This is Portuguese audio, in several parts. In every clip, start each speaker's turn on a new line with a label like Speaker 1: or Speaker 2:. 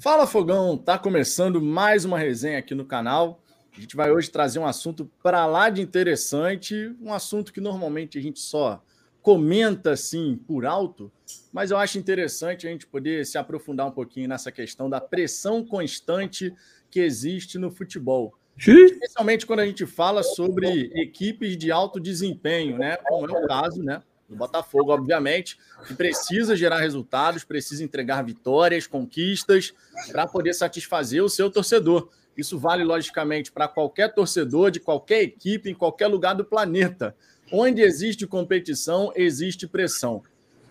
Speaker 1: Fala Fogão, tá começando mais uma resenha aqui no canal. A gente vai hoje trazer um assunto para lá de interessante, um assunto que normalmente a gente só comenta assim por alto, mas eu acho interessante a gente poder se aprofundar um pouquinho nessa questão da pressão constante que existe no futebol. Especialmente quando a gente fala sobre equipes de alto desempenho, né? Como é o caso, né? Do Botafogo, obviamente, que precisa gerar resultados, precisa entregar vitórias, conquistas, para poder satisfazer o seu torcedor. Isso vale, logicamente, para qualquer torcedor de qualquer equipe, em qualquer lugar do planeta. Onde existe competição, existe pressão.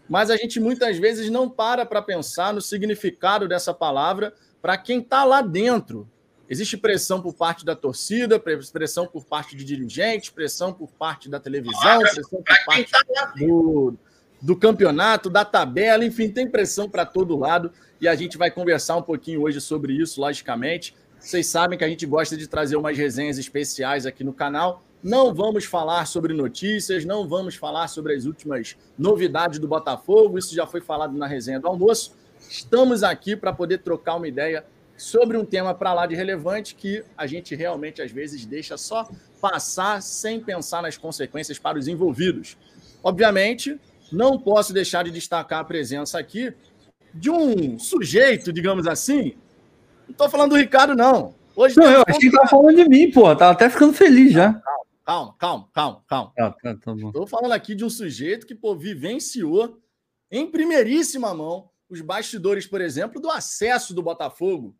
Speaker 1: Mas a gente muitas vezes não para para pensar no significado dessa palavra para quem está lá dentro, Existe pressão por parte da torcida, pressão por parte de dirigentes, pressão por parte da televisão, pressão por parte do, do campeonato, da tabela, enfim, tem pressão para todo lado e a gente vai conversar um pouquinho hoje sobre isso, logicamente. Vocês sabem que a gente gosta de trazer umas resenhas especiais aqui no canal. Não vamos falar sobre notícias, não vamos falar sobre as últimas novidades do Botafogo, isso já foi falado na resenha do almoço. Estamos aqui para poder trocar uma ideia sobre um tema para lá de relevante que a gente realmente às vezes deixa só passar sem pensar nas consequências para os envolvidos. Obviamente, não posso deixar de destacar a presença aqui de um sujeito, digamos assim. Não estou falando do Ricardo, não.
Speaker 2: Hoje não, eu achei que estava falando de mim, pô. Tava até ficando feliz já.
Speaker 1: Calma, calma, calma, calma. Ah, tá, tá Estou falando aqui de um sujeito que pô, vivenciou em primeiríssima mão os bastidores, por exemplo, do acesso do Botafogo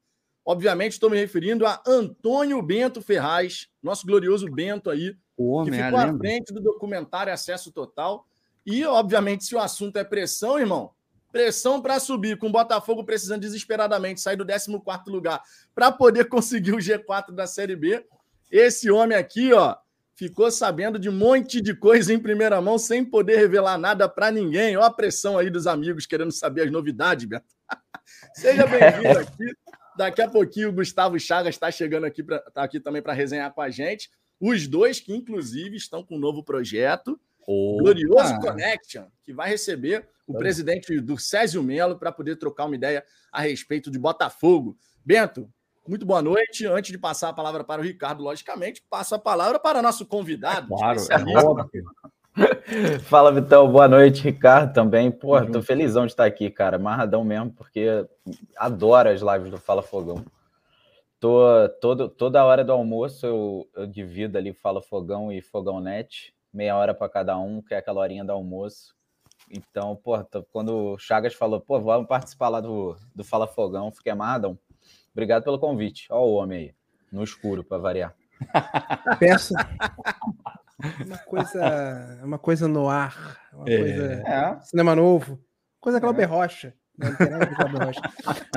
Speaker 1: Obviamente, estou me referindo a Antônio Bento Ferraz, nosso glorioso Bento aí,
Speaker 2: o homem,
Speaker 1: que ficou à frente do documentário Acesso Total. E, obviamente, se o assunto é pressão, irmão, pressão para subir, com o Botafogo precisando desesperadamente sair do 14 lugar para poder conseguir o G4 da Série B. Esse homem aqui, ó, ficou sabendo de um monte de coisa em primeira mão sem poder revelar nada para ninguém. Ó a pressão aí dos amigos querendo saber as novidades, Beto. Seja bem-vindo aqui. Daqui a pouquinho o Gustavo Chagas está chegando aqui, pra, tá aqui também para resenhar com a gente. Os dois que, inclusive, estão com um novo projeto, o Glorioso Connection, que vai receber o presidente do Césio Melo para poder trocar uma ideia a respeito de Botafogo. Bento, muito boa noite. Antes de passar a palavra para o Ricardo, logicamente, passo a palavra para nosso convidado.
Speaker 2: É claro, é óbvio.
Speaker 3: Fala, Vitão. Boa noite, Ricardo também. Pô, tô felizão de estar aqui, cara. Marradão mesmo, porque adoro as lives do Fala Fogão. Tô, todo, toda hora do almoço eu, eu divido ali Fala Fogão e Fogão Net, meia hora para cada um, que é aquela horinha do almoço. Então, pô, tô, quando o Chagas falou, pô, vamos participar lá do, do Fala Fogão, fiquei amarradão. Obrigado pelo convite. Ó o homem aí, no escuro, para variar.
Speaker 2: Peço, uma coisa, uma coisa no ar, uma é. coisa é. cinema novo, coisa Glauber é. Rocha. Não, não tem nada Glauber Rocha.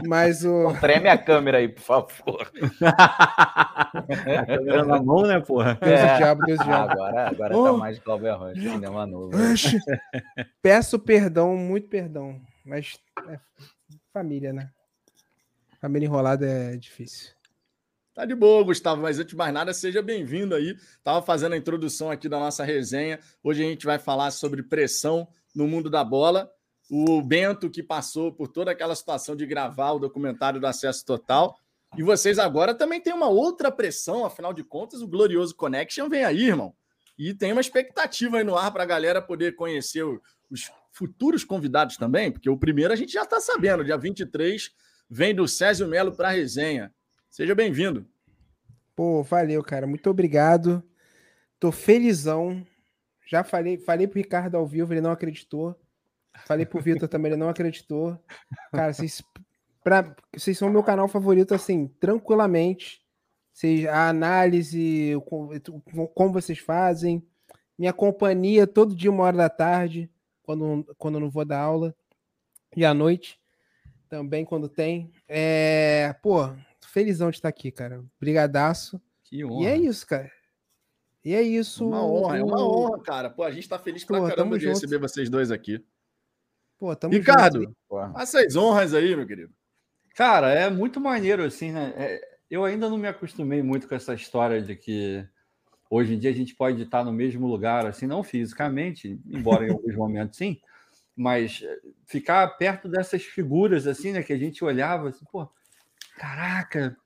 Speaker 2: Mas o.
Speaker 3: Treme a câmera aí, por favor.
Speaker 2: a câmera na mão, né, porra? Deus é. diabo, Deus diabo.
Speaker 3: Agora, agora tá oh. tá mais Glauber Rocha, cinema novo.
Speaker 2: Peço perdão, muito perdão. Mas é família, né? Família enrolada é difícil.
Speaker 1: Tá de boa, Gustavo, mas antes de mais nada, seja bem-vindo aí. Tava fazendo a introdução aqui da nossa resenha. Hoje a gente vai falar sobre pressão no mundo da bola. O Bento que passou por toda aquela situação de gravar o documentário do Acesso Total. E vocês agora também têm uma outra pressão, afinal de contas, o Glorioso Connection vem aí, irmão. E tem uma expectativa aí no ar para a galera poder conhecer os futuros convidados também, porque o primeiro a gente já está sabendo, dia 23 vem do Césio Melo para a resenha. Seja bem-vindo.
Speaker 2: Pô, valeu, cara. Muito obrigado. Tô felizão. Já falei, falei pro Ricardo ao vivo, ele não acreditou. Falei pro Vitor também, ele não acreditou. Cara, vocês, pra, vocês são meu canal favorito, assim, tranquilamente. Vocês, a análise, como vocês fazem, minha companhia todo dia, uma hora da tarde, quando, quando eu não vou dar aula, e à noite também, quando tem. É, pô, felizão de estar aqui, cara. Brigadaço. Que honra. E é isso, cara. E é isso.
Speaker 1: Uma honra, é uma honra, cara. Pô, a gente tá feliz pra Pô, caramba de junto. receber vocês dois aqui. Pô, tamo Ricardo, junto. faça as honras aí, meu querido.
Speaker 4: Cara, é muito maneiro, assim, né? É, eu ainda não me acostumei muito com essa história de que hoje em dia a gente pode estar no mesmo lugar, assim, não fisicamente, embora em alguns momentos sim, mas ficar perto dessas figuras, assim, né? Que a gente olhava, assim, pô, caraca,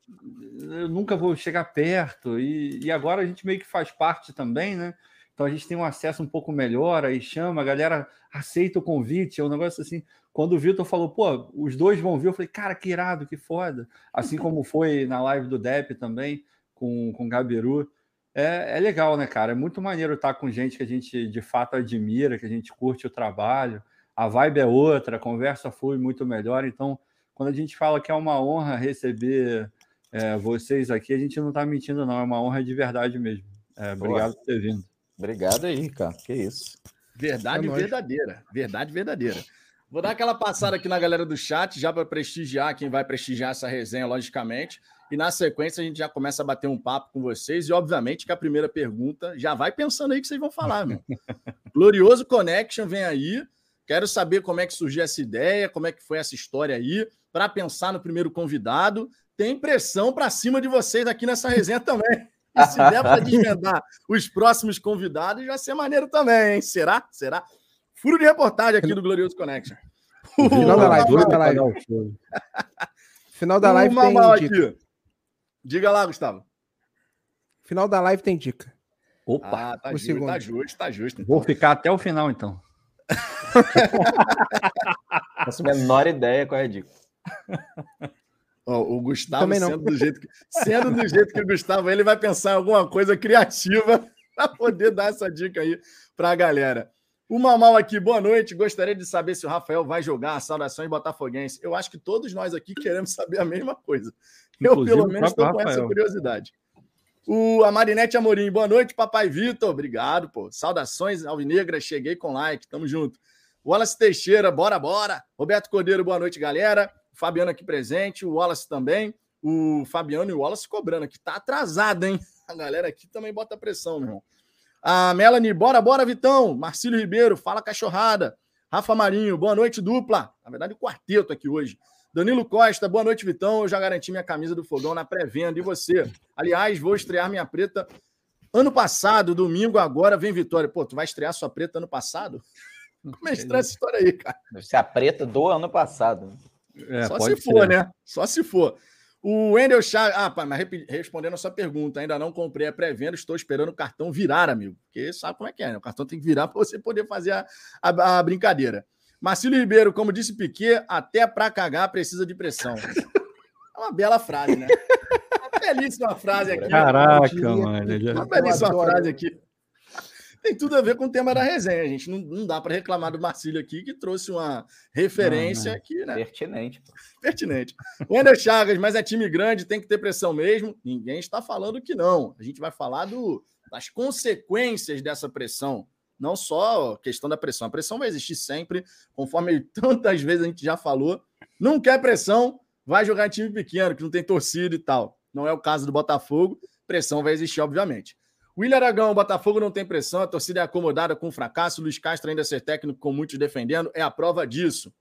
Speaker 4: eu nunca vou chegar perto. E, e agora a gente meio que faz parte também, né? Então a gente tem um acesso um pouco melhor, aí chama, a galera aceita o convite, é um negócio assim. Quando o Vitor falou, pô, os dois vão vir, eu falei, cara, que irado, que foda. Assim como foi na live do Depp também, com, com o Gabiru. É, é legal, né, cara? É muito maneiro estar com gente que a gente de fato admira, que a gente curte o trabalho. A vibe é outra, a conversa flui muito melhor. Então, quando a gente fala que é uma honra receber é, vocês aqui, a gente não está mentindo, não. É uma honra de verdade mesmo. É, obrigado por ter vindo.
Speaker 3: Obrigado aí, cara. Que isso.
Speaker 1: Verdade é verdadeira. Verdade verdadeira. Vou dar aquela passada aqui na galera do chat, já para prestigiar quem vai prestigiar essa resenha, logicamente. E na sequência a gente já começa a bater um papo com vocês. E, obviamente, que a primeira pergunta já vai pensando aí que vocês vão falar, meu. Glorioso Connection vem aí. Quero saber como é que surgiu essa ideia, como é que foi essa história aí, para pensar no primeiro convidado. Tem pressão para cima de vocês aqui nessa resenha também. E se der para desvendar os próximos convidados, vai ser maneiro também, hein? Será? Será? Furo de reportagem aqui do Glorioso Connection.
Speaker 2: Final da live, final da live. Final da live tem dica.
Speaker 1: Diga lá, Gustavo.
Speaker 2: Final da live tem dica.
Speaker 1: Opa, ah, tá, justo, tá justo, tá justo.
Speaker 4: Então. Vou ficar até o final, então.
Speaker 3: Faço a menor ideia qual é a dica.
Speaker 1: Oh, o Gustavo, sendo do, jeito que, sendo do jeito que o Gustavo, ele vai pensar em alguma coisa criativa para poder dar essa dica aí para a galera. O Mamal aqui, boa noite. Gostaria de saber se o Rafael vai jogar. Saudações botafoguense. Eu acho que todos nós aqui queremos saber a mesma coisa. Eu, pelo menos, estou com essa curiosidade. O, a Marinete Amorim, boa noite, papai Vitor. Obrigado, pô. Saudações, Alvinegra. Cheguei com like, tamo junto. Wallace Teixeira, bora, bora. Roberto Cordeiro, boa noite, galera. Fabiano aqui presente, o Wallace também. O Fabiano e o Wallace cobrando aqui. Tá atrasado, hein? A galera aqui também bota pressão, meu irmão. A Melanie, bora, bora, Vitão. Marcílio Ribeiro, fala cachorrada. Rafa Marinho, boa noite, dupla. Na verdade, o quarteto aqui hoje. Danilo Costa, boa noite, Vitão. Eu já garanti minha camisa do Fogão na pré-venda. E você? Aliás, vou estrear minha preta ano passado, domingo, agora vem Vitória. Pô, tu vai estrear sua preta ano passado? Como é estranha essa história aí, cara?
Speaker 3: Ser a preta do ano passado.
Speaker 1: É, Só se for, né? Só se for. O Wendel Chaves. Ah, pá, mas respondendo a sua pergunta, ainda não comprei a pré-venda, estou esperando o cartão virar, amigo. Porque sabe como é que é, né? O cartão tem que virar para você poder fazer a, a, a brincadeira. Marcílio Ribeiro, como disse Piquet, até para cagar precisa de pressão. É uma bela frase, né? Uma belíssima frase aqui.
Speaker 4: Caraca, mano.
Speaker 1: Uma belíssima frase aqui. Tem tudo a ver com o tema da resenha, gente. Não, não dá para reclamar do Marcílio aqui, que trouxe uma referência não, não. aqui, né?
Speaker 3: Pertinente.
Speaker 1: Pertinente. O Ender Chagas, mas é time grande, tem que ter pressão mesmo. Ninguém está falando que não. A gente vai falar do, das consequências dessa pressão não só questão da pressão. A pressão vai existir sempre, conforme tantas vezes a gente já falou. Não quer pressão, vai jogar em time pequeno, que não tem torcida e tal. Não é o caso do Botafogo. Pressão vai existir, obviamente. William Aragão, Botafogo não tem pressão, a torcida é acomodada com o fracasso. Luiz Castro ainda ser técnico, com muitos defendendo, é a prova disso.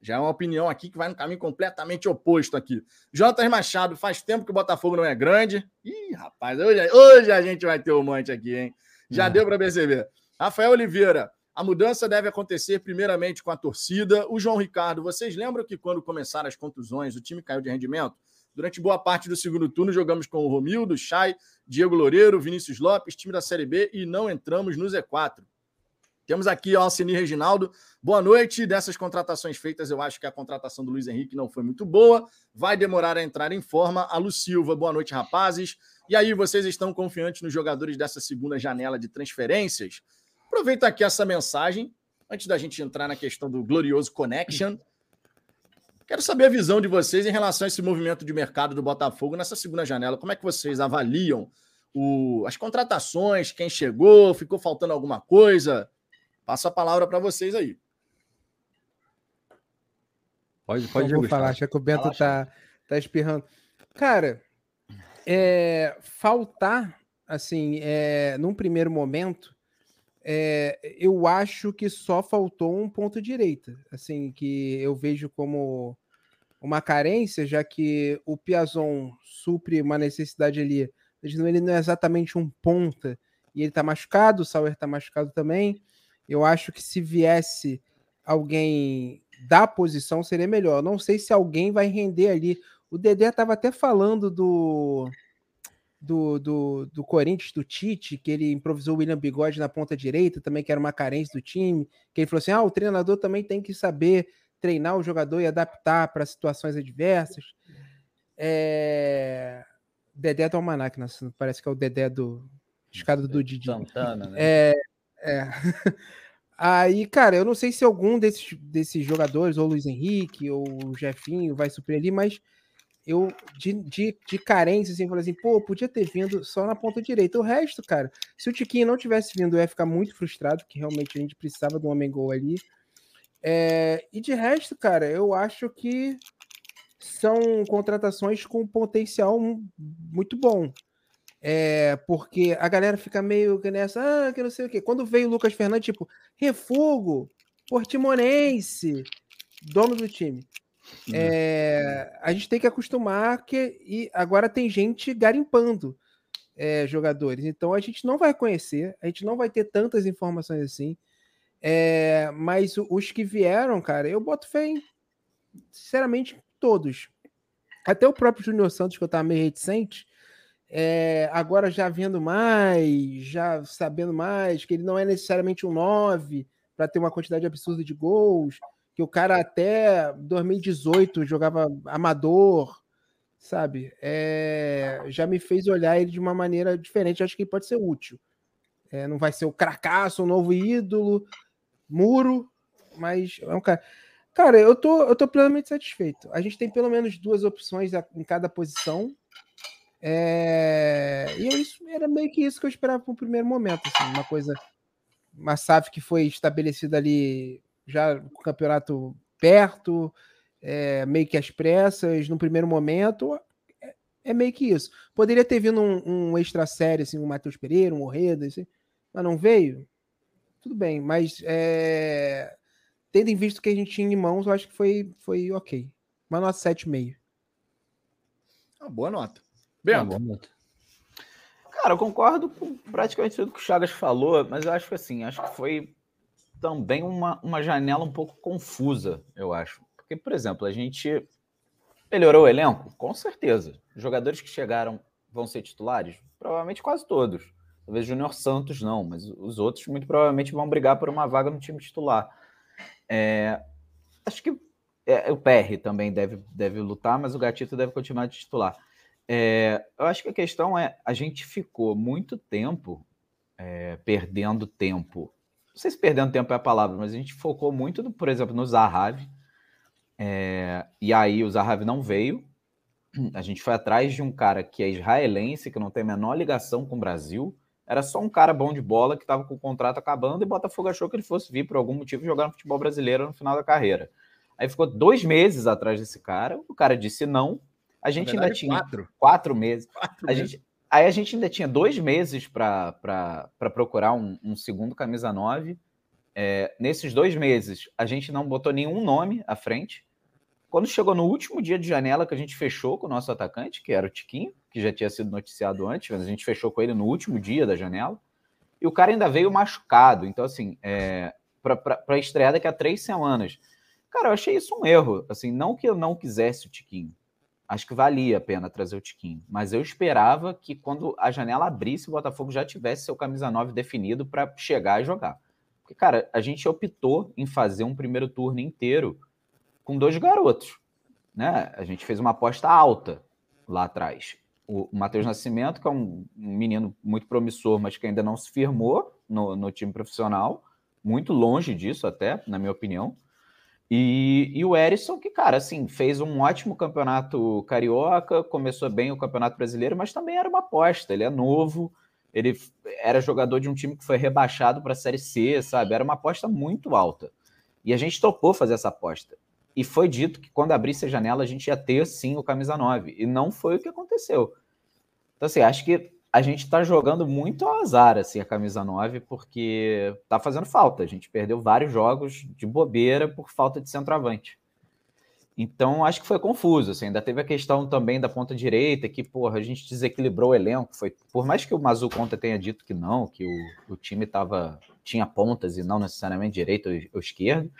Speaker 1: Já é uma opinião aqui que vai no caminho completamente oposto aqui. Jonas Machado, faz tempo que o Botafogo não é grande. Ih, rapaz, hoje, hoje a gente vai ter um monte aqui, hein? Já é. deu para perceber. Rafael Oliveira, a mudança deve acontecer primeiramente com a torcida. O João Ricardo, vocês lembram que quando começaram as contusões, o time caiu de rendimento? Durante boa parte do segundo turno, jogamos com o Romildo, Chay, Diego Loureiro, Vinícius Lopes, time da Série B e não entramos no Z4. Temos aqui o Alcini Reginaldo. Boa noite. Dessas contratações feitas, eu acho que a contratação do Luiz Henrique não foi muito boa. Vai demorar a entrar em forma. A Lu Silva, boa noite, rapazes. E aí, vocês estão confiantes nos jogadores dessa segunda janela de transferências? Aproveita aqui essa mensagem, antes da gente entrar na questão do glorioso Connection. Quero saber a visão de vocês em relação a esse movimento de mercado do Botafogo nessa segunda janela. Como é que vocês avaliam o, as contratações, quem chegou, ficou faltando alguma coisa? Passo a palavra para vocês aí.
Speaker 2: Pode, pode vou falar, acho que o Bento tá, tá espirrando. Cara, é, faltar, assim, é, num primeiro momento, é, eu acho que só faltou um ponto direita, assim, que eu vejo como uma carência, já que o Piazon supre uma necessidade ali. Ele não é exatamente um ponta e ele tá machucado, o Sauer tá machucado também. Eu acho que se viesse alguém da posição seria melhor. Não sei se alguém vai render ali O Dedé estava até falando do, do, do, do Corinthians, do Tite, que ele improvisou o William Bigode na ponta direita, também que era uma carência do time, que ele falou assim: ah, o treinador também tem que saber treinar o jogador e adaptar para situações adversas. É... Dedé do Almanac, né? parece que é o Dedé do escada do Didi. Santana, né? É, é. Aí, cara, eu não sei se algum desses, desses jogadores, ou Luiz Henrique, ou o Jefinho, vai suprir ali, mas eu, de, de, de carência, assim, falei assim, pô, podia ter vindo só na ponta direita. O resto, cara, se o Tiquinho não tivesse vindo, eu ia ficar muito frustrado, porque realmente a gente precisava do homem gol ali. É, e de resto, cara, eu acho que são contratações com potencial muito bom. É, porque a galera fica meio que nessa, ah, que não sei o quê. Quando veio o Lucas Fernandes, tipo, refugo, portimonense, dono do time. É, a gente tem que acostumar que e agora tem gente garimpando é, jogadores. Então a gente não vai conhecer, a gente não vai ter tantas informações assim. É, mas os que vieram, cara, eu boto fé em, sinceramente, todos. Até o próprio Júnior Santos, que eu tava meio reticente, é, agora já vendo mais, já sabendo mais, que ele não é necessariamente um 9 para ter uma quantidade absurda de gols, que o cara até 2018 jogava amador, sabe? É, já me fez olhar ele de uma maneira diferente. Acho que ele pode ser útil. É, não vai ser o cracaço, o novo ídolo, muro, mas é um cara. Cara, eu tô, eu tô plenamente satisfeito. A gente tem pelo menos duas opções em cada posição. É... E é isso, era meio que isso que eu esperava para o primeiro momento, assim, uma coisa, uma SAF que foi estabelecida ali já com o campeonato perto, é, meio que às pressas, no primeiro momento, é, é meio que isso. Poderia ter vindo um, um extra série, assim, um Matheus Pereira, um Orreda, assim, mas não veio. Tudo bem, mas é... tendo em vista que a gente tinha em mãos, eu acho que foi, foi ok. Uma nota 7,5.
Speaker 1: Uma boa nota.
Speaker 3: Bento. Cara, eu concordo com praticamente tudo que o Chagas falou, mas eu acho que assim, acho que foi também uma, uma janela um pouco confusa, eu acho. Porque, por exemplo, a gente melhorou o elenco? Com certeza. Os jogadores que chegaram vão ser titulares? Provavelmente quase todos. Talvez Júnior Santos não, mas os outros muito provavelmente vão brigar por uma vaga no time titular. É, acho que é, o PR também deve, deve lutar, mas o Gatito deve continuar de titular. É, eu acho que a questão é, a gente ficou muito tempo é, perdendo tempo. Não sei se perdendo tempo é a palavra, mas a gente focou muito, no, por exemplo, no Zahavi. É, e aí o Zahavi não veio. A gente foi atrás de um cara que é israelense, que não tem a menor ligação com o Brasil. Era só um cara bom de bola que estava com o contrato acabando e Botafogo achou que ele fosse vir por algum motivo jogar no futebol brasileiro no final da carreira. Aí ficou dois meses atrás desse cara. O cara disse não, a gente verdade, ainda tinha quatro, quatro meses. Quatro a meses. Gente, aí a gente ainda tinha dois meses para procurar um, um, segundo camisa 9. É, nesses dois meses, a gente não botou nenhum nome à frente. Quando chegou no último dia de janela que a gente fechou com o nosso atacante, que era o Tiquinho, que já tinha sido noticiado antes, mas a gente fechou com ele no último dia da janela. E o cara ainda veio machucado. Então, assim, é, para estrear daqui a três semanas. Cara, eu achei isso um erro. Assim, não que eu não quisesse o Tiquinho acho que valia a pena trazer o Tiquinho. Mas eu esperava que quando a janela abrisse, o Botafogo já tivesse seu camisa 9 definido para chegar e jogar. Porque, cara, a gente optou em fazer um primeiro turno inteiro com dois garotos. Né? A gente fez uma aposta alta lá atrás. O, Matheus Nascimento, que é um, menino muito promissor, mas que ainda não se firmou no, no time profissional, muito longe disso até, na minha opinião. E, e, o Erisson, que, cara, assim, fez um ótimo campeonato carioca, começou bem o campeonato brasileiro, mas também era uma aposta. Ele é novo, ele era jogador de um time que foi rebaixado para a Série C, sabe? Era uma aposta muito alta. E a gente topou fazer essa aposta. E foi dito que quando abrisse a janela a gente ia ter sim o camisa 9. E não foi o que aconteceu. Então, assim, acho que a gente está jogando muito ao azar, assim, a camisa 9, porque tá fazendo falta. A gente perdeu vários jogos de bobeira por falta de centroavante. Então, acho que foi confuso. Assim, ainda teve a questão também da ponta direita, que, porra, a gente desequilibrou o elenco. Foi, por mais que o Mazu Conta tenha dito que não, que o, o time tava, tinha pontas e não necessariamente direito ou, ou esquerdo,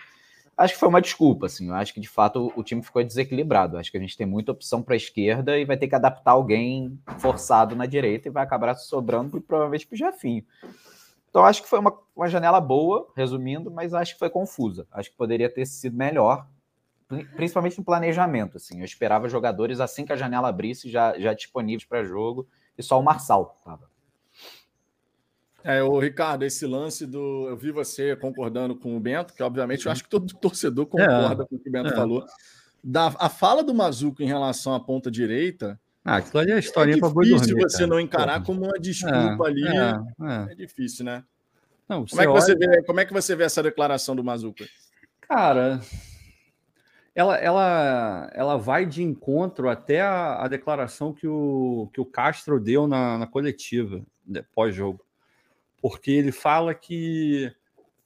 Speaker 3: acho que foi uma desculpa, assim. Eu acho que de fato o time ficou desequilibrado. Acho que a gente tem muita opção para a esquerda e vai ter que adaptar alguém forçado na direita e vai acabar sobrando provavelmente para o Jefinho. Então acho que foi uma, uma janela boa, resumindo, mas acho que foi confusa. Acho que poderia ter sido melhor, principalmente no planejamento. Assim, eu esperava jogadores assim que a janela abrisse já, já disponíveis para jogo e só o Marçal estava.
Speaker 1: É, o Ricardo, esse lance do. Eu vi você concordando com o Bento, que obviamente eu acho que todo torcedor concorda é, com o que o Bento é. falou. Da, a fala do Mazuco em relação à ponta direita.
Speaker 4: Ah, aquilo ali é história para
Speaker 1: boi dormir. É difícil você não encarar como uma desculpa é, ali. É, é, difícil, né? Não, como, é que olha... você vê, como é que você vê essa declaração do Mazuco?
Speaker 4: Cara, ela, ela, ela vai de encontro até a, a declaração que o, que o Castro deu na, na coletiva pós-jogo porque ele fala que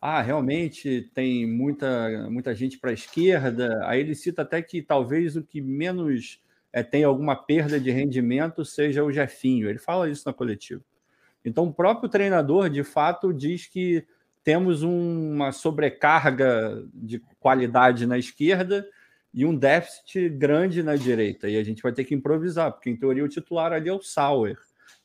Speaker 4: ah, realmente tem muita, muita gente para a esquerda. Aí ele cita até que talvez o que menos é, tem alguma perda de rendimento seja o Jefinho. Ele fala isso na coletiva. Então, o próprio treinador, de fato, diz que temos uma sobrecarga de qualidade na esquerda e um déficit grande na direita. E a gente vai ter que improvisar, porque em teoria o titular ali é o Sauer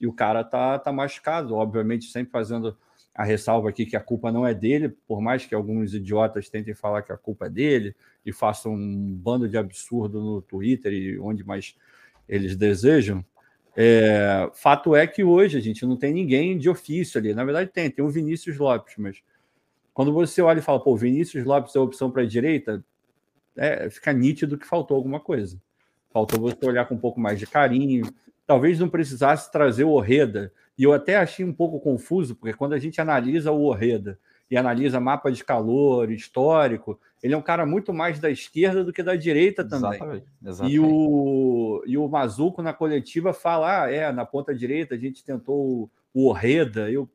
Speaker 4: e o cara tá, tá machucado, obviamente, sempre fazendo a ressalva aqui que a culpa não é dele, por mais que alguns idiotas tentem falar que a culpa é dele e façam um bando de absurdo no Twitter e onde mais eles desejam. É, fato é que hoje a gente não tem ninguém de ofício ali. Na verdade, tem, tem o Vinícius Lopes, mas quando você olha e fala, pô, Vinícius Lopes é a opção para a direita, é, fica nítido que faltou alguma coisa. Faltou você olhar com um pouco mais de carinho, talvez não precisasse trazer o Orreda. E eu até achei um pouco confuso, porque quando a gente analisa o Orreda e analisa mapa de calor, histórico, ele é um cara muito mais da esquerda do que da direita também. Exatamente, exatamente. E, o, e o Mazuco na coletiva fala: ah, é, na ponta direita a gente tentou o Orreda. Eu,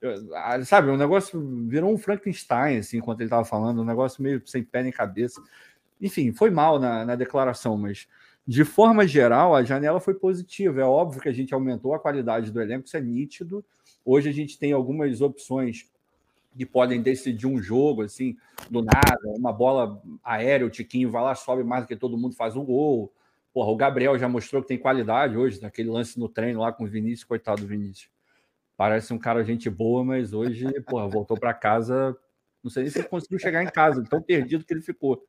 Speaker 4: eu, ah, sabe, o negócio virou um Frankenstein, assim, enquanto ele estava falando, um negócio meio sem pé nem cabeça. Enfim, foi mal na, na declaração, mas de forma geral, a janela foi positiva. É óbvio que a gente aumentou a qualidade do elenco, isso é nítido. Hoje a gente tem algumas opções que podem decidir um jogo, assim, do nada, uma bola aérea, o Tiquinho vai lá, sobe mais do que todo mundo, faz um gol. Porra, o Gabriel já mostrou que tem qualidade hoje, naquele lance no treino lá com o Vinícius, coitado do Vinícius. Parece um cara gente boa, mas hoje, porra, voltou para casa, não sei nem se ele conseguiu chegar em casa, tão perdido que ele ficou.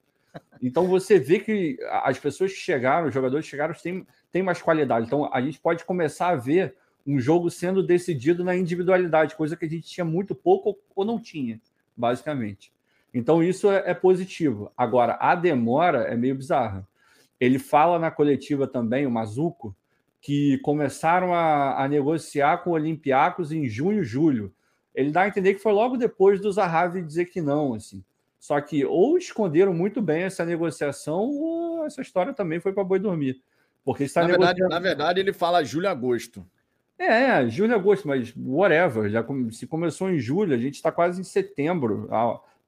Speaker 4: Então você vê que as pessoas que chegaram, os jogadores que chegaram, têm, têm mais qualidade. Então a gente pode começar a ver um jogo sendo decidido na individualidade, coisa que a gente tinha muito pouco ou não tinha, basicamente. Então isso é, é positivo. Agora, a demora é meio bizarra. Ele fala na coletiva também, o Mazuco, que começaram a, a negociar com o Olympiacos em junho, julho. Ele dá a entender que foi logo depois do Zahavi dizer que não, assim. Só que ou esconderam muito bem essa negociação, ou essa história também foi para boi dormir. Porque está
Speaker 1: na, negociando... verdade, na verdade, ele fala julho agosto.
Speaker 4: É, é, julho e agosto, mas whatever. Já se começou em julho, a gente está quase em setembro,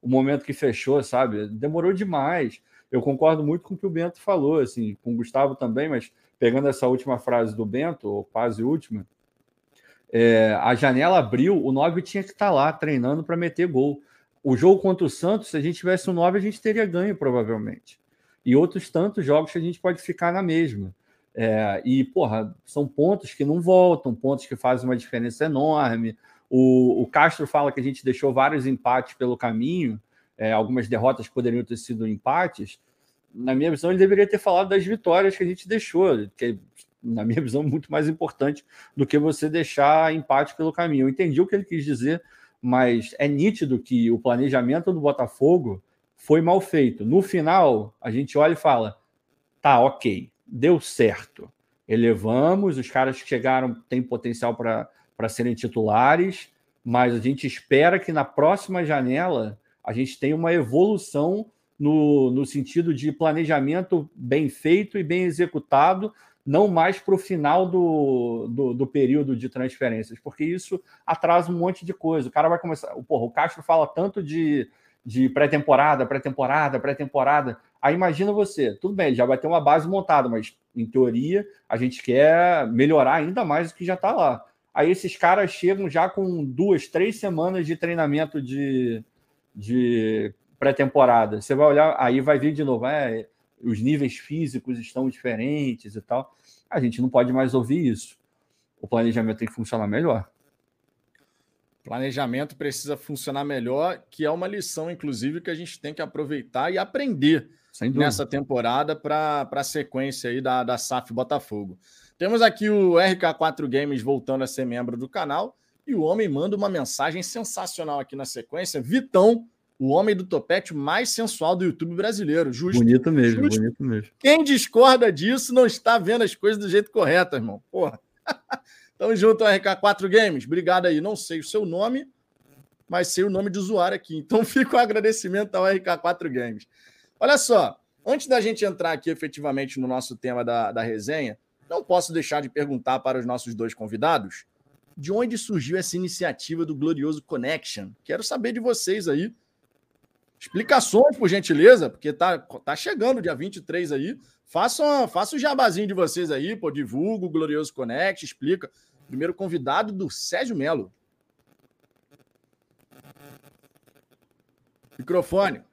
Speaker 4: o momento que fechou, sabe? Demorou demais. Eu concordo muito com o que o Bento falou, assim, com o Gustavo também, mas pegando essa última frase do Bento, ou quase última, é, a janela abriu, o Nobre tinha que estar tá lá treinando para meter gol. O jogo contra o Santos, se a gente tivesse um 9, a gente teria ganho, provavelmente. E outros tantos jogos que a gente pode ficar na mesma. É, e, porra, são pontos que não voltam, pontos que fazem uma diferença enorme. O, o Castro fala que a gente deixou vários empates pelo caminho, é, algumas derrotas poderiam ter sido empates. Na minha visão, ele deveria ter falado das vitórias que a gente deixou, que, na minha visão, muito mais importante do que você deixar empate pelo caminho. Eu entendi o que ele quis dizer, mas é nítido que o planejamento do Botafogo foi mal feito. No final, a gente olha e fala: tá, ok, deu certo. Elevamos, os caras que chegaram têm potencial para serem titulares, mas a gente espera que na próxima janela a gente tenha uma evolução no, no sentido de planejamento bem feito e bem executado, não mais para o final do, do, do, período de transferências, porque isso atrasa um monte de coisa. O cara vai começar. Porra, o Castro fala tanto de, de pré-temporada, pré-temporada, pré-temporada. Aí imagina você, tudo bem, já vai ter uma base montada, mas em teoria a gente quer melhorar ainda mais do que já está lá. Aí esses caras chegam já com duas, três semanas de treinamento de, de pré-temporada. Você vai olhar, aí vai vir de novo, é, os níveis físicos estão diferentes e tal. A gente não pode mais ouvir isso. O planejamento tem que funcionar melhor.
Speaker 1: Planejamento precisa funcionar melhor, que é uma lição, inclusive, que a gente tem que aproveitar e aprender nessa temporada para a sequência aí da, da SAF Botafogo. Temos aqui o RK4 Games voltando a ser membro do canal e o homem manda uma mensagem sensacional aqui na sequência. Vitão, o homem do topete mais sensual do YouTube brasileiro. Justo.
Speaker 4: Bonito mesmo, justo. bonito mesmo.
Speaker 1: Quem discorda disso não está vendo as coisas do jeito correto, irmão. Porra. Tamo junto, RK4 Games. Obrigado aí. Não sei o seu nome, mas sei o nome de usuário aqui. Então fica o agradecimento ao RK4 Games. Olha só, antes da gente entrar aqui efetivamente no nosso tema da, da resenha, não posso deixar de perguntar para os nossos dois convidados de onde surgiu essa iniciativa do Glorioso Connection. Quero saber de vocês aí. Explicações, por gentileza, porque tá, tá chegando dia 23 aí. Faça, faça o jabazinho de vocês aí, pô, divulga o Glorioso Connect, explica. Primeiro convidado do Sérgio Melo. Microfone.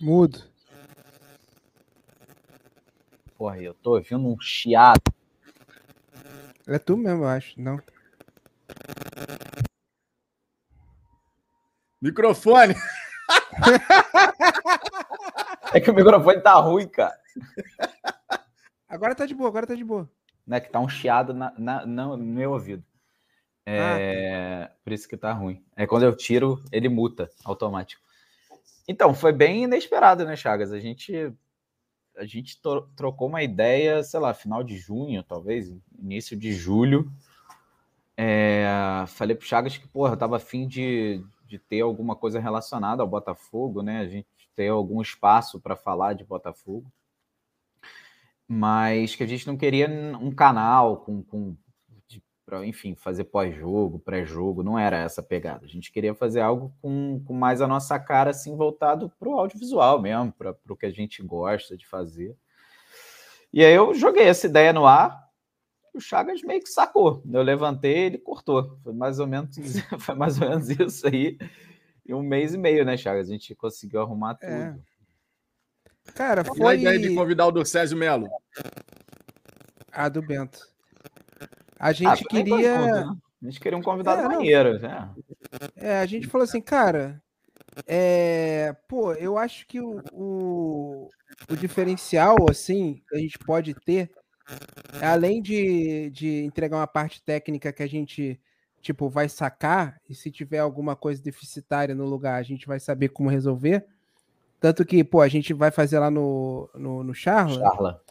Speaker 2: Mudo.
Speaker 3: Porra, eu tô ouvindo um chiado.
Speaker 2: É tu mesmo, eu acho, não.
Speaker 1: Microfone.
Speaker 3: É que o microfone tá ruim, cara.
Speaker 2: Agora tá de boa, agora tá de boa.
Speaker 3: Né, que tá um chiado na, na, no meu ouvido. É, ah, tá. Por isso que tá ruim. É quando eu tiro, ele muta automático. Então, foi bem inesperado, né, Chagas? A gente a gente trocou uma ideia, sei lá, final de junho, talvez, início de julho. É, falei pro Chagas que, porra, eu tava afim de, de ter alguma coisa relacionada ao Botafogo, né? A gente ter algum espaço para falar de Botafogo. Mas que a gente não queria um canal com, com para, enfim, fazer pós-jogo, pré-jogo, não era essa pegada. A gente queria fazer algo com, com mais a nossa cara, assim, voltado para o audiovisual mesmo, para o que a gente gosta de fazer. E aí eu joguei essa ideia no ar, o Chagas meio que sacou. Eu levantei, ele cortou. Foi mais ou menos, foi mais ou menos isso aí. Em um mês e meio, né, Chagas? A gente conseguiu arrumar é. tudo.
Speaker 1: É. Cara, foi. a ideia de convidar o do Césio Melo?
Speaker 2: A do Bento. A gente ah, queria.
Speaker 3: né? A gente queria um convidado é, maneiro, né?
Speaker 2: É, a gente falou assim, cara. É, pô, eu acho que o, o, o diferencial, assim, que a gente pode ter além de, de entregar uma parte técnica que a gente tipo vai sacar e se tiver alguma coisa deficitária no lugar a gente vai saber como resolver. Tanto que pô a gente vai fazer lá no no, no Charla, Charla.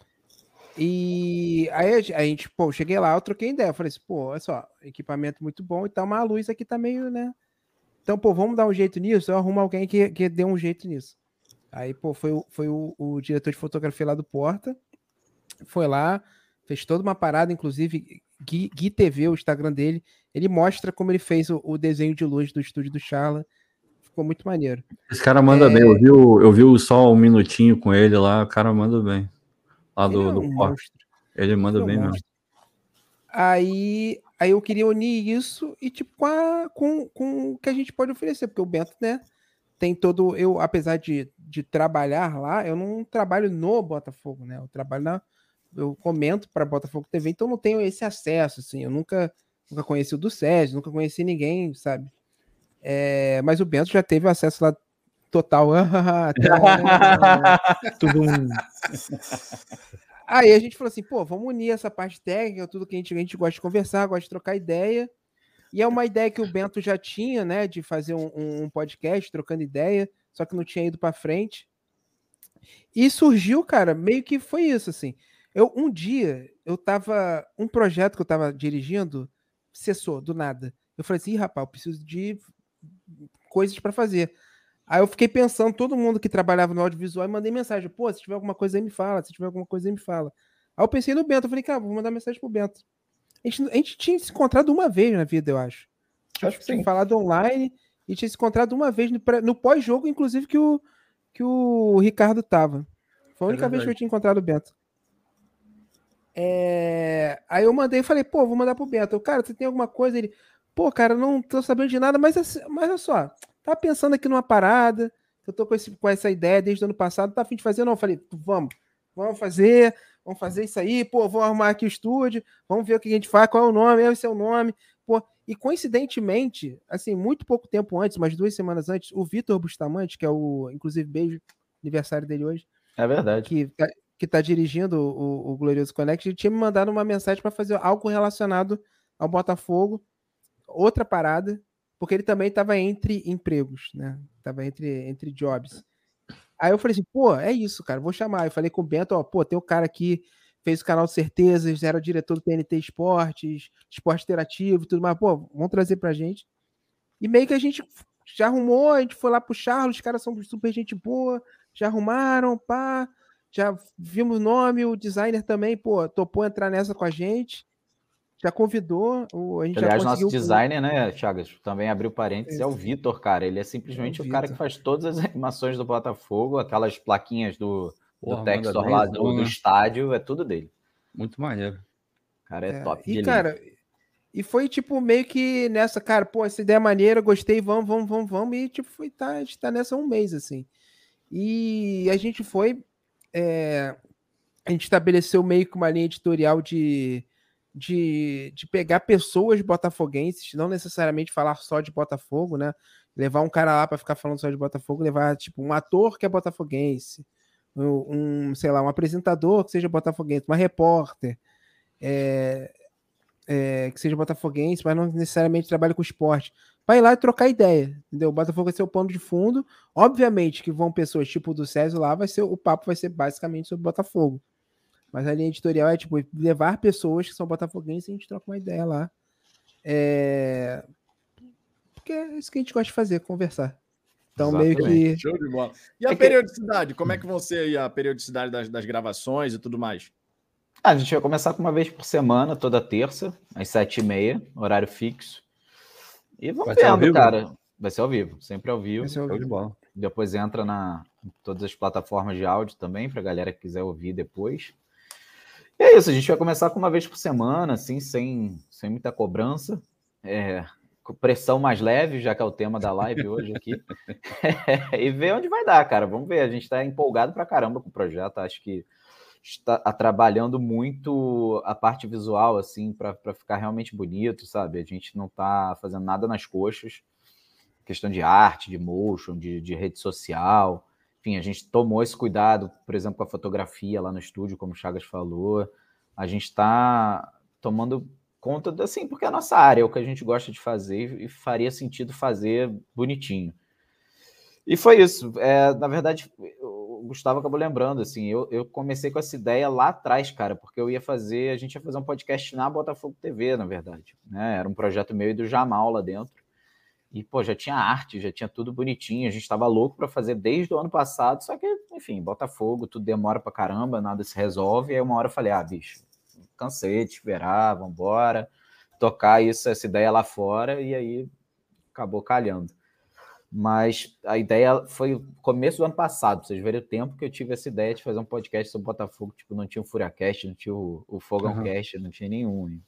Speaker 2: e aí a gente pô cheguei lá eu troquei ideia. Eu falei assim pô olha só equipamento muito bom e tal mas a luz aqui tá meio né? Então pô vamos dar um jeito nisso? Eu arrumo alguém que, que dê um jeito nisso. Aí pô foi, foi o, o diretor de fotografia lá do Porta foi lá, fez toda uma parada, inclusive Gui, Gui TV, o Instagram dele, ele mostra como ele fez o, o desenho de luz do estúdio do Charla. Ficou muito maneiro.
Speaker 4: Esse cara manda é... bem. Eu vi, eu vi só um minutinho com ele lá, o cara manda bem. Lá do, ele é um do Ele manda ele bem é um mesmo.
Speaker 2: Aí, aí eu queria unir isso e tipo com, a, com, com o que a gente pode oferecer, porque o Bento, né, tem todo eu apesar de, de trabalhar lá, eu não trabalho no Botafogo, né? Eu trabalho na eu comento para Botafogo TV, então não tenho esse acesso, assim, eu nunca, nunca conheci o do Sérgio, nunca conheci ninguém, sabe? É, mas o Bento já teve acesso lá total. Aí a gente falou assim, pô, vamos unir essa parte técnica, tudo que a gente, a gente gosta de conversar, gosta de trocar ideia. E é uma ideia que o Bento já tinha, né, de fazer um, um podcast trocando ideia, só que não tinha ido para frente. E surgiu, cara, meio que foi isso, assim. Eu, um dia, eu tava. Um projeto que eu tava dirigindo cessou do nada. Eu falei assim, rapaz, eu preciso de coisas para fazer. Aí eu fiquei pensando, todo mundo que trabalhava no audiovisual, e mandei mensagem, pô, se tiver alguma coisa aí me fala, se tiver alguma coisa aí me fala. Aí eu pensei no Bento, eu falei, cara, vou mandar mensagem pro Bento. A gente, a gente tinha se encontrado uma vez na vida, eu acho. Acho que tinha falado online e tinha se encontrado uma vez no, no pós-jogo, inclusive, que o, que o Ricardo tava. Foi a é única é vez que eu tinha encontrado o Bento. É... Aí eu mandei e falei, pô, vou mandar pro Beto. Eu, cara, você tem alguma coisa? Ele, pô, cara, não tô sabendo de nada, mas, assim, mas olha só, tá pensando aqui numa parada, Eu tô com, esse, com essa ideia desde o ano passado, tá afim de fazer? Não, eu falei, vamos, vamos fazer, vamos fazer isso aí, pô, vou arrumar aqui o estúdio, vamos ver o que a gente faz, qual é o nome, esse é o nome, pô. E coincidentemente, assim, muito pouco tempo antes, umas duas semanas antes, o Vitor Bustamante, que é o, inclusive, beijo, aniversário dele hoje.
Speaker 3: É verdade.
Speaker 2: Que tá, que tá dirigindo o, o Glorioso Connect, ele tinha me mandado uma mensagem para fazer algo relacionado ao Botafogo, outra parada, porque ele também estava entre empregos, né? Tava entre, entre jobs. Aí eu falei assim, pô, é isso, cara, vou chamar. Eu falei com o Bento, ó, pô, tem um cara aqui, fez o canal Certezas, era o diretor do TNT Esportes, Esporte Interativo, tudo mais, pô, vamos trazer pra gente. E meio que a gente já arrumou, a gente foi lá pro Charles, os caras são super gente boa, já arrumaram, pá, já vimos o nome, o designer também, pô, topou entrar nessa com a gente já convidou. O, a gente
Speaker 3: Aliás,
Speaker 2: já
Speaker 3: nosso designer, né, Chagas, também abriu parênteses, é o Vitor, cara. Ele é simplesmente é o, o cara que faz todas as animações do Botafogo, aquelas plaquinhas do, do Textor lá do, do, né? estádio, é tudo dele.
Speaker 4: Muito maneiro.
Speaker 3: Cara, é, é top.
Speaker 2: E, cara, e foi tipo meio que nessa, cara, pô, essa ideia é maneira, gostei, vamos, vamos, vamos, vamos. E tipo, foi, tá, a gente tá nessa um mês, assim. E a gente foi. É, a gente estabeleceu meio que uma linha editorial de de, de pegar pessoas botafoguenses, não necessariamente falar só de Botafogo, né? Levar um cara lá para ficar falando só de Botafogo, levar tipo um ator que é botafoguense, um, sei lá, um apresentador que seja botafoguense, uma repórter é, é, que seja botafoguense, mas não necessariamente trabalhe com esporte. Vai ir lá e trocar ideia, entendeu? O Botafogo vai ser o pano de fundo. Obviamente que vão pessoas tipo do César lá, vai ser o papo vai ser basicamente sobre Botafogo. Mas a linha editorial é tipo levar pessoas que são botafoguenses e a gente troca uma ideia lá. É... Porque é isso que a gente gosta de fazer, conversar. Então, Exatamente. meio que.
Speaker 1: Show de bola. E a é periodicidade? Que... Como é que vão ser aí a periodicidade das, das gravações e tudo mais?
Speaker 3: Ah, a gente vai começar com uma vez por semana, toda terça, às sete e meia, horário fixo. E vamos vai vendo, cara. Vai ser ao vivo, sempre ao vivo. Vai ser ao vivo. De bola. Depois entra na todas as plataformas de áudio também, para a galera que quiser ouvir depois. E é isso, a gente vai começar com uma vez por semana, assim, sem, sem muita cobrança. É, pressão mais leve, já que é o tema da live hoje aqui. e ver onde vai dar, cara. Vamos ver. A gente está empolgado pra caramba com o projeto. Acho que está trabalhando muito a parte visual, assim, para ficar realmente bonito, sabe? A gente não está fazendo nada nas coxas. Questão de arte, de motion, de, de rede social enfim, a gente tomou esse cuidado, por exemplo, com a fotografia lá no estúdio, como o Chagas falou. A gente está tomando conta, assim, porque é a nossa área, é o que a gente gosta de fazer e faria sentido fazer bonitinho. E foi isso. É, na verdade, o Gustavo acabou lembrando, assim, eu, eu comecei com essa ideia lá atrás, cara, porque eu ia fazer, a gente ia fazer um podcast na Botafogo TV, na verdade. Né? Era um projeto meu e do Jamal lá dentro. E, pô, já tinha arte, já tinha tudo bonitinho. A gente estava louco para fazer desde o ano passado. Só que, enfim, Botafogo, tudo demora para caramba, nada se resolve. E aí, uma hora eu falei: ah, bicho, cansei de esperar, vambora. Tocar isso, essa ideia lá fora. E aí acabou calhando. Mas a ideia foi começo do ano passado, vocês verem o tempo que eu tive essa ideia de fazer um podcast sobre Botafogo. Tipo, não tinha o Furiacast, não tinha o, o Fogão uhum. Não tinha nenhum.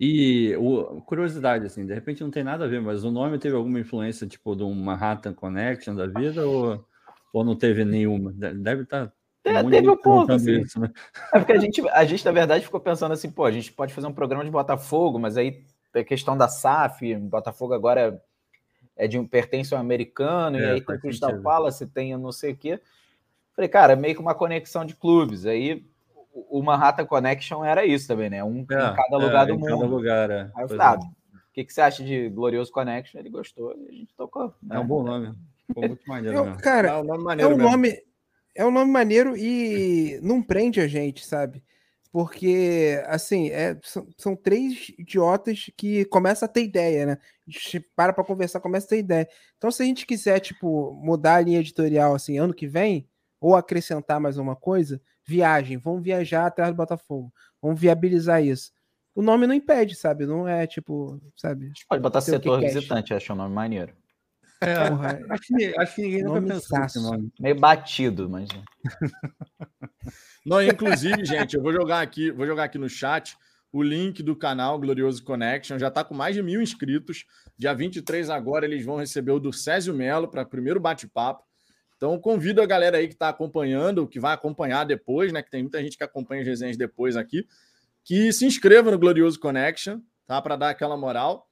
Speaker 4: E o, curiosidade, assim, de repente não tem nada a ver, mas o nome teve alguma influência, tipo, de Manhattan Connection da vida, ou, ou não teve nenhuma? Deve estar. Tá
Speaker 3: é, teve um pouco, assim. Isso, né? É porque a gente, a gente, na verdade, ficou pensando assim, pô, a gente pode fazer um programa de Botafogo, mas aí a questão da SAF, Botafogo agora é de um pertence ao americano, é, e aí tem Crystal Palace, tem não sei o quê. Falei, cara, é meio que uma conexão de clubes. Aí o Manhattan Connection era isso também, né? Um é, em cada lugar é, do mundo. Cada
Speaker 4: lugar, é.
Speaker 3: Aí eu falei, ah, o que, que você acha de Glorioso Connection? Ele gostou e a gente tocou.
Speaker 4: Né? É um bom nome. Ficou muito maneiro.
Speaker 2: Eu, cara, é um nome maneiro. É um nome, é um nome maneiro e não prende a gente, sabe? Porque, assim, é, são, são, três idiotas que começam a ter ideia, né? A gente para pra conversar, começa a ter ideia. Então, se a gente quiser, tipo, mudar a linha editorial, assim, ano que vem, ou acrescentar mais uma coisa, viagem, vão viajar atrás do Botafogo, vamos viabilizar isso. O nome não impede, sabe? Não é tipo, sabe?
Speaker 3: Pode botar setor visitante, acho o nome maneiro.
Speaker 4: É, Porra, acho, que, acho que ninguém nunca pensou nesse
Speaker 3: nome. Meio batido, mas.
Speaker 1: Não, inclusive, gente, eu vou jogar aqui, vou jogar aqui no chat o link do canal Glorioso Connection. Já está com mais de mil inscritos. Dia 23 agora eles vão receber o do Césio Melo para primeiro bate-papo. Então convido a galera aí que está acompanhando, que vai acompanhar depois, né? Que tem muita gente que acompanha as resenhas depois aqui, que se inscreva no Glorioso Connection, tá? Para dar aquela moral.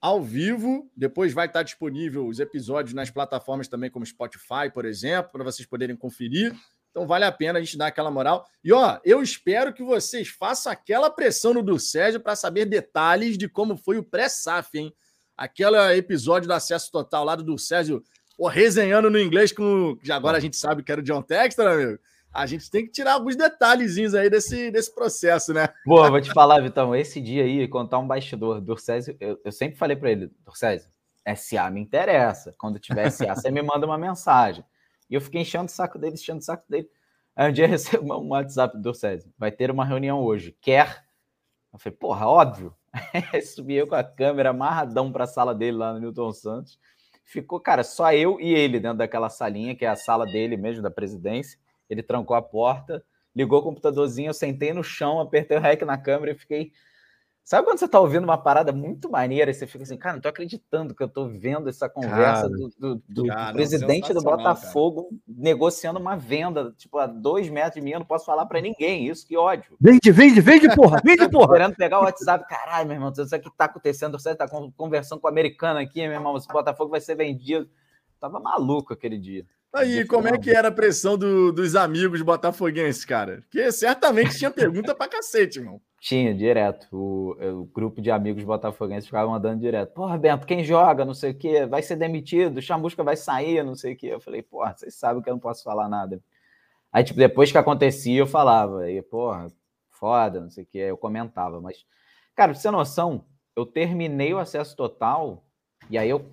Speaker 1: Ao vivo, depois vai estar disponível os episódios nas plataformas também, como Spotify, por exemplo, para vocês poderem conferir. Então vale a pena a gente dar aquela moral. E ó, eu espero que vocês façam aquela pressão no do Sérgio para saber detalhes de como foi o pré-SAF, hein? Aquele episódio do acesso total lá do Sérgio, resenhando no inglês com. Já agora a gente sabe que era o John Textor, amigo. A gente tem que tirar alguns detalhezinhos aí desse, desse processo, né?
Speaker 3: Boa, vou te falar, Vitão, esse dia aí, contar um bastidor. Dorcésio, eu, eu sempre falei para ele, Dorcésio, SA me interessa. Quando tiver SA, você me manda uma mensagem. E eu fiquei enchendo o saco dele, enchendo o saco dele. Aí um dia eu recebo um WhatsApp do César. Vai ter uma reunião hoje. Quer? Eu falei, porra, óbvio. Aí subi eu com a câmera amarradão para a sala dele lá no Newton Santos. Ficou, cara, só eu e ele dentro daquela salinha, que é a sala dele mesmo, da presidência. Ele trancou a porta, ligou o computadorzinho, eu sentei no chão, apertei o REC na câmera e fiquei Sabe quando você tá ouvindo uma parada muito maneira e você fica assim, cara, não tô acreditando que eu tô vendo essa conversa cara, do, do, do cara, presidente do Botafogo cara. negociando uma venda, tipo, a dois metros de mim, eu não posso falar para ninguém isso, que ódio.
Speaker 2: Vende, vende, vende, porra, vende, porra.
Speaker 3: Querendo pegar o WhatsApp, caralho, meu irmão, isso aqui tá acontecendo, você tá conversando com o americano aqui, meu irmão, esse Botafogo vai ser vendido. Tava maluco aquele dia.
Speaker 1: Aí, como é que era a pressão do, dos amigos botafoguenses, cara? Porque certamente tinha pergunta pra cacete, irmão.
Speaker 3: Tinha, direto. O, o, grupo de amigos botafoguenses ficava mandando direto. Porra, Bento, quem joga, não sei o quê, vai ser demitido, Chamusca vai sair, não sei o quê. Eu falei, porra, vocês sabem que eu não posso falar nada. Aí, tipo, depois que acontecia, eu falava. Aí, porra, foda, não sei o quê. Eu comentava. Mas, cara, pra você ter noção, eu terminei o acesso total e aí eu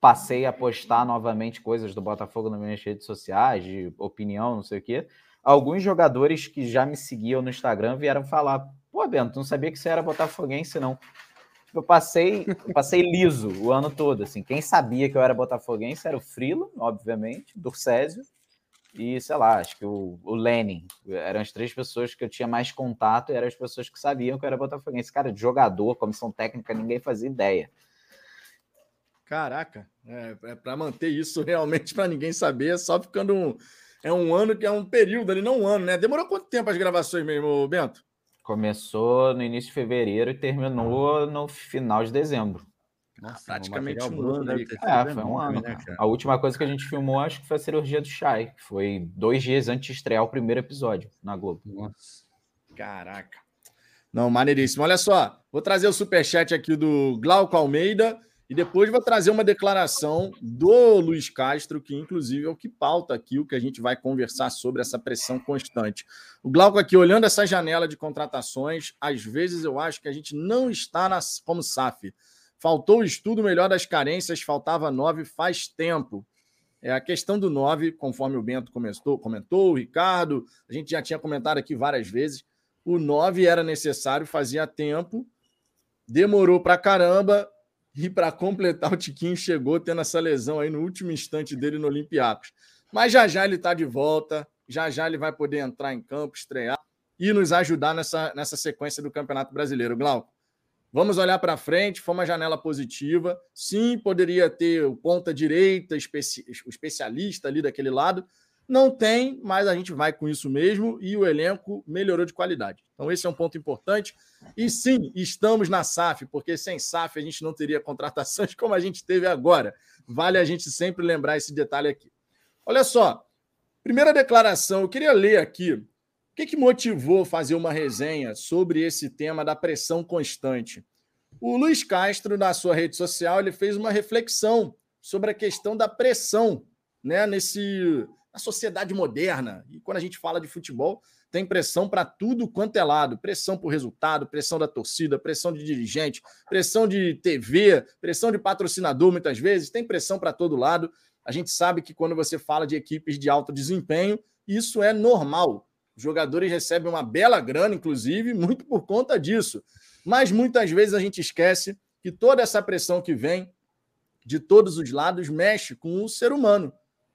Speaker 3: passei a postar novamente coisas do Botafogo nas minhas redes sociais, de opinião, não sei o quê. Alguns jogadores que já me seguiam no Instagram vieram falar Pô, Bento, não sabia que você era botafoguense, não. Eu passei, passei liso o ano todo, assim. Quem sabia que eu era botafoguense era o Frilo, obviamente, do Césio, e, sei lá, acho que o, o Lenin. Eram as três pessoas que eu tinha mais contato e eram as pessoas que sabiam que eu era botafoguense. Cara, de jogador, comissão técnica, ninguém fazia ideia.
Speaker 1: Caraca, é, é para manter isso realmente para ninguém saber, só ficando um, é um ano que é um período ali, não um ano, né? Demorou quanto tempo as gravações mesmo, Bento?
Speaker 3: Começou no início de fevereiro e terminou no final de dezembro.
Speaker 1: Nossa, praticamente um ano. Aí,
Speaker 3: é, foi um ano. Né, a última coisa que a gente filmou, acho que foi a cirurgia do Chay, que foi dois dias antes de estrear o primeiro episódio na Globo.
Speaker 1: Nossa. Caraca. Não, maneiríssimo. Olha só, vou trazer o superchat aqui do Glauco Almeida. E depois vou trazer uma declaração do Luiz Castro, que inclusive é o que pauta aqui o que a gente vai conversar sobre essa pressão constante. O Glauco aqui, olhando essa janela de contratações, às vezes eu acho que a gente não está na, como SAF. Faltou o estudo melhor das carências, faltava nove faz tempo. É a questão do nove, conforme o Bento comentou, comentou, o Ricardo, a gente já tinha comentado aqui várias vezes. O nove era necessário, fazia tempo, demorou para caramba, e para completar, o Tiquinho chegou tendo essa lesão aí no último instante dele no Olympiacos. Mas já já ele está de volta, já já ele vai poder entrar em campo, estrear e nos ajudar nessa, nessa sequência do Campeonato Brasileiro. Glauco, vamos olhar para frente, foi uma janela positiva. Sim, poderia ter o ponta direita, o especialista ali daquele lado, não tem, mas a gente vai com isso mesmo e o elenco melhorou de qualidade. Então, esse é um ponto importante. E sim, estamos na SAF, porque sem SAF a gente não teria contratações como a gente teve agora. Vale a gente sempre lembrar esse detalhe aqui. Olha só, primeira declaração, eu queria ler aqui. O que, que motivou fazer uma resenha sobre esse tema da pressão constante? O Luiz Castro, na sua rede social, ele fez uma reflexão sobre a questão da pressão né, nesse a sociedade moderna. E quando a gente fala de futebol, tem pressão para tudo quanto é lado: pressão por resultado, pressão da torcida, pressão de dirigente, pressão de TV, pressão de patrocinador, muitas vezes, tem pressão para todo lado. A gente sabe que quando você fala de equipes de alto desempenho, isso é normal. Os jogadores recebem uma bela grana, inclusive, muito por conta disso. Mas muitas vezes a gente esquece que toda essa pressão que vem de todos os lados mexe com o ser humano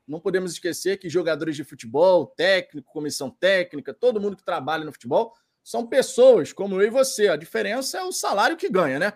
Speaker 1: não podemos esquecer que jogadores de futebol, técnico, comissão técnica, todo mundo que trabalha no futebol são pessoas como eu e você. A diferença é o salário que ganha, né?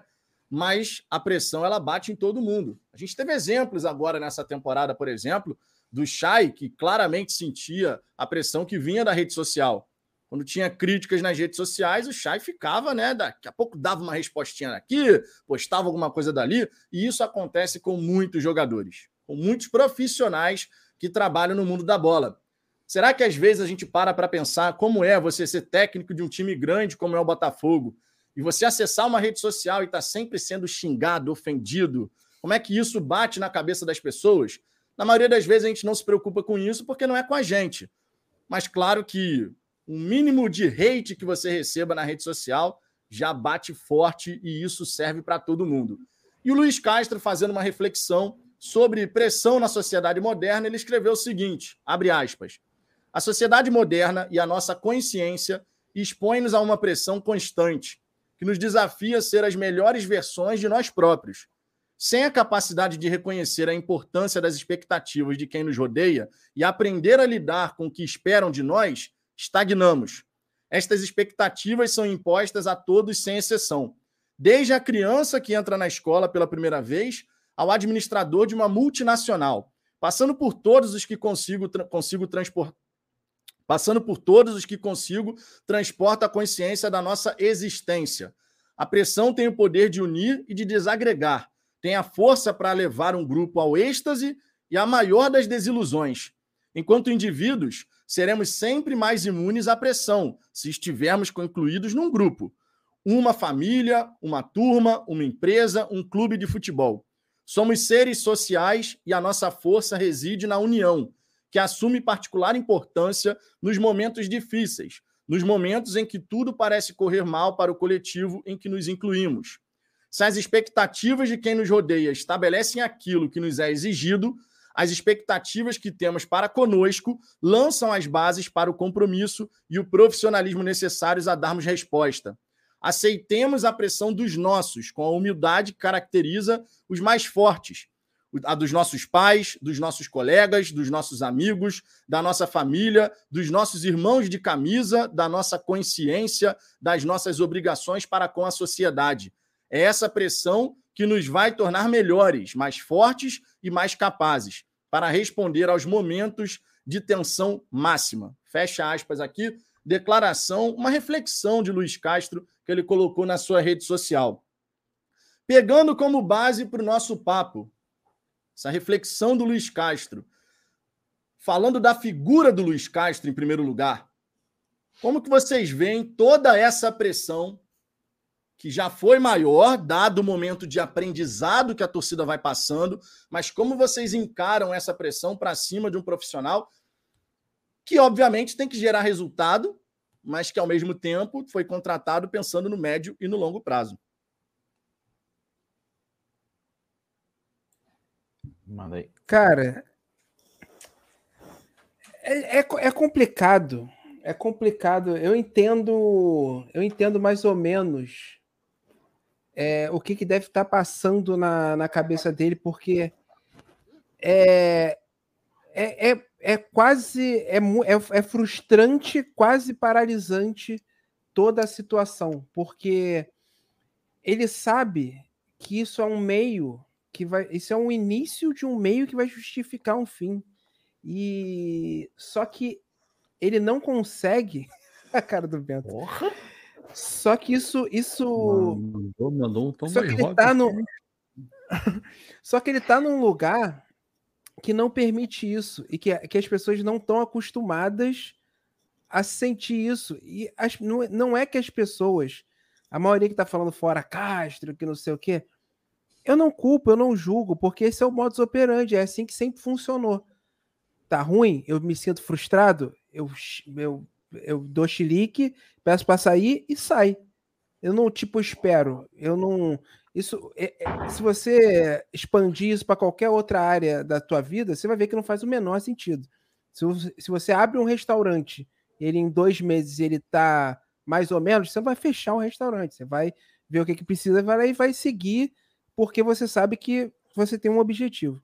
Speaker 1: Mas a pressão ela bate em todo mundo. A gente teve exemplos agora nessa temporada, por exemplo, do Chay, que claramente sentia a pressão que vinha da rede social. Quando tinha críticas nas redes sociais, o Chay ficava, né? Daqui a pouco dava uma respostinha aqui, postava alguma coisa dali, e isso acontece com muitos jogadores, com muitos profissionais que trabalham no mundo da bola. Será que às vezes a gente para para pensar como é você ser técnico de um time grande como é o Botafogo e você acessar uma rede social e estar tá sempre sendo xingado, ofendido? Como é que isso bate na cabeça das pessoas? Na maioria das vezes a gente não se preocupa com isso porque não é com a gente. Mas claro que o mínimo de hate que você receba na rede social já bate forte e isso serve para todo mundo. E o Luiz Castro fazendo uma reflexão sobre pressão na sociedade moderna, ele escreveu o seguinte, abre aspas: a sociedade moderna e a nossa consciência expõem-nos a uma pressão constante, que nos desafia a ser as melhores versões de nós próprios. Sem a capacidade de reconhecer a importância das expectativas de quem nos rodeia e aprender a lidar com o que esperam de nós, estagnamos. Estas expectativas são impostas a todos sem exceção, desde a criança que entra na escola pela primeira vez ao administrador de uma multinacional, passando por todos os que consigo, consigo transportar passando por todos os que consigo, transporta a consciência da nossa existência. A pressão tem o poder de unir e de desagregar, tem a força para levar um grupo ao êxtase e à maior das desilusões. Enquanto indivíduos, seremos sempre mais imunes à pressão se estivermos concluídos num grupo. Uma família, uma turma, uma empresa, um clube de futebol. Somos seres sociais e a nossa força reside na união, que assume particular importância nos momentos difíceis, nos momentos em que tudo parece correr mal para o coletivo em que nos incluímos. Se as expectativas de quem nos rodeia estabelecem aquilo que nos é exigido, as expectativas que temos para conosco lançam as bases para o compromisso e o profissionalismo necessários a darmos resposta. Aceitemos a pressão dos nossos, com a humildade que caracteriza os mais fortes, a dos nossos pais, dos nossos colegas, dos nossos amigos, da nossa família, dos nossos irmãos de camisa, da nossa consciência, das nossas obrigações para com a sociedade. É essa pressão que nos vai tornar melhores, mais fortes e mais capazes para responder aos momentos de tensão máxima. Fecha aspas aqui, declaração, uma reflexão de Luiz Castro que ele colocou na sua rede social. Pegando como base para o nosso papo, essa reflexão do Luiz Castro, falando da figura do Luiz Castro em primeiro lugar, como que vocês veem toda essa pressão que já foi maior, dado o momento de aprendizado que a torcida vai passando, mas como vocês encaram essa pressão para cima de um profissional que, obviamente, tem que gerar resultado, mas que, ao mesmo tempo, foi contratado pensando no médio e no longo prazo?
Speaker 2: Manda aí. Cara, é, é, é, complicado. É complicado. Eu entendo, eu entendo mais ou menos é, o que, que deve estar passando na, na cabeça dele, porque é, é, é, é quase é, é, é frustrante, quase paralisante toda a situação, porque ele sabe que isso é um meio que vai. Isso é um início de um meio que vai justificar um fim. E só que ele não consegue. a cara do Bento. Porra. Só que isso. isso... Mano, só que ele tá no. só que ele tá num lugar que não permite isso e que, que as pessoas não estão acostumadas a sentir isso. E as, não, não é que as pessoas, a maioria que tá falando fora Castro, que não sei o quê, eu não culpo, eu não julgo, porque esse é o modus operandi, é assim que sempre funcionou. Tá ruim, eu me sinto frustrado, eu, eu, eu dou chilique, peço para sair e sai. Eu não, tipo, espero. Eu não. Isso, é, é, se você expandir isso para qualquer outra área da tua vida, você vai ver que não faz o menor sentido. Se, se você abre um restaurante, ele em dois meses ele tá mais ou menos, você vai fechar o restaurante, você vai ver o que, que precisa, vai e vai seguir porque você sabe que você tem um objetivo.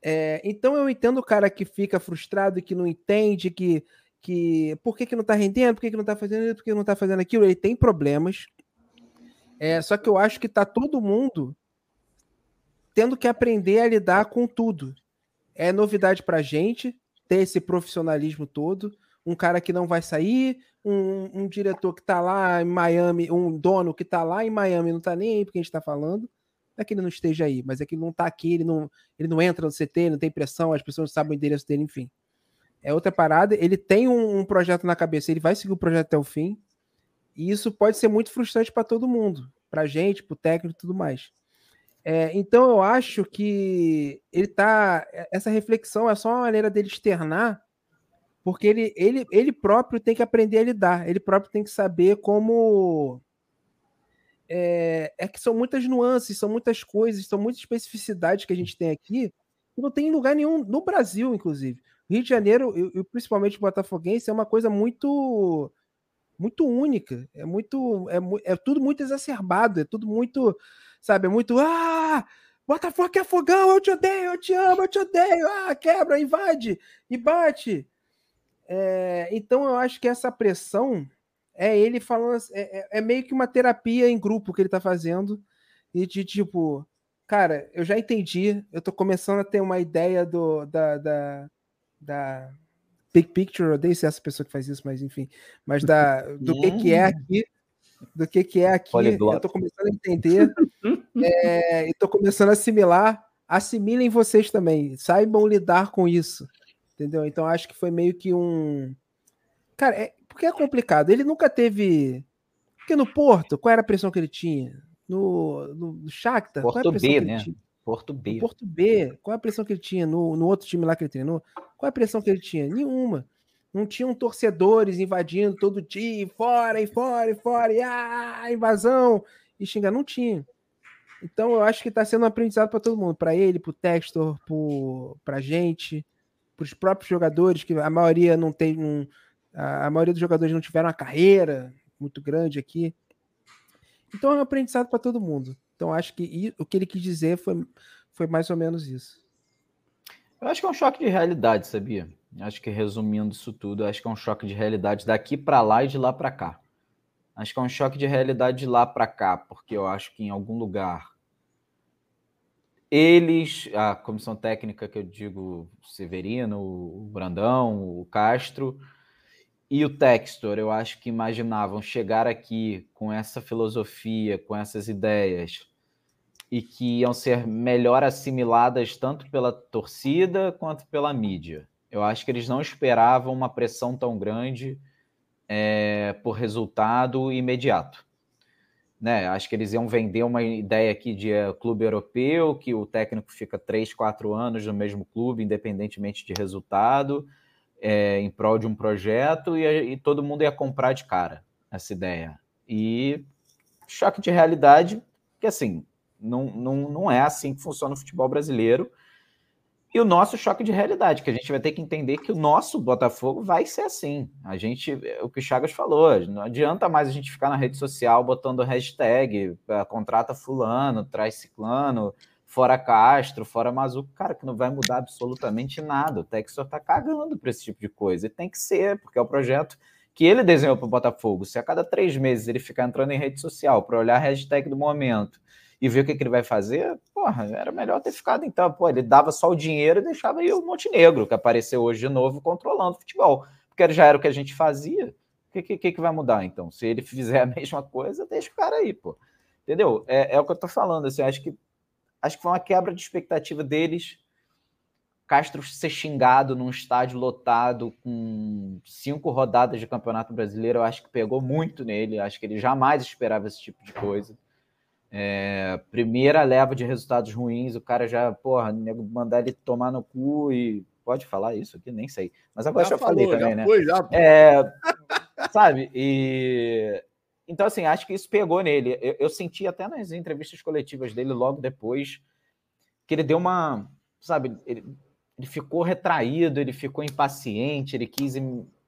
Speaker 2: É, então eu entendo o cara que fica frustrado, que não entende, que, que por que, que não tá rendendo, por que, que não tá fazendo isso, por que não tá fazendo aquilo. Ele tem problemas. É, só que eu acho que tá todo mundo tendo que aprender a lidar com tudo. É novidade pra gente ter esse profissionalismo todo. Um cara que não vai sair, um, um diretor que tá lá em Miami, um dono que tá lá em Miami, não tá nem aí porque a gente tá falando. Não é que ele não esteja aí, mas é que ele não tá aqui, ele não, ele não entra no CT, não tem pressão, as pessoas não sabem o endereço dele, enfim. É outra parada. Ele tem um, um projeto na cabeça, ele vai seguir o projeto até o fim. E isso pode ser muito frustrante para todo mundo, para gente, para o técnico e tudo mais. É, então eu acho que ele tá. Essa reflexão é só uma maneira dele externar, porque ele, ele, ele próprio tem que aprender a lidar, ele próprio tem que saber como é, é, que são muitas nuances, são muitas coisas, são muitas especificidades que a gente tem aqui, que não tem em lugar nenhum, no Brasil, inclusive. Rio de Janeiro, e principalmente o Botafoguense, é uma coisa muito muito única, é muito é, é tudo muito exacerbado, é tudo muito, sabe, é muito ah, Botafogo é fogão, eu te odeio, eu te amo, eu te odeio, ah, quebra, invade e bate. É, então eu acho que essa pressão é ele falando. É, é, é, meio que uma terapia em grupo que ele tá fazendo. E de tipo, cara, eu já entendi. Eu tô começando a ter uma ideia do, da, da, da Big Picture. Eu odeio ser essa pessoa que faz isso, mas enfim. Mas da, do que, que é aqui. Do que, que é aqui. Eu tô começando a entender. é, e tô começando a assimilar. Assimilem vocês também. Saibam lidar com isso. Entendeu? Então acho que foi meio que um. Cara, é, porque é complicado. Ele nunca teve. Porque no Porto, qual era a pressão que ele tinha? No, no Shakhtar,
Speaker 3: Porto
Speaker 2: qual é a
Speaker 3: B, né? Porto B.
Speaker 2: No Porto B, qual a pressão que ele tinha? No, no outro time lá que ele treinou, qual a pressão que ele tinha? Nenhuma. Não tinham torcedores invadindo todo dia, fora e fora e fora, e ah, invasão, e xingar. Não tinha. Então eu acho que está sendo um aprendizado para todo mundo, para ele, para o Textor, para a gente, para os próprios jogadores, que a maioria não tem. Um, a maioria dos jogadores não tiveram uma carreira muito grande aqui. Então é um aprendizado para todo mundo. Então acho que o que ele quis dizer foi, foi mais ou menos isso.
Speaker 3: Eu acho que é um choque de realidade, sabia? Acho que resumindo isso tudo, acho que é um choque de realidade daqui para lá e de lá para cá. Acho que é um choque de realidade de lá para cá, porque eu acho que em algum lugar eles, a comissão técnica que eu digo, Severino, o Brandão, o Castro, e o Textor, eu acho que imaginavam chegar aqui com essa filosofia, com essas ideias, e que iam ser melhor assimiladas tanto pela torcida quanto pela mídia. Eu acho que eles não esperavam uma pressão tão grande é, por resultado imediato. Né? Acho que eles iam vender uma ideia aqui de uh, clube europeu, que o técnico fica três, quatro anos no mesmo clube, independentemente de resultado é, em prol de um projeto e, e, todo mundo ia comprar de cara essa ideia. E choque de realidade, que assim, não, não, não é assim que funciona o futebol brasileiro. E o nosso choque de realidade, que a gente vai ter que entender que o nosso Botafogo vai ser assim. A gente, o que o Chagas falou, não adianta mais a gente ficar na rede social botando hashtag, ah, contrata fulano, traz ciclano, fora Castro, fora Mazuco, cara, que não vai mudar absolutamente nada. O Textor tá cagando para esse tipo de coisa. E tem que ser, porque é o projeto que ele desenhou para o Botafogo. Se a cada três meses ele ficar entrando em rede social para olhar a hashtag do momento e ver o que, que, ele vai fazer, porra, era melhor ter ficado então. Pô, ele dava só o dinheiro e deixava aí o Montenegro, que apareceu hoje de novo controlando o futebol. Porque já era o que a gente fazia. O que, que, que vai mudar então? Se ele fizer a mesma coisa, deixa o cara aí, pô. Entendeu? É, é o que eu tô falando. Assim, acho que acho que foi uma quebra de expectativa deles. Castro ser xingado num estádio lotado com cinco rodadas de Campeonato Brasileiro, eu acho que pegou muito nele. Acho que ele jamais esperava esse tipo de coisa. É, primeira leva de resultados ruins, o cara já, porra, mandar ele tomar no cu e. Pode falar isso aqui? Nem sei. Mas agora já, já falou, falei também, já né? Foi, já... É, sabe? E então, assim, acho que isso pegou nele. Eu, eu, senti até nas entrevistas coletivas dele logo depois que ele deu uma. Sabe, ele, ele ficou retraído, ele ficou impaciente, ele quis ir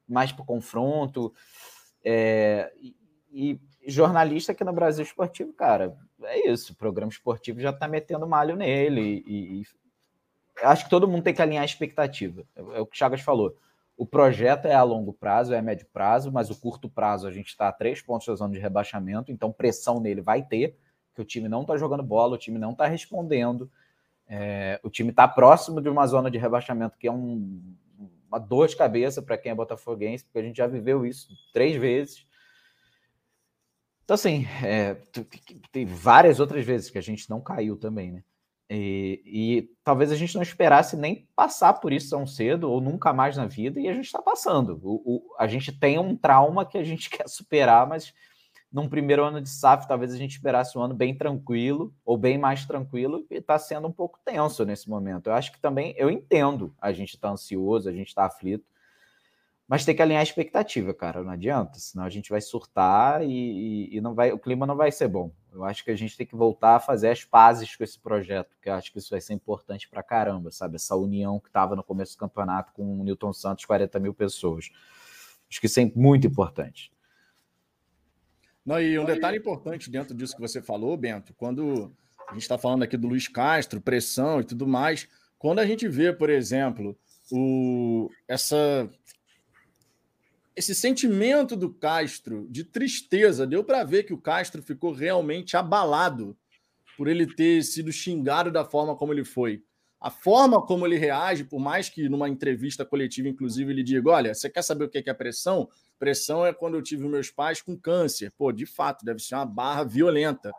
Speaker 3: mais para o confronto. É, e, e, jornalista aqui no Brasil Esportivo, cara, é isso. O programa esportivo já está metendo malho nele. E, e, acho que todo mundo tem que alinhar a expectativa. É, é o que o Chagas falou. O projeto é a longo prazo, é a médio prazo, mas o curto prazo a gente está a três pontos da zona de rebaixamento, então pressão nele vai ter, que o time não está jogando bola, o time não está respondendo, é, o time está próximo de uma zona de rebaixamento que é um, uma dor de cabeça para quem é botafoguense, porque a gente já viveu isso três vezes. Então, assim, é, tem várias outras vezes que a gente não caiu também, né? E, e, talvez a gente não esperasse nem passar por isso tão cedo ou nunca mais na vida, e a gente está passando. O, o, a gente tem um trauma que a gente quer superar, mas num primeiro ano de SAF, talvez a gente esperasse um ano bem tranquilo, ou bem mais tranquilo, e está sendo um pouco tenso nesse momento. Eu acho que também, eu entendo a gente está ansioso, a gente está aflito, mas tem que alinhar a expectativa, cara. Não adianta, senão a gente vai surtar e, e, não vai, o clima não vai ser bom. Eu acho que a gente tem que voltar a fazer as pazes com esse projeto, porque eu acho que isso vai ser importante pra caramba, sabe? Essa união que estava no começo do campeonato com o Newton Santos, 40 mil pessoas. Acho que isso é muito importante.
Speaker 1: Não, e um detalhe importante dentro disso que você falou, Bento, quando a gente está falando aqui do Luiz Castro, pressão e tudo mais, quando a gente vê, por exemplo, o, essa esse sentimento do Castro de tristeza, deu para ver que o Castro ficou realmente abalado por ele ter sido xingado da forma como ele foi. A forma como ele reage, por mais que numa entrevista coletiva, inclusive, ele diga: Olha, você quer saber o que é pressão? Pressão é quando eu tive meus pais com câncer. Pô, de fato, deve ser uma barra violenta.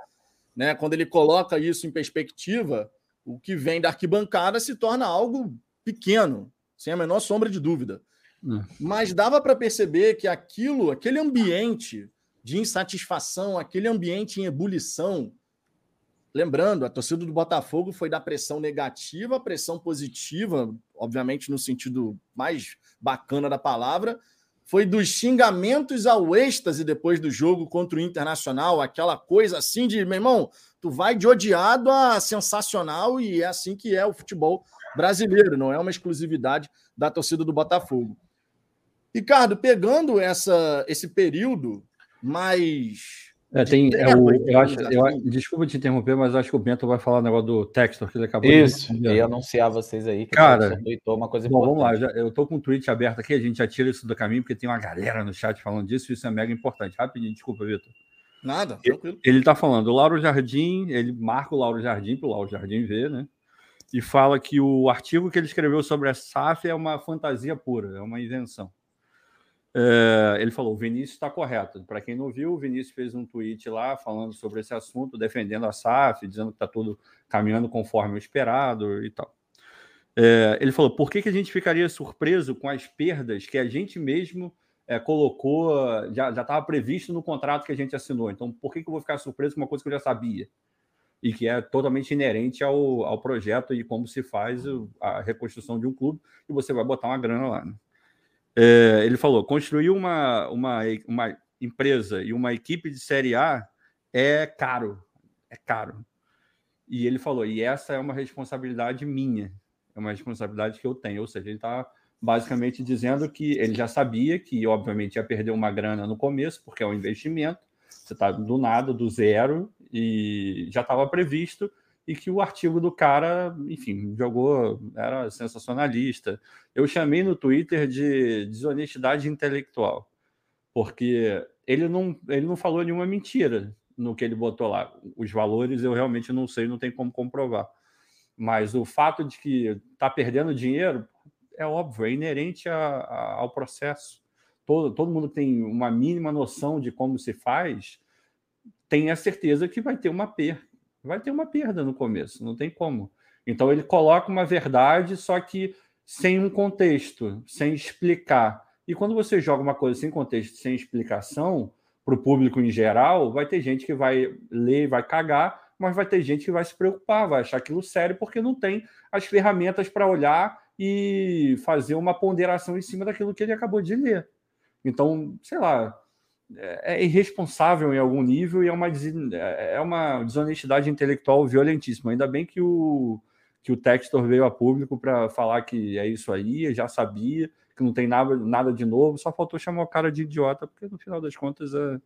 Speaker 1: Né? Quando ele coloca isso em perspectiva, o que vem da arquibancada se torna algo pequeno, sem a menor sombra de dúvida. Hum. Mas dava para perceber que aquilo, aquele ambiente de insatisfação, aquele ambiente em ebulição, lembrando, a torcida do Botafogo foi da pressão negativa à pressão positiva, obviamente no sentido mais bacana da palavra, foi dos xingamentos ao êxtase depois do jogo contra o Internacional, aquela coisa assim de, meu irmão, tu vai de odiado a sensacional e é assim que é o futebol brasileiro, não é uma exclusividade da torcida do Botafogo. Ricardo, pegando essa, esse período mais.
Speaker 4: É, tem, é o, eu acho, eu, assim. desculpa te interromper, mas acho que o Bento vai falar o negócio do Textor que ele acabou
Speaker 3: Isso, de ia anunciar vocês aí
Speaker 4: que Cara, uma coisa bom, vamos lá, já, eu tô com um tweet aberto aqui, a gente já tira isso do caminho, porque tem uma galera no chat falando disso, isso é mega importante. Rapidinho, desculpa, Vitor.
Speaker 1: Nada, tranquilo.
Speaker 4: Ele, ele tá falando, o Lauro Jardim, ele marca o Lauro Jardim para o Lauro Jardim ver, né? E fala que o artigo que ele escreveu sobre a SAF é uma fantasia pura, é uma invenção. É, ele falou: o Vinícius está correto. Para quem não viu, o Vinícius fez um tweet lá falando sobre esse assunto, defendendo a SAF, dizendo que está tudo caminhando conforme o esperado e tal. É, ele falou: por que, que a gente ficaria surpreso com as perdas que a gente mesmo é, colocou, já estava previsto no contrato que a gente assinou? Então, por que, que eu vou ficar surpreso com uma coisa que eu já sabia? E que é totalmente inerente ao, ao projeto e como se faz a reconstrução de um clube, e você vai botar uma grana lá. Né? É, ele falou: construir uma, uma, uma empresa e uma equipe de Série A é caro, é caro. E ele falou: e essa é uma responsabilidade minha, é uma responsabilidade que eu tenho. Ou seja, ele está basicamente dizendo que ele já sabia que, obviamente, ia perder uma grana no começo, porque é um investimento. Você está do nada, do zero, e já estava previsto e que o artigo do cara, enfim, jogou, era sensacionalista. Eu chamei no Twitter de desonestidade intelectual, porque ele não, ele não falou nenhuma mentira no que ele botou lá. Os valores eu realmente não sei, não tem como comprovar. Mas o fato de que está perdendo dinheiro é óbvio, é inerente a, a, ao processo. Todo, todo mundo tem uma mínima noção de como se faz, tem a certeza que vai ter uma perda vai ter uma perda no começo, não tem como. Então ele coloca uma verdade, só que sem um contexto, sem explicar. E quando você joga uma coisa sem contexto, sem explicação, para o público em geral, vai ter gente que vai ler, vai cagar, mas vai ter gente que vai se preocupar, vai achar aquilo sério, porque não tem as ferramentas para olhar e fazer uma ponderação em cima daquilo que ele acabou de ler. Então, sei lá, é, é irresponsável em algum nível e é uma, é, é uma desonestidade intelectual violentíssima. Ainda bem que o, que o Textor veio a público para falar que é isso aí, já sabia, que não tem nada, nada de novo, só faltou chamar o cara de idiota, porque no final das contas é,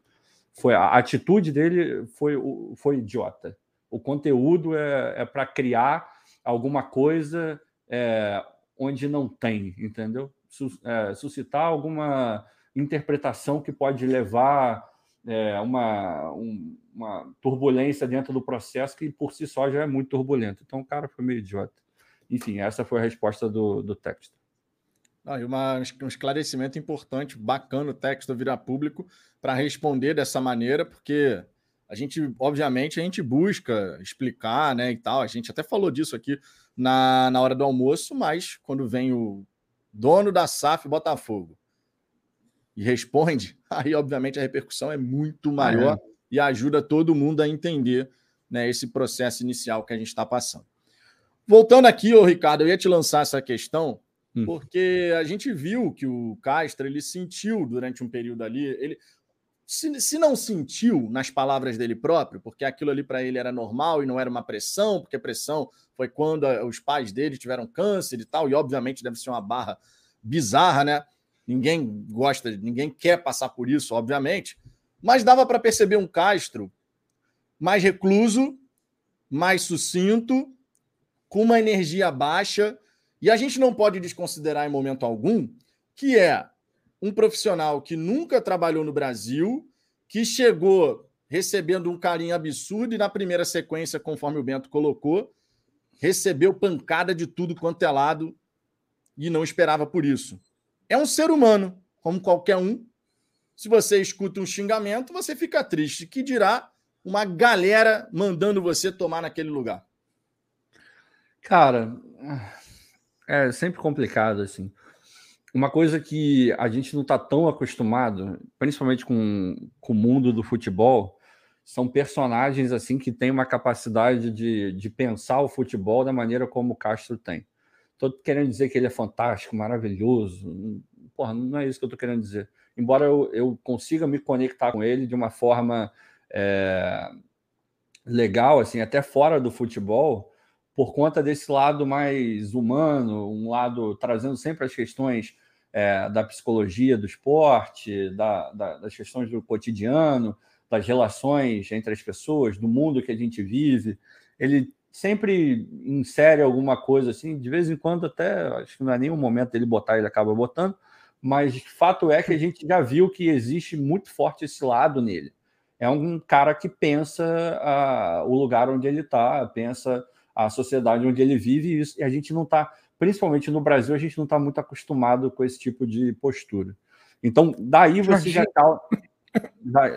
Speaker 4: foi a atitude dele foi, foi idiota. O conteúdo é, é para criar alguma coisa é, onde não tem, entendeu? é, suscitar alguma interpretação que pode levar é, uma, um, uma turbulência dentro do processo que por si só já é muito turbulento. Então o cara foi meio idiota. Enfim, essa foi a resposta do, do texto.
Speaker 1: Ah, e uma, um esclarecimento importante, bacana o texto virar público para responder dessa maneira, porque a gente, obviamente, a gente busca explicar, né, e tal. A gente até falou disso aqui na, na hora do almoço, mas quando vem o dono da SAF Botafogo e responde, aí, obviamente, a repercussão é muito maior é. e ajuda todo mundo a entender né, esse processo inicial que a gente está passando. Voltando aqui, ô Ricardo, eu ia te lançar essa questão, hum. porque a gente viu que o Castro ele sentiu durante um período ali, ele se, se não sentiu nas palavras dele próprio, porque aquilo ali para ele era normal e não era uma pressão, porque a pressão foi quando os pais dele tiveram câncer e tal, e obviamente deve ser uma barra bizarra, né? Ninguém gosta, ninguém quer passar por isso, obviamente, mas dava para perceber um Castro mais recluso, mais sucinto, com uma energia baixa, e a gente não pode desconsiderar em momento algum que é um profissional que nunca trabalhou no Brasil, que chegou recebendo um carinho absurdo e na primeira sequência, conforme o Bento colocou, recebeu pancada de tudo quanto é lado e não esperava por isso. É um ser humano, como qualquer um. Se você escuta um xingamento, você fica triste. Que dirá uma galera mandando você tomar naquele lugar?
Speaker 4: Cara, é sempre complicado assim uma coisa que a gente não está tão acostumado, principalmente com, com o mundo do futebol, são personagens assim que têm uma capacidade de, de pensar o futebol da maneira como o Castro tem. Estou querendo dizer que ele é fantástico, maravilhoso. Porra, não é isso que eu estou querendo dizer. Embora eu, eu consiga me conectar com ele de uma forma é, legal, assim, até fora do futebol, por conta desse lado mais humano, um lado trazendo sempre as questões é, da psicologia do esporte, da, da, das questões do cotidiano, das relações entre as pessoas, do mundo que a gente vive. Ele sempre insere alguma coisa assim, de vez em quando até, acho que não é o momento dele botar, ele acaba botando, mas fato é que a gente já viu que existe muito forte esse lado nele. É um cara que pensa a, o lugar onde ele está, pensa a sociedade onde ele vive, e, isso, e a gente não está, principalmente no Brasil, a gente não está muito acostumado com esse tipo de postura. Então, daí você já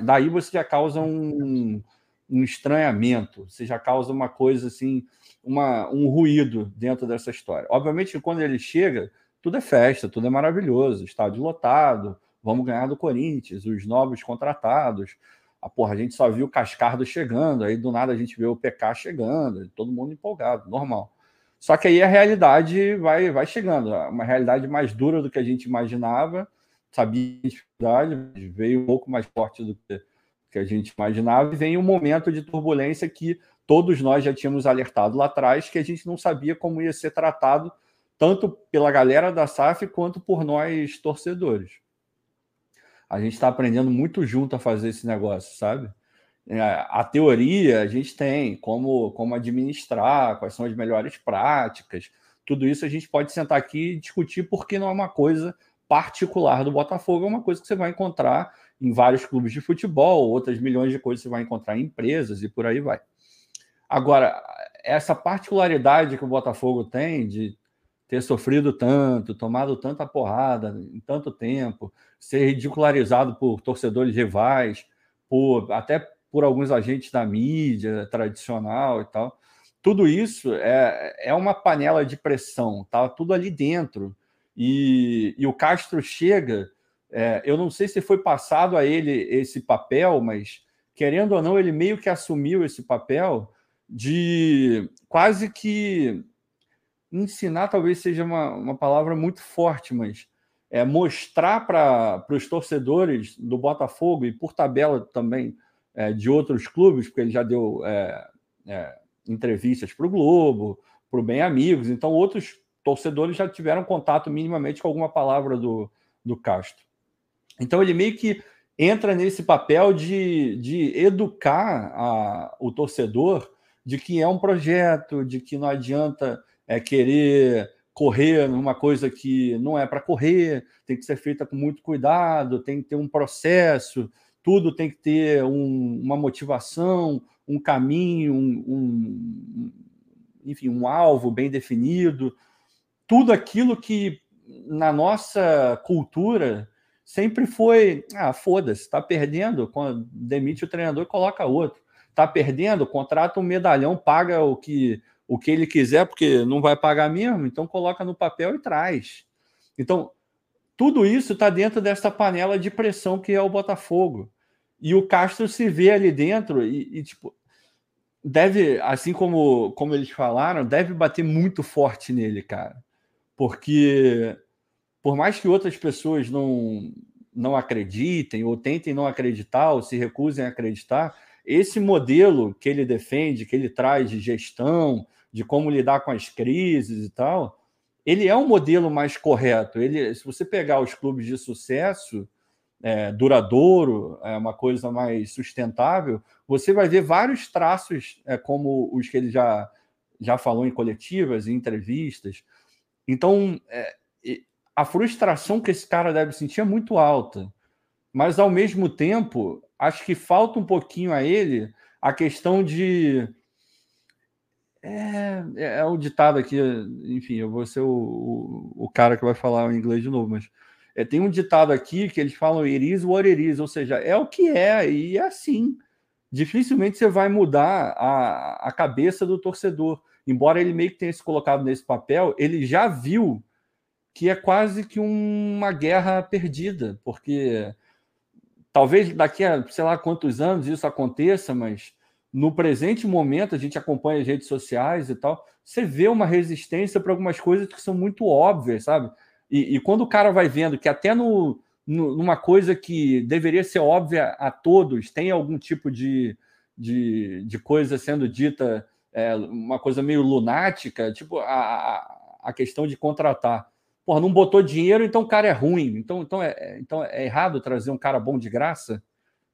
Speaker 4: daí você já causa um, um estranhamento, você já causa uma coisa assim, uma, um ruído dentro dessa história. Obviamente quando ele chega, tudo é festa, tudo é maravilhoso, estádio lotado, vamos ganhar do Corinthians, os novos contratados, a porra, a gente só viu o Cascardo chegando, aí do nada a gente vê o PK chegando, todo mundo empolgado, normal. Só que aí a realidade vai, vai chegando, uma realidade mais dura do que a gente imaginava, sabia a dificuldade, veio um pouco mais forte do que, que a gente imaginava, e vem um momento de turbulência que todos nós já tínhamos alertado lá atrás, que a gente não sabia como ia ser tratado, tanto pela galera da SAF quanto por nós torcedores a gente está aprendendo muito junto a fazer esse negócio, sabe? É, a teoria a gente tem, como, como administrar, quais são as melhores práticas, tudo isso a gente pode sentar aqui e discutir porque não é uma coisa particular do Botafogo, é uma coisa que você vai encontrar em vários clubes de futebol, outras milhões de coisas você vai encontrar em empresas e por aí vai. Agora, essa particularidade que o Botafogo tem de ter sofrido tanto, tomado tanta porrada em tanto tempo, ser ridicularizado por torcedores rivais, por até por alguns agentes da mídia tradicional e tal. Tudo isso é, é uma panela de pressão, tá tudo ali dentro. E, e o Castro chega, é, eu não sei se foi passado a ele esse papel, mas querendo ou não, ele meio que assumiu esse papel de quase que ensinar talvez seja uma, uma palavra muito forte, mas é, mostrar para os torcedores do Botafogo e por tabela também é, de outros clubes, porque ele já deu é, é entrevistas para o Globo, para o Bem Amigos, então outros torcedores já tiveram contato minimamente com alguma palavra do, do Castro. Então ele meio que entra nesse papel de, de educar a, o torcedor de que é um projeto, de que não adianta é, querer correr numa coisa que não é para correr, tem que ser feita com muito cuidado, tem que ter um processo, tudo tem que ter um, uma motivação, um caminho, um, um, enfim, um alvo bem definido. Tudo aquilo que na nossa cultura sempre foi, ah, foda-se, está perdendo, demite o treinador e coloca outro. Está perdendo, contrata um medalhão, paga o que o que ele quiser, porque não vai pagar mesmo, então coloca no papel e traz. Então, tudo isso está dentro dessa panela de pressão que é o Botafogo. E o Castro se vê ali dentro e, e tipo, deve, assim como, como eles falaram, deve bater muito forte nele, cara. Porque por mais que outras pessoas não, não acreditem, ou tentem não acreditar, ou se recusem a acreditar, esse modelo que ele defende, que ele traz de gestão, de como lidar com as crises e tal, ele é um modelo mais correto. Ele, se você pegar os clubes de sucesso, é, duradouro, é uma coisa mais sustentável, você vai ver vários traços é, como os que ele já, já falou em coletivas, em entrevistas. Então, é, a frustração que esse cara deve sentir é muito alta. Mas, ao mesmo tempo, acho que falta um pouquinho a ele a questão de é, é, é o ditado aqui, enfim, eu vou ser o, o, o, cara que vai falar em inglês de novo, mas é, tem um ditado aqui que eles falam iris what it is, ou seja, é o que é, e é assim. Dificilmente você vai mudar a, a cabeça do torcedor. Embora ele meio que tenha se colocado nesse papel, ele já viu que é quase que uma guerra perdida, porque talvez daqui a sei lá quantos anos isso aconteça, mas no presente momento, a gente acompanha as redes sociais e tal, você vê uma resistência para algumas coisas que são muito óbvias, sabe? E, e quando o cara vai vendo que até no, no, numa coisa que deveria ser óbvia a todos, tem algum tipo de, de, de coisa sendo dita, é, uma coisa meio lunática, tipo a, a questão de contratar. Porra, não botou dinheiro, então o cara é ruim. Então, então, é, então é errado trazer um cara bom de graça?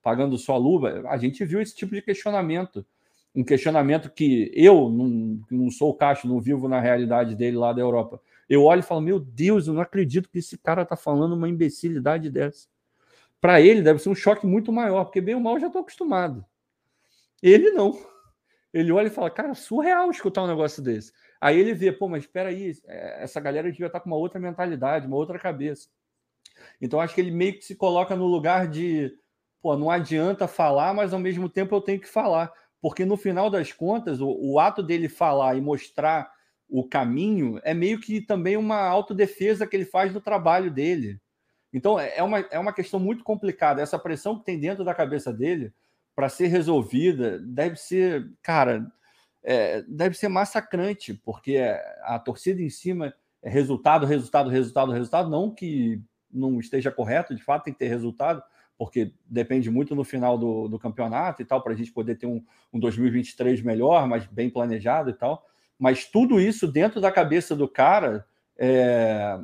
Speaker 4: pagando sua luva, a gente viu esse tipo de questionamento. Um questionamento que eu não, não sou o Caixa, não vivo na realidade dele lá da Europa. Eu olho e falo: Meu Deus, eu não acredito que esse cara está falando uma imbecilidade dessa. Para ele deve ser um choque muito maior, porque bem ou mal eu já estou acostumado. Ele não. Ele olha e fala: Cara, surreal escutar um negócio desse. Aí ele vê: Pô, mas espera aí, é, essa galera devia estar tá com uma outra mentalidade, uma outra cabeça. Então acho que ele meio que se coloca no lugar de pô, não adianta falar, mas ao mesmo tempo eu tenho que falar. Porque no final das contas, o, o ato dele falar e mostrar o caminho é meio que também uma autodefesa que ele faz do trabalho dele. Então é, é uma, é uma questão muito complicada. Essa pressão que tem dentro da cabeça dele para ser resolvida deve ser, cara, é, deve ser massacrante, porque a torcida em cima é resultado, resultado, resultado, resultado. Não que não esteja correto, de fato tem que ter resultado, porque depende muito no final do, do campeonato e tal, para a gente poder ter um, um 2023 melhor, mas bem planejado e tal. Mas tudo isso dentro da cabeça do cara, é...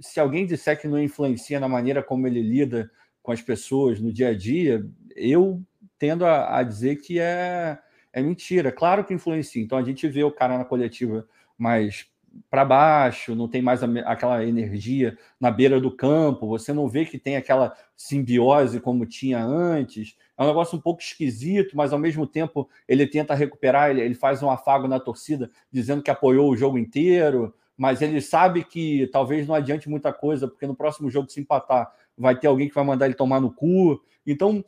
Speaker 4: se alguém disser que não influencia na maneira como ele lida com as pessoas no dia a dia, eu tendo a, a dizer que é, é mentira. Claro que influencia. Então a gente vê o cara na coletiva mais para baixo, não tem mais a, aquela energia na beira do campo, você não vê que tem aquela simbiose como tinha antes. É um negócio um pouco esquisito, mas ao mesmo tempo ele tenta recuperar, ele, ele faz um afago na torcida, dizendo que apoiou o jogo inteiro, mas ele sabe que talvez não adiante muita coisa, porque no próximo jogo, se empatar, vai ter alguém que vai mandar ele tomar no cu. Então,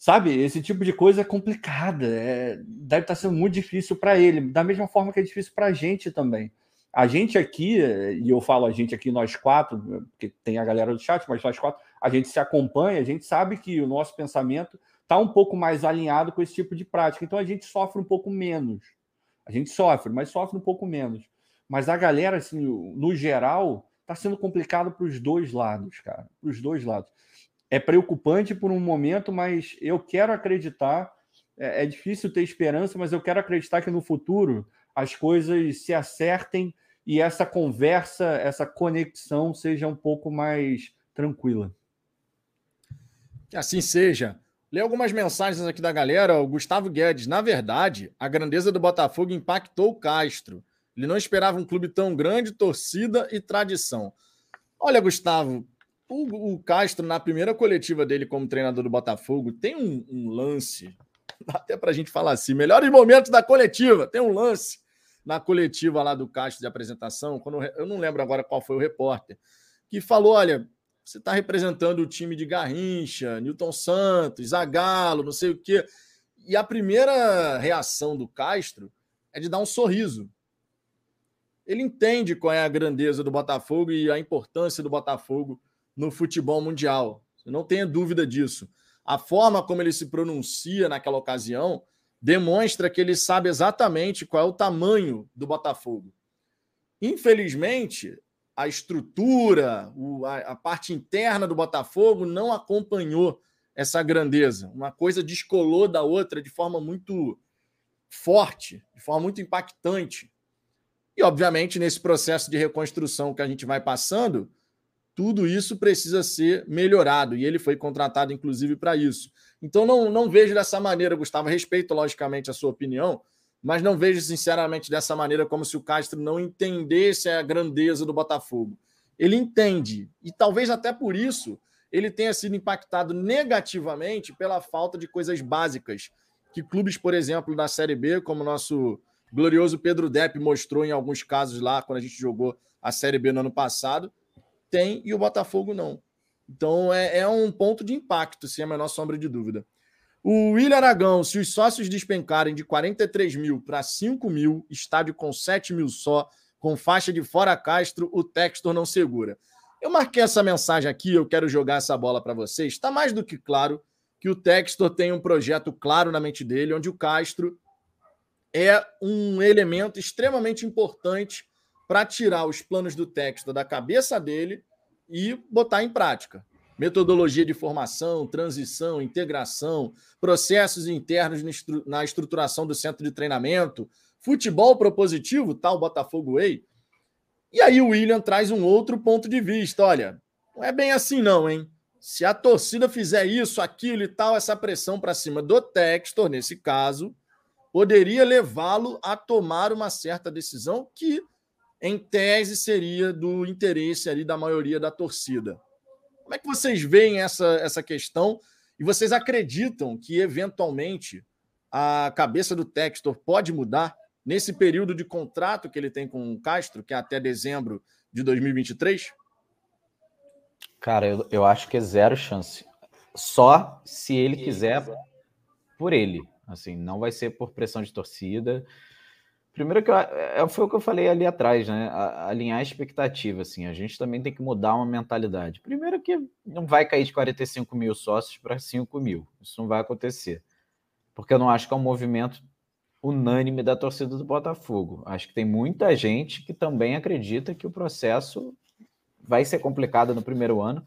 Speaker 4: sabe, esse tipo de coisa é complicada, é, deve estar sendo muito difícil para ele, da mesma forma que é difícil para a gente também. A gente aqui, e eu falo a gente aqui, nós quatro, porque tem a galera do chat, mas nós quatro, a gente se acompanha, a gente sabe que o nosso pensamento está um pouco mais alinhado com esse tipo de prática. Então a gente sofre um pouco menos. A gente sofre, mas sofre um pouco menos. Mas a galera, assim, no geral, está sendo complicado para os dois lados, cara. Para os dois lados. É preocupante por um momento, mas eu quero acreditar. É, é difícil ter esperança, mas eu quero acreditar que no futuro as coisas se acertem e essa conversa, essa conexão seja um pouco mais tranquila.
Speaker 1: Que assim seja. Lê algumas mensagens aqui da galera. O Gustavo Guedes, na verdade, a grandeza do Botafogo impactou o Castro. Ele não esperava um clube tão grande, torcida e tradição. Olha, Gustavo, o, o Castro, na primeira coletiva dele como treinador do Botafogo, tem um, um lance, até para a gente falar assim, melhores momentos da coletiva, tem um lance na coletiva lá do Castro de apresentação, quando eu não lembro agora qual foi o repórter, que falou: olha, você está representando o time de Garrincha, Newton Santos, Zagallo, não sei o quê. E a primeira reação do Castro é de dar um sorriso. Ele entende qual é a grandeza do Botafogo e a importância do Botafogo no futebol mundial. Não tenha dúvida disso. A forma como ele se pronuncia naquela ocasião demonstra que ele sabe exatamente qual é o tamanho do Botafogo. Infelizmente, a estrutura, a, parte interna do Botafogo não acompanhou essa grandeza. Uma coisa descolou da outra de forma muito forte, de forma muito impactante. E, obviamente, nesse processo de reconstrução que a gente vai passando, tudo isso precisa ser melhorado. E ele foi contratado, inclusive, para isso. Então, não, não vejo dessa maneira, Gustavo. Respeito, logicamente, a sua opinião, mas não vejo, sinceramente, dessa maneira como se o Castro não entendesse a grandeza do Botafogo. Ele entende. E talvez até por isso ele tenha sido impactado negativamente pela falta de coisas básicas que clubes, por exemplo, da Série B, como o nosso glorioso Pedro Depp mostrou em alguns casos lá, quando a gente jogou a Série B no ano passado, tem e o Botafogo não. Então é, é um ponto de impacto, sem a menor sombra de dúvida. O William Aragão, se os sócios despencarem de 43 mil para 5 mil, estádio com 7 mil só, com faixa de fora Castro, o Textor não segura. Eu marquei essa mensagem aqui, eu quero jogar essa bola para vocês. Está mais do que claro que o Textor tem um projeto claro na mente dele, onde o Castro é um elemento extremamente importante para tirar os planos do Textor da cabeça dele e botar em prática. Metodologia de formação, transição, integração, processos internos na estruturação do centro de treinamento, futebol propositivo, tal Botafogo Way. E aí o William traz um outro ponto de vista. Olha, não é bem assim não, hein? Se a torcida fizer isso, aquilo e tal, essa pressão para cima do Textor, nesse caso, poderia levá-lo a tomar uma certa decisão que em tese, seria do interesse ali da maioria da torcida. Como é que vocês veem essa, essa questão? E vocês acreditam que, eventualmente, a cabeça do Textor pode mudar nesse período de contrato que ele tem com o Castro, que é até dezembro de 2023?
Speaker 3: Cara, eu, eu acho que é zero chance. Só se ele quiser por ele. Assim, não vai ser por pressão de torcida. Primeiro que eu, é, foi o que eu falei ali atrás, né? alinhar a expectativa, assim. A gente também tem que mudar uma mentalidade. Primeiro que não vai cair de 45 mil sócios para 5 mil. Isso não vai acontecer. Porque eu não acho que é um movimento unânime da torcida do Botafogo. Acho que tem muita gente que também acredita que o processo vai ser complicado no primeiro ano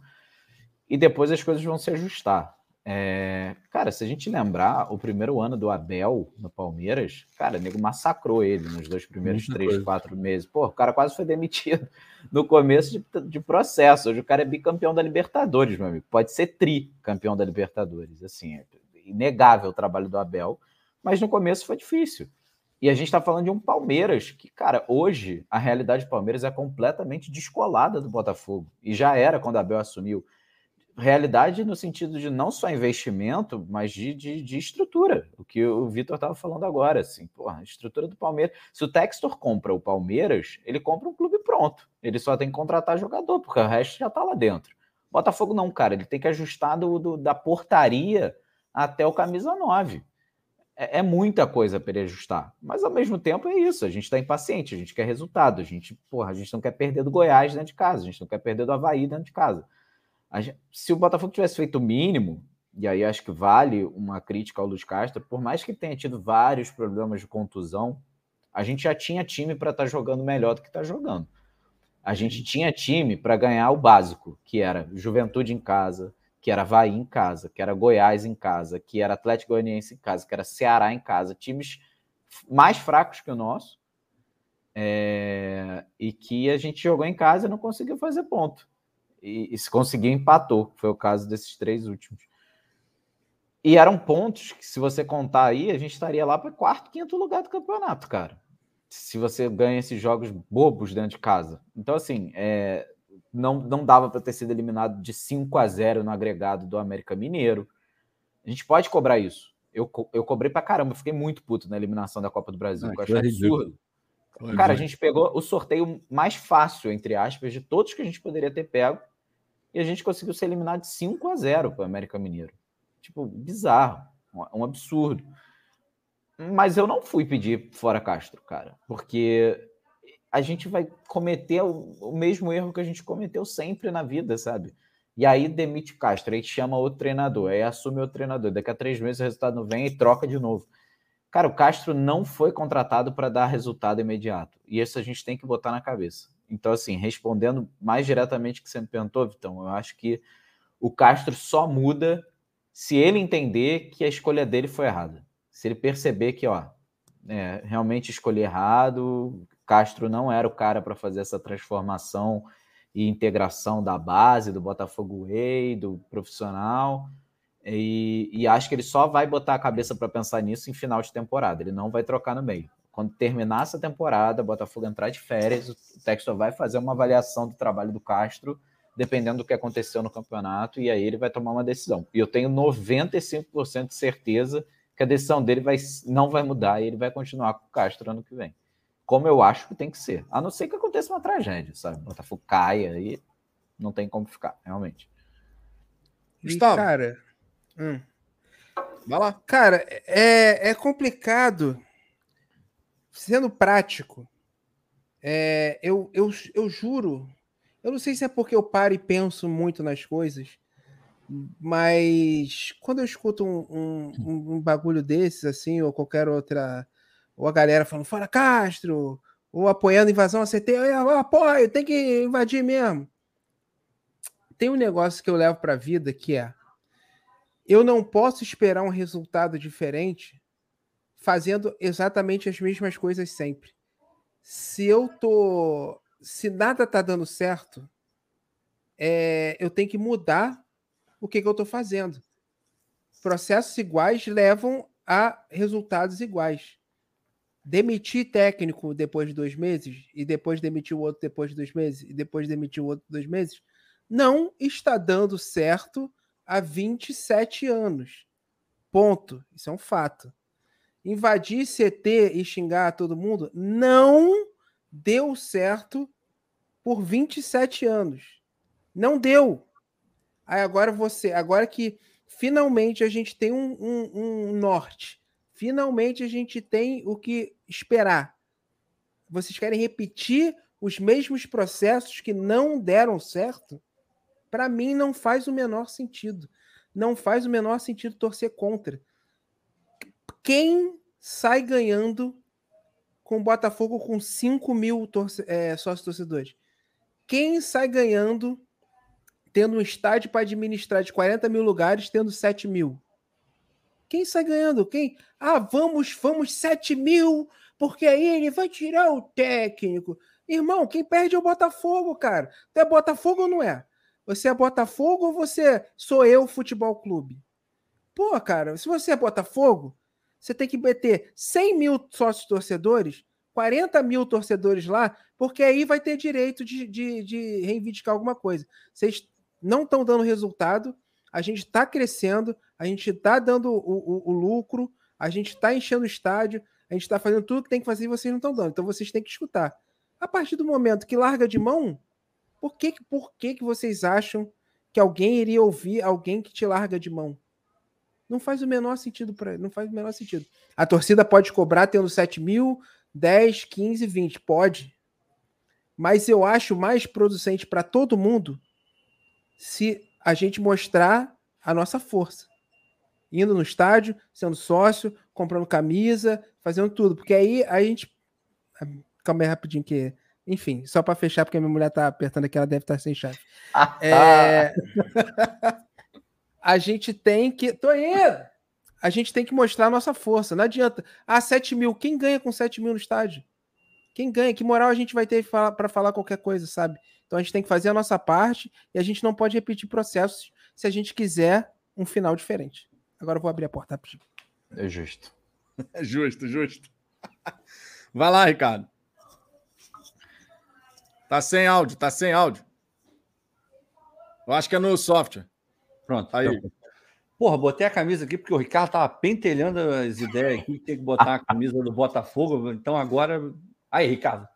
Speaker 3: e depois as coisas vão se ajustar. É, cara, se a gente lembrar, o primeiro ano do Abel no Palmeiras, cara, o nego massacrou ele nos dois primeiros Muita três, coisa. quatro meses. Pô, o cara quase foi demitido no começo de, de, processo. Hoje o cara é bicampeão da Libertadores, meu amigo. Pode ser tri campeão da Libertadores. Assim, é inegável o trabalho do Abel, mas no começo foi difícil. E a gente está falando de um Palmeiras que, cara, hoje a realidade do Palmeiras é completamente descolada do Botafogo. E já era quando o Abel assumiu realidade no sentido de não só investimento, mas de, de, de estrutura. O que o Vitor estava falando agora, assim, porra, a estrutura do Palmeiras. Se o Textor compra o Palmeiras, ele compra um clube pronto. Ele só tem que contratar jogador, porque o resto já está lá dentro. Botafogo não, cara, ele tem que ajustar do, do da portaria até o camisa 9. É, é muita coisa para ele ajustar. Mas ao mesmo tempo é isso. A gente está impaciente, a gente quer resultado. A gente, porra, a gente não quer perder do Goiás dentro de casa, a gente não quer perder do Havaí dentro de casa. Gente, se o Botafogo tivesse feito o mínimo, e aí acho que vale uma crítica ao Luiz Castro, por mais que tenha tido vários problemas de contusão, a gente já tinha time para estar tá jogando melhor do que está jogando. A gente tinha time para ganhar o básico, que era Juventude em casa, que era Havaí em casa, que era Goiás em casa, que era Atlético Goianiense em casa, que era Ceará em casa, times mais fracos que o nosso, é... e que a gente jogou em casa e não conseguiu fazer ponto e, e se conseguiu, empatou. Foi o caso desses três últimos. E eram pontos que, se você contar aí, a gente estaria lá para quarto, quinto lugar do campeonato, cara. se você ganha esses jogos bobos dentro de casa. Então, assim, é, não, não dava para ter sido eliminado de 5 a 0 no agregado do América Mineiro. A gente pode cobrar isso. Eu, eu cobrei para caramba, fiquei muito puto na eliminação da Copa do Brasil. Ah, eu achei absurdo. Cara, a gente pegou o sorteio mais fácil, entre aspas, de todos que a gente poderia ter pego. E a gente conseguiu ser eliminado de 5 a 0 para o América Mineiro. Tipo, bizarro. Um absurdo. Mas eu não fui pedir fora Castro, cara, porque a gente vai cometer o, mesmo erro que a gente cometeu sempre na vida, sabe? E aí demite Castro, aí chama outro treinador, aí assume outro treinador. Daqui a três meses o resultado não vem e troca de novo. Cara, o Castro não foi contratado para dar resultado imediato. E isso a gente tem que botar na cabeça. Então, assim, respondendo mais diretamente que você me perguntou, Vitão, eu acho que o Castro só muda se ele entender que a escolha dele foi errada se ele perceber que, ó, é, realmente escolhi errado, Castro não era o cara para fazer essa transformação e integração da base, do Botafogo Way, do profissional, e, e acho que ele só vai botar a cabeça para pensar nisso em final de temporada, ele não vai trocar no meio. Quando terminar essa temporada, Botafogo entrar de férias, o Textor vai fazer uma avaliação do trabalho do Castro, dependendo do que aconteceu no campeonato, e aí ele vai tomar uma decisão. E eu tenho 95% de certeza que a decisão dele vai, não vai mudar e ele vai continuar com o Castro ano que vem. Como eu acho que tem que ser. A não ser que aconteça uma tragédia, sabe? O Botafogo caia e não tem como ficar, realmente.
Speaker 2: Gustavo. cara. Hum. Vai lá. Cara, é, é complicado. Sendo prático, é, eu, eu, eu juro. Eu não sei se é porque eu paro e penso muito nas coisas, mas quando eu escuto um, um, um, bagulho desses, assim, ou qualquer outra, ou a galera falando, fora Castro, ou apoiando invasão a CT, eu apoio, tem que invadir mesmo. Tem um negócio que eu levo para a vida que é: eu não posso esperar um resultado diferente fazendo exatamente as mesmas coisas sempre. Se eu tô. Se nada tá dando certo, é, eu tenho que mudar o que, que eu estou fazendo. Processos iguais levam a resultados iguais. Demitir técnico depois de dois meses e depois demitir o outro depois de dois meses e depois demitir o outro dois meses não está dando certo há 27 anos. Ponto. Isso é um fato. Invadir CT e xingar todo mundo não deu certo por 27 anos. Não deu. Aí agora você, agora que finalmente a gente tem um, um, um norte, finalmente a gente tem o que esperar. Vocês querem repetir os mesmos processos que não deram certo? Para mim não faz o menor sentido. Não faz o menor sentido torcer contra. Quem sai ganhando com o Botafogo com 5 mil torce é, sócios torcedores? Quem sai ganhando tendo um estádio para administrar de 40 mil lugares, tendo 7 mil. Quem sai ganhando? Quem? Ah, vamos, vamos 7 mil, porque aí ele vai tirar o técnico. Irmão, quem perde é o Botafogo, cara. Tu é Botafogo ou não é? Você é Botafogo ou você sou eu, futebol clube? Pô, cara, se você é Botafogo, você tem que meter 100 mil sócios torcedores, 40 mil torcedores lá, porque aí vai ter direito de, de, de reivindicar alguma coisa. Vocês não estão dando resultado, a gente está crescendo, a gente está dando o, o, o, lucro, a gente está enchendo o estádio, a gente está fazendo tudo que tem que fazer e vocês não estão dando. Então vocês têm que escutar. A partir do momento que larga de mão, por que, por que, que vocês acham que alguém iria ouvir alguém que te larga de mão? Não faz o menor sentido para não faz o menor sentido. A torcida pode cobrar tendo 7 mil, 10, 15, 20. Pode. Mas eu acho mais producente para todo mundo se a gente mostrar a nossa força. Indo no estádio, sendo sócio, comprando camisa, fazendo tudo. Porque aí a gente. Calma aí rapidinho, que. Enfim, só para fechar, porque minha mulher tá apertando aqui, ela deve estar tá sem chave. é... a gente tem que. Tô indo! A gente tem que mostrar a nossa força. Não adianta. Ah, 7 mil. Quem ganha com 7 mil no estádio? Quem ganha? Que moral a gente vai ter para falar qualquer coisa, sabe? Então a gente tem que fazer a nossa parte e a gente não pode repetir processos se a gente quiser um final diferente. Agora eu vou abrir a porta rapidinho.
Speaker 3: É justo.
Speaker 1: É justo, justo. Vai lá, Ricardo. Tá sem áudio, tá sem áudio. Eu acho que é no software.
Speaker 4: Pronto. Aí. Porra, botei a camisa aqui porque o Ricardo tava pentelhando as ideias aqui, tem que botar a camisa do Botafogo. Então agora. Aí, Ricardo,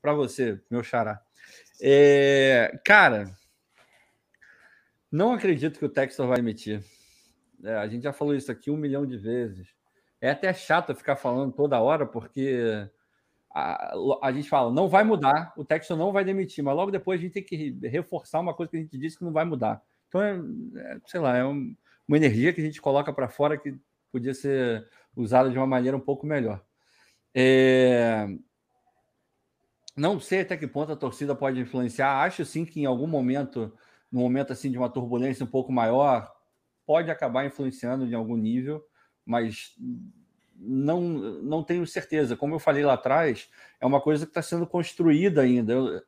Speaker 4: para você, meu xará. É... Cara, não acredito que o Texas vai emitir. É, a gente já falou isso aqui um milhão de vezes. É até chato ficar falando toda hora, porque a, a gente fala, não vai mudar, o Texas não vai demitir, mas logo depois a gente tem que reforçar uma coisa que a gente disse que não vai mudar. Então, é, é sei lá, é um, uma energia que a gente coloca para fora que podia ser usada de uma maneira um pouco melhor. É... Não sei até que ponto a torcida pode influenciar. Acho sim que em algum momento, no momento assim de uma turbulência um pouco maior, pode acabar influenciando em algum nível, mas não, não tenho certeza. Como eu falei lá atrás, é uma coisa que está sendo construída ainda. Eu,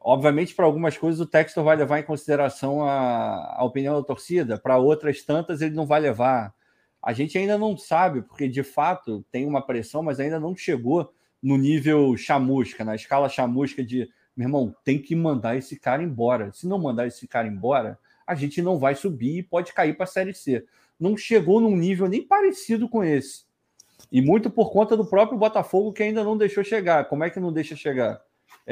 Speaker 4: obviamente, para algumas coisas o texto vai levar em consideração a, a opinião da torcida, para outras tantas ele não vai levar. A gente ainda não sabe, porque de fato tem uma pressão, mas ainda não chegou no nível chamusca, na escala chamusca de, meu irmão, tem que mandar esse cara embora. Se não mandar esse cara embora, a gente não vai subir e pode cair para a Série C. Não chegou num nível nem parecido com esse. E muito por conta do próprio Botafogo que ainda não deixou chegar. Como é que não deixa chegar?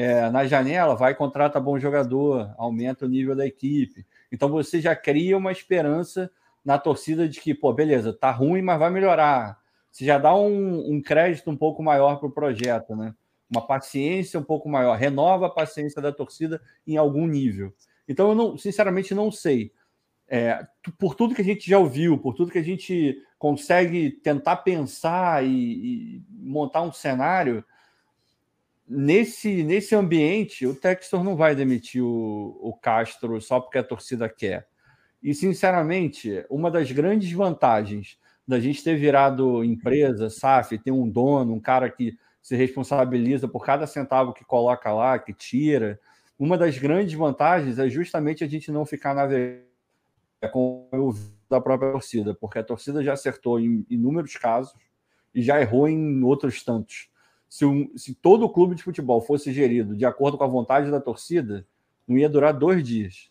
Speaker 4: É, na janela, vai contrata bom jogador, aumenta o nível da equipe. Então você já cria uma esperança na torcida de que, pô, beleza, tá ruim, mas vai melhorar. Você já dá um, um crédito um pouco maior para o projeto, né? Uma paciência um pouco maior, renova a paciência da torcida em algum nível. Então eu não, sinceramente não sei é, por tudo que a gente já ouviu, por tudo que a gente consegue tentar pensar e, e montar um cenário, nesse, nesse ambiente, o Textor não vai demitir o, o Castro só porque a torcida quer. E, sinceramente, uma das grandes vantagens da gente ter virado empresa, SAF, ter um dono, um cara que se responsabiliza por cada centavo que coloca lá, que tira, uma das grandes vantagens é justamente a gente não ficar navegando é com o da própria torcida, porque a torcida já acertou em inúmeros casos e já errou em outros tantos. Se, um, se todo o clube de futebol fosse gerido de acordo com a vontade da torcida, não ia durar dois dias.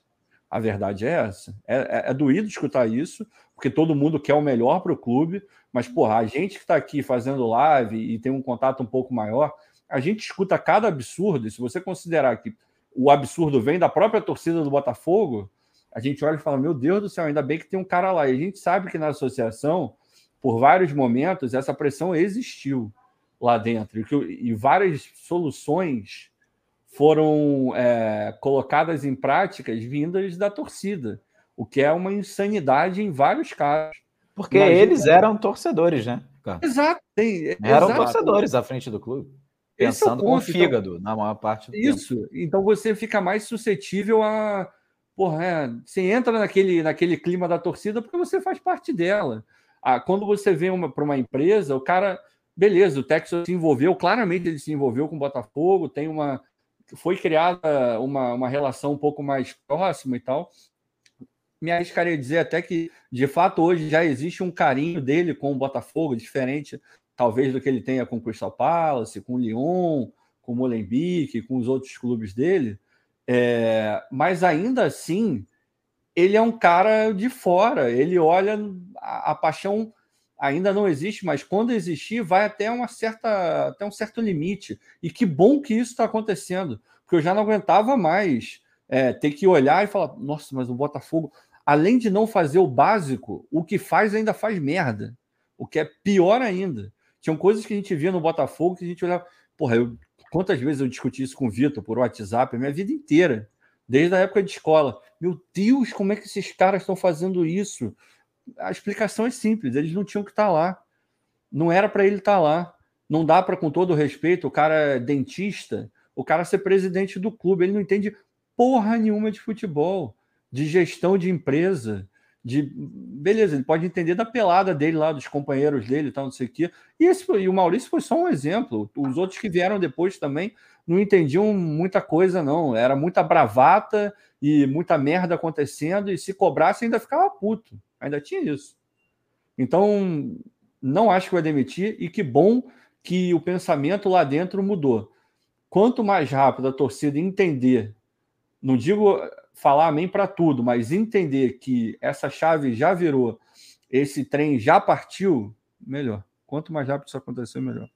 Speaker 4: A verdade é essa. É, é, é doído escutar isso, porque todo mundo quer o melhor para o clube, mas, porra, a gente que está aqui fazendo live e tem um contato um pouco maior, a gente escuta cada absurdo, e se você considerar que o absurdo vem da própria torcida do Botafogo, a gente olha e fala: Meu Deus do céu, ainda bem que tem um cara lá. E a gente sabe que na associação, por vários momentos, essa pressão existiu lá dentro e, que, e várias soluções foram é, colocadas em práticas vindas da torcida, o que é uma insanidade em vários casos.
Speaker 3: Porque Imagina... eles eram torcedores, né?
Speaker 4: Exato.
Speaker 3: Tem, eram exato. torcedores à frente do clube. É pensando é com o então fígado então, na maior parte do
Speaker 4: Isso.
Speaker 3: Tempo.
Speaker 4: Então você fica mais suscetível a, porra, é, você entra naquele, naquele clima da torcida porque você faz parte dela. Ah, quando você vem para uma empresa, o cara, beleza, o Texas se envolveu, claramente ele se envolveu com o Botafogo, tem uma. Foi criada uma, uma relação um pouco mais próxima e tal. Me arriscaria dizer até que, de fato, hoje já existe um carinho dele com o Botafogo, diferente, talvez, do que ele tenha com o Crystal Palace, com o Lyon, com o Molenbeek, com os outros clubes dele é, mas ainda assim, ele é um cara de fora. Ele olha a, a, paixão ainda não existe, mas quando existir, vai até uma certa até um certo limite. E que bom que isso está acontecendo, porque eu já não aguentava mais é, ter que olhar e falar: nossa, mas o Botafogo, além de não fazer o básico, o que faz ainda faz merda. O que é pior ainda. Tinham coisas que a gente via no Botafogo que a gente olhava, porra, eu Quantas vezes eu discuti isso com o Vitor por WhatsApp a minha vida inteira, desde a época de escola. Meu Deus, como é que esses caras estão fazendo isso? A explicação é simples, eles não tinham que estar lá. Não era para ele estar lá. Não dá para, com todo respeito, o cara é dentista, o cara ser presidente do clube. Ele não entende porra nenhuma de futebol, de gestão de empresa, de beleza, ele pode entender da pelada dele lá, dos companheiros dele, tal, não sei o quê. E, esse, e o Maurício foi só um exemplo. Os outros que vieram depois também não entendiam muita coisa, não. Era muita bravata e muita merda acontecendo, e se cobrasse ainda ficava puto. Ainda tinha isso. Então, não acho que vai demitir, e que bom que o pensamento lá dentro mudou. Quanto mais rápido a torcida entender, não digo falar amém para tudo, mas entender que essa chave já virou, esse trem já partiu, melhor. Quanto mais rápido isso acontecer, melhor.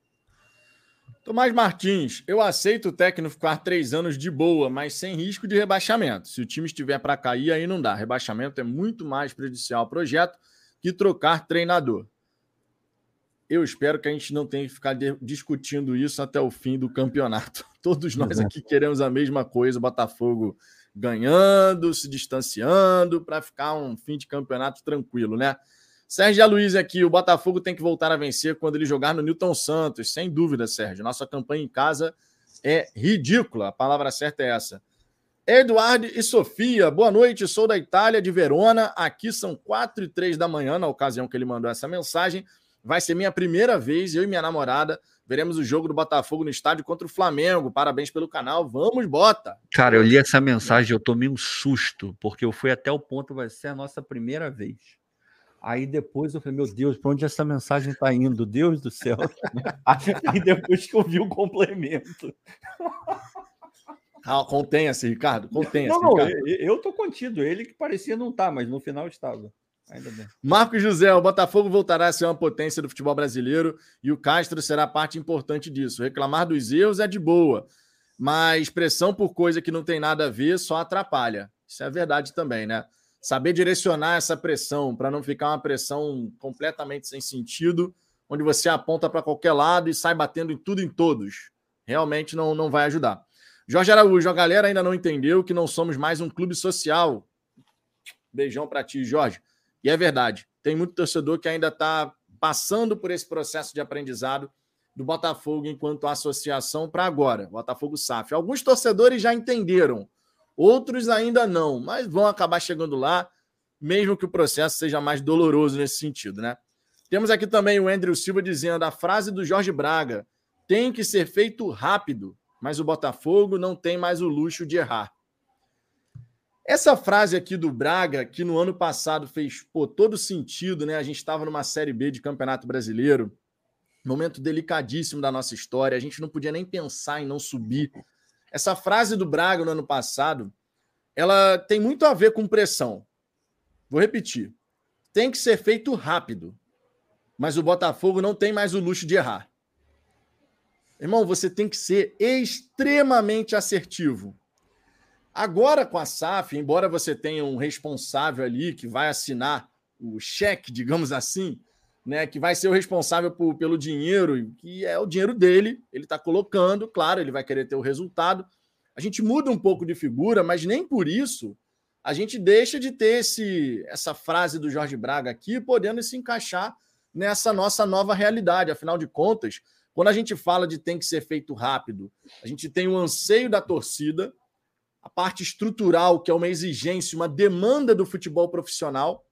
Speaker 1: Tomás Martins, eu aceito o técnico ficar três anos de boa, mas sem risco de rebaixamento. Se o time estiver para cair, aí não dá. Rebaixamento é muito mais prejudicial ao projeto que trocar treinador. Eu espero que a gente não tenha que ficar discutindo isso até o fim do campeonato. Todos nós aqui queremos a mesma coisa: Botafogo ganhando, se distanciando, para ficar um fim de campeonato tranquilo, né? Sérgio Luiz aqui, o Botafogo tem que voltar a vencer quando ele jogar no Newton Santos, sem dúvida, Sérgio. Nossa campanha em casa é ridícula, a palavra certa é essa. Eduardo e Sofia, boa noite, sou da Itália, de Verona. Aqui são quatro e três da manhã, na ocasião que ele mandou essa mensagem. Vai ser minha primeira vez, eu e minha namorada, veremos o jogo do Botafogo no estádio contra o Flamengo. Parabéns pelo canal, vamos, bota!
Speaker 4: Cara, eu li essa mensagem, eu tomei um susto, porque eu fui até o ponto, vai ser a nossa primeira vez. Aí depois eu falei, meu Deus, para onde essa mensagem está indo? Deus do céu. Aí depois que eu vi o complemento.
Speaker 1: Ah, contenha-se, Ricardo. Contenha-se.
Speaker 4: Não, não, eu, eu tô contido. Ele que parecia não estar, tá, mas no final estava. Ainda bem.
Speaker 1: Marcos José, o Botafogo voltará a ser uma potência do futebol brasileiro e o Castro será parte importante disso. Reclamar dos erros é de boa, mas pressão por coisa que não tem nada a ver só atrapalha. Isso é verdade também, né? Saber direcionar essa pressão para não ficar uma pressão completamente sem sentido, onde você aponta para qualquer lado e sai batendo em tudo em todos. Realmente não, não vai ajudar. Jorge Araújo, a galera ainda não entendeu que não somos mais um clube social. Beijão para ti, Jorge. E é verdade, tem muito torcedor que ainda está passando por esse processo de aprendizado do Botafogo enquanto associação para agora, Botafogo SAF. Alguns torcedores já entenderam Outros ainda não, mas vão acabar chegando lá, mesmo que o processo seja mais doloroso nesse sentido, né? Temos aqui também o Andrew Silva dizendo a frase do Jorge Braga: tem que ser feito rápido, mas o Botafogo não tem mais o luxo de errar. Essa frase aqui do Braga, que no ano passado fez pô, todo sentido, né? A gente estava numa Série B de Campeonato Brasileiro, momento delicadíssimo da nossa história, a gente não podia nem pensar em não subir essa frase do Braga no ano passado, ela tem muito a ver com pressão. Vou repetir. Tem que ser feito rápido. Mas o Botafogo não tem mais o luxo de errar. Irmão, você tem que ser extremamente assertivo. Agora com a SAF, embora você tenha um responsável ali que vai assinar o cheque, digamos assim, né, que vai ser o responsável por, pelo dinheiro, que é o dinheiro dele, ele está colocando, claro, ele vai querer ter o resultado. A gente muda um pouco de figura, mas nem por isso a gente deixa de ter esse, essa frase do Jorge Braga aqui, podendo se encaixar nessa nossa nova realidade. Afinal de contas, quando a gente fala de tem que ser feito rápido, a gente tem o anseio da torcida, a parte estrutural, que é uma exigência, uma demanda do futebol profissional,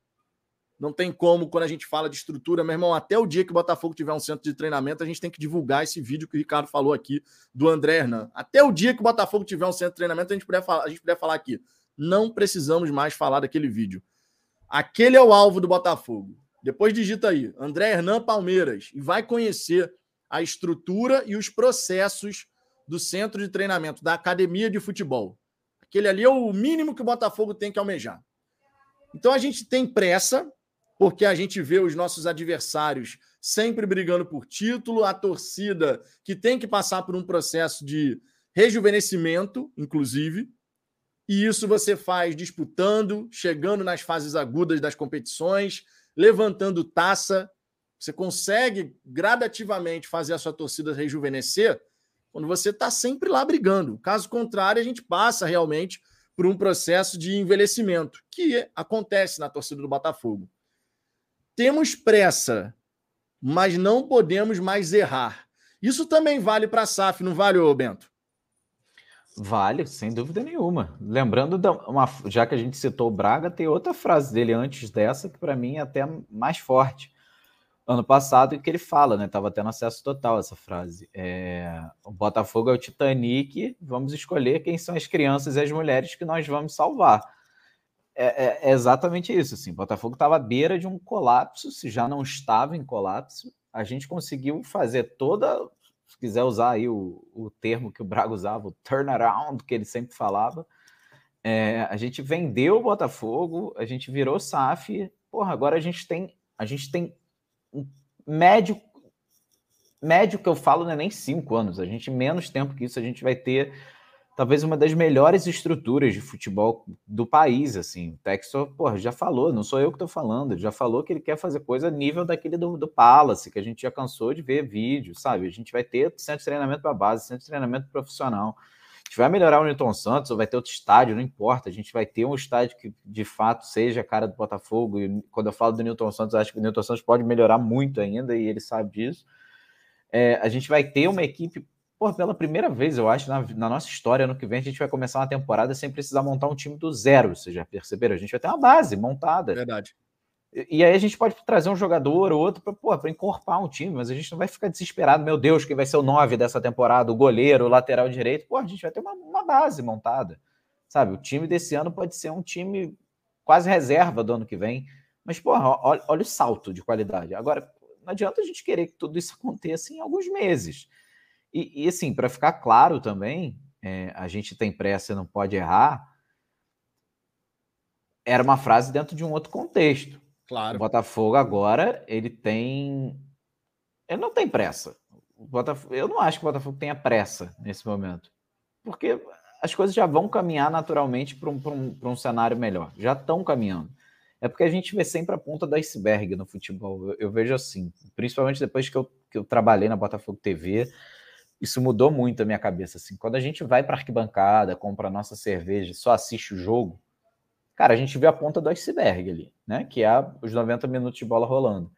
Speaker 1: não tem como, quando a gente fala de estrutura, meu irmão, até o dia que o Botafogo tiver um centro de treinamento, a gente tem que divulgar esse vídeo que o Ricardo falou aqui do André Hernan. Até o dia que o Botafogo tiver um centro de treinamento, a gente puder falar, a gente puder falar aqui. Não precisamos mais falar daquele vídeo. Aquele é o alvo do Botafogo. Depois digita aí, André Hernan Palmeiras, e vai conhecer a estrutura e os processos do centro de treinamento, da academia de futebol. Aquele ali é o mínimo que o Botafogo tem que almejar. Então a gente tem pressa, porque a gente vê os nossos adversários sempre brigando por título, a torcida que tem que passar por um processo de rejuvenescimento, inclusive, e isso você faz disputando, chegando nas fases agudas das competições, levantando taça. Você consegue gradativamente fazer a sua torcida rejuvenescer quando você está sempre lá brigando. Caso contrário, a gente passa realmente por um processo de envelhecimento, que acontece na torcida do Botafogo. Temos pressa, mas não podemos mais errar. Isso também vale para a SAF, não vale, ô Bento?
Speaker 3: Vale, sem dúvida nenhuma. Lembrando, da, uma, já que a gente citou o Braga, tem outra frase dele antes dessa que para mim é até mais forte. Ano passado, que ele fala, né? Tava tendo acesso total essa frase. É, o Botafogo é o Titanic, vamos escolher quem são as crianças e as mulheres que nós vamos salvar é, é, é exatamente isso. Assim, Botafogo estava à beira de um colapso, se já não estava em colapso, a gente conseguiu fazer toda, se quiser usar aí o, o termo que o Braga usava, o turnaround que ele sempre falava, é, a gente vendeu o Botafogo, a gente virou SAF, porra, agora a gente tem, a gente tem um médio, médio que eu falo não é nem cinco anos, a gente menos tempo que isso, a gente vai ter talvez uma das melhores estruturas de futebol do país, assim. O Textor, porra, já falou, não sou eu que estou falando, já falou que ele quer fazer coisa nível daquele do, do Palace, que a gente já cansou de ver vídeo, sabe? A gente vai ter centro de treinamento para base, centro de treinamento profissional. A gente vai melhorar o Newton Santos, ou vai ter outro estádio, não importa. A gente vai ter um estádio que de fato seja a cara do Botafogo. E quando eu falo do Newton Santos, acho que o Newton Santos pode melhorar muito ainda, e ele sabe disso. É, a gente vai ter uma equipe Pô, pela primeira vez, eu acho, na, na, nossa história, ano que vem, a gente vai começar uma temporada sem precisar montar um time do zero. Vocês já perceberam? A gente vai ter uma base montada.
Speaker 1: Verdade.
Speaker 3: E, e aí a gente pode trazer um jogador ou outro para encorpar um time, mas a gente não vai ficar desesperado. Meu Deus, quem vai ser o nove dessa temporada? O goleiro, o lateral direito? Pô, a gente vai ter uma, uma base montada. Sabe? O time desse ano pode ser um time quase reserva do ano que vem. Mas, porra, olha, olha o salto de qualidade. Agora, não adianta a gente querer que tudo isso aconteça em alguns meses. E, e assim, para ficar claro também, é, a gente tem pressa e não pode errar. Era uma frase dentro de um outro contexto.
Speaker 1: Claro.
Speaker 3: O Botafogo agora, ele tem. Ele não tem pressa. Botafogo... Eu não acho que o Botafogo tenha pressa nesse momento. Porque as coisas já vão caminhar naturalmente para um, um, um cenário melhor. Já estão caminhando. É porque a gente vê sempre a ponta do iceberg no futebol. Eu, eu vejo assim, principalmente depois que eu, que eu trabalhei na Botafogo TV, isso mudou muito a minha cabeça. Assim, quando a gente vai para arquibancada, compra a nossa cerveja, só assiste o jogo, cara, a gente vê a ponta do iceberg ali, né? Que é os 90 minutos de bola rolando.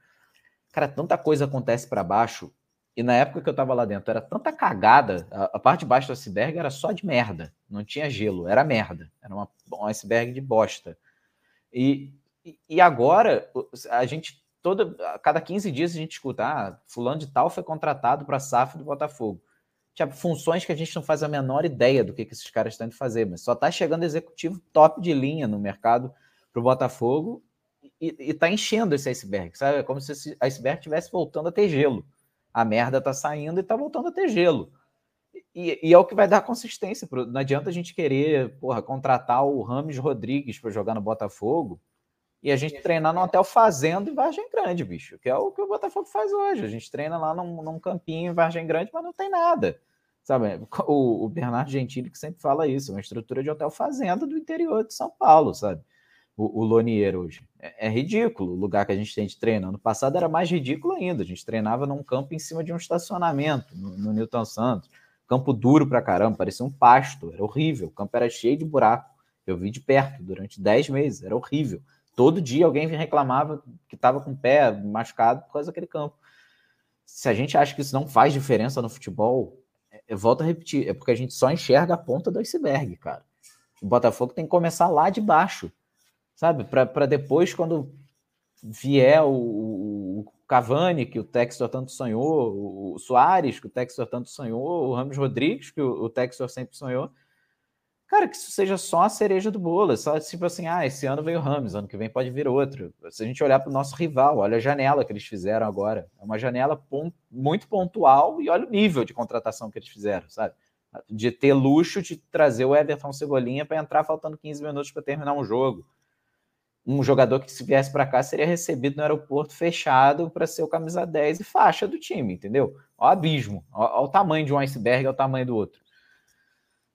Speaker 3: Cara, tanta coisa acontece para baixo. E na época que eu tava lá dentro, era tanta cagada. A, a, parte de baixo do iceberg era só de merda. Não tinha gelo, era merda. Era uma, um iceberg de bosta. E, e, e agora, a gente, toda, a cada 15 dias a gente escuta, ah, fulano de tal foi contratado para a SAF do Botafogo tipo, funções que a gente não faz a menor ideia do que, que esses caras estão indo fazer, mas só está chegando executivo top de linha no mercado para o Botafogo e está enchendo esse iceberg, sabe? É como se esse iceberg estivesse voltando a ter gelo. A merda está saindo e está voltando a ter gelo. E, e, é o que vai dar consistência. Pro, não adianta a gente querer porra, contratar o Rames Rodrigues para jogar no Botafogo e a gente treinar no hotel fazendo em Vargem Grande, bicho, que é o que o Botafogo faz hoje. A gente treina lá num, num campinho em Vargem Grande, mas não tem nada. Sabe? O, o, Bernardo Gentili que sempre fala isso, uma estrutura de hotel fazenda do interior de São Paulo, sabe? O, o Lonier hoje. É, é, ridículo o lugar que a gente tem de treino. Ano passado era mais ridículo ainda. A gente treinava num campo em cima de um estacionamento, no, no Newton Santos. Campo duro pra caramba, parecia um pasto, era horrível. O campo era cheio de buraco. Eu vi de perto durante 10 meses, era horrível. Todo dia alguém reclamava que estava com o pé machucado por causa daquele campo. Se a gente acha que isso não faz diferença no futebol, eu volto a repetir, é porque a gente só enxerga a ponta do iceberg, cara. O Botafogo tem que começar lá de baixo, sabe? Para depois, quando vier o, o Cavani, que o Textor tanto sonhou, o Soares, que o Textor tanto sonhou, o Ramos Rodrigues, que o, o Textor sempre sonhou, Cara, que isso seja só a cereja do bolo, só tipo assim, ah, esse ano veio o Rams, ano que vem pode vir outro. Se a gente olhar para o nosso rival, olha a janela que eles fizeram agora. É uma janela muito pontual e olha o nível de contratação que eles fizeram, sabe? De ter luxo de trazer o Everton Cebolinha para entrar faltando 15 minutos para terminar um jogo. Um jogador que, se viesse para cá, seria recebido no aeroporto fechado para ser o camisa 10 e faixa do time, entendeu? Olha o abismo, olha o tamanho de um iceberg, olha o tamanho do outro.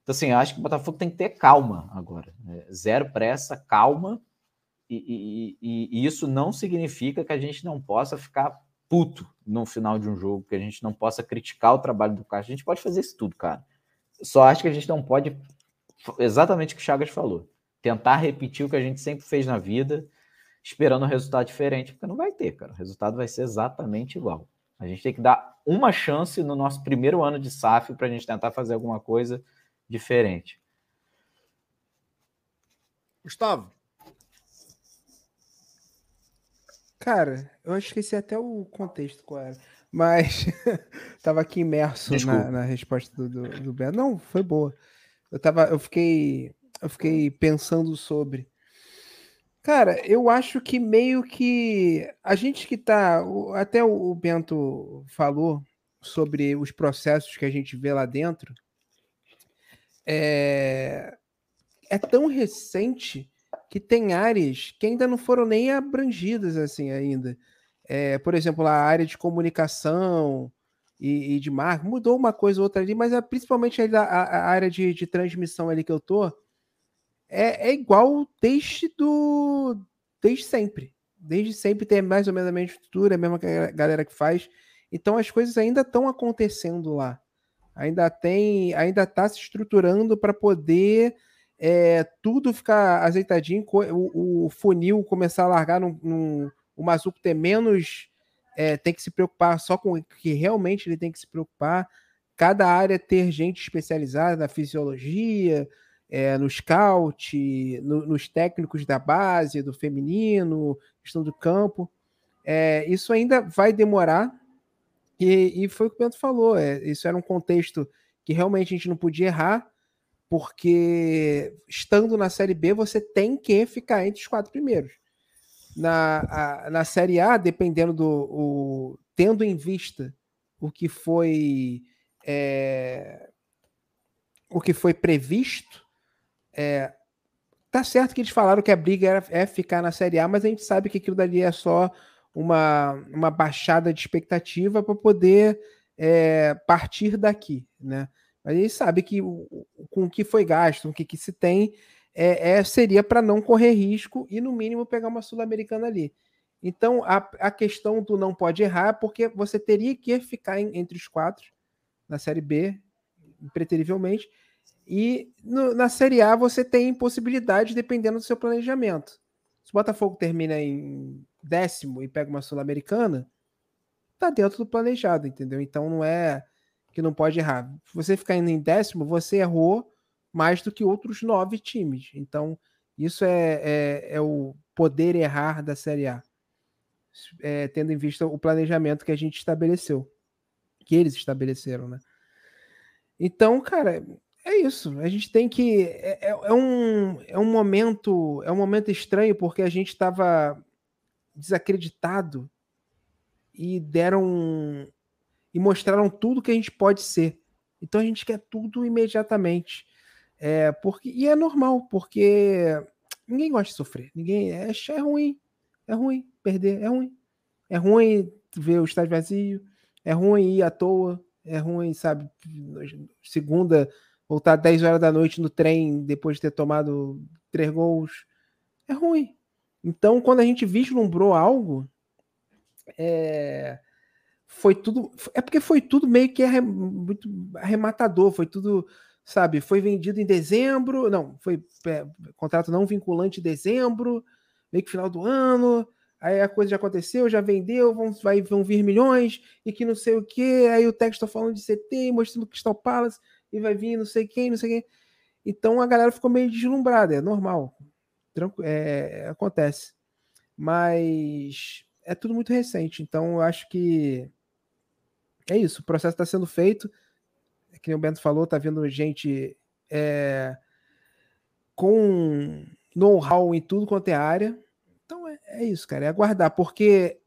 Speaker 3: Então, assim, eu acho que o Botafogo tem que ter calma agora. Né? Zero pressa, calma. E, e, e, isso não significa que a gente não possa ficar puto no final de um jogo, que a gente não possa criticar o trabalho do Caixa. A gente pode fazer isso tudo, cara. Só acho que a gente não pode, exatamente o que o Chagas falou, tentar repetir o que a gente sempre fez na vida, esperando um resultado diferente, porque não vai ter, cara. O resultado vai ser exatamente igual. A gente tem que dar uma chance no nosso primeiro ano de SAF para a gente tentar fazer alguma coisa diferente.
Speaker 1: Gustavo.
Speaker 2: Cara, eu esqueci até o contexto qual era. Mas tava aqui imerso na, na, resposta do, do, do Beto. Não, foi boa. Eu tava, eu fiquei, eu fiquei pensando sobre. Cara, eu acho que meio que a gente que tá. Até o Bento falou sobre os processos que a gente vê lá dentro. É, é tão recente que tem áreas que ainda não foram nem abrangidas assim ainda. É, por exemplo, a área de comunicação e, e de marca mudou uma coisa ou outra ali, mas é principalmente a, a, a área de, de transmissão ali que eu tô é, é igual desde do desde sempre. Desde sempre tem mais ou menos a mesma estrutura, a mesma galera que faz. Então as coisas ainda estão acontecendo lá. Ainda tem, ainda está se estruturando para poder é, tudo ficar azeitadinho, o, o, funil começar a largar num, num o Mazuco ter menos é, tem que se preocupar só com o que realmente ele tem que se preocupar. Cada área ter gente especializada na fisiologia, é, no scout, no, nos técnicos da base, do feminino, questão do campo. É, isso ainda vai demorar, e, e, foi o que o Bento falou. É, isso era um contexto que realmente a gente não podia errar, porque estando na Série B, você tem que ficar entre os quatro primeiros. Na, a, na Série A, dependendo do. O, tendo em vista o que foi. É, o que foi previsto, é, tá certo que eles falaram que a briga era, é ficar na Série A, mas a gente sabe que aquilo dali é só uma, uma baixada de expectativa para poder é, partir daqui, né? A gente sabe que com o que foi gasto, o que, que se tem, é, é seria para não correr risco e, no mínimo, pegar uma Sul-Americana ali. Então, a, a questão do não pode errar, porque você teria que ficar em, entre os quatro na Série B, impreterivelmente, e no, na Série A você tem possibilidade dependendo do seu planejamento. Se o Botafogo termina em décimo e pega uma Sul-Americana, tá dentro do planejado, entendeu? Então não é que não pode errar. Você ficar indo em décimo, você errou mais do que outros nove times. Então, isso é, é, é o poder errar da Série A. É, tendo em vista o planejamento que a gente estabeleceu. Que eles estabeleceram, né? Então, cara, é isso. A gente tem que. É, é, é, um, é um momento. É um momento estranho, porque a gente estava desacreditado e deram. E mostraram tudo que a gente pode ser. Então a gente quer tudo imediatamente. É, porque, e é normal, porque ninguém gosta de sofrer. Ninguém. É, é ruim. É ruim perder. É ruim. É ruim ver o estádio vazio. É ruim ir à toa. É ruim, sabe? Segunda voltar 10 horas da noite no trem depois de ter tomado três gols. É ruim. Então, quando a gente vislumbrou algo, é, foi tudo. É porque foi tudo meio que arre, muito arrematador, foi tudo, sabe? Foi vendido em dezembro, não, foi é, contrato não vinculante em dezembro, meio que final do ano. Aí a coisa já aconteceu, já vendeu, vão, vai, vão vir milhões, e que não sei o que. Aí o texto tá falando de CT, mostrando Crystal Palace e vai vir não sei quem, não sei quem. Então a galera ficou meio deslumbrada, é normal. É, acontece. Mas é tudo muito recente, então eu acho que é isso. O processo está sendo feito. É que o Bento falou, tá vendo gente é, com know-how em tudo quanto é área. Então é, é, isso, cara. É aguardar, porque.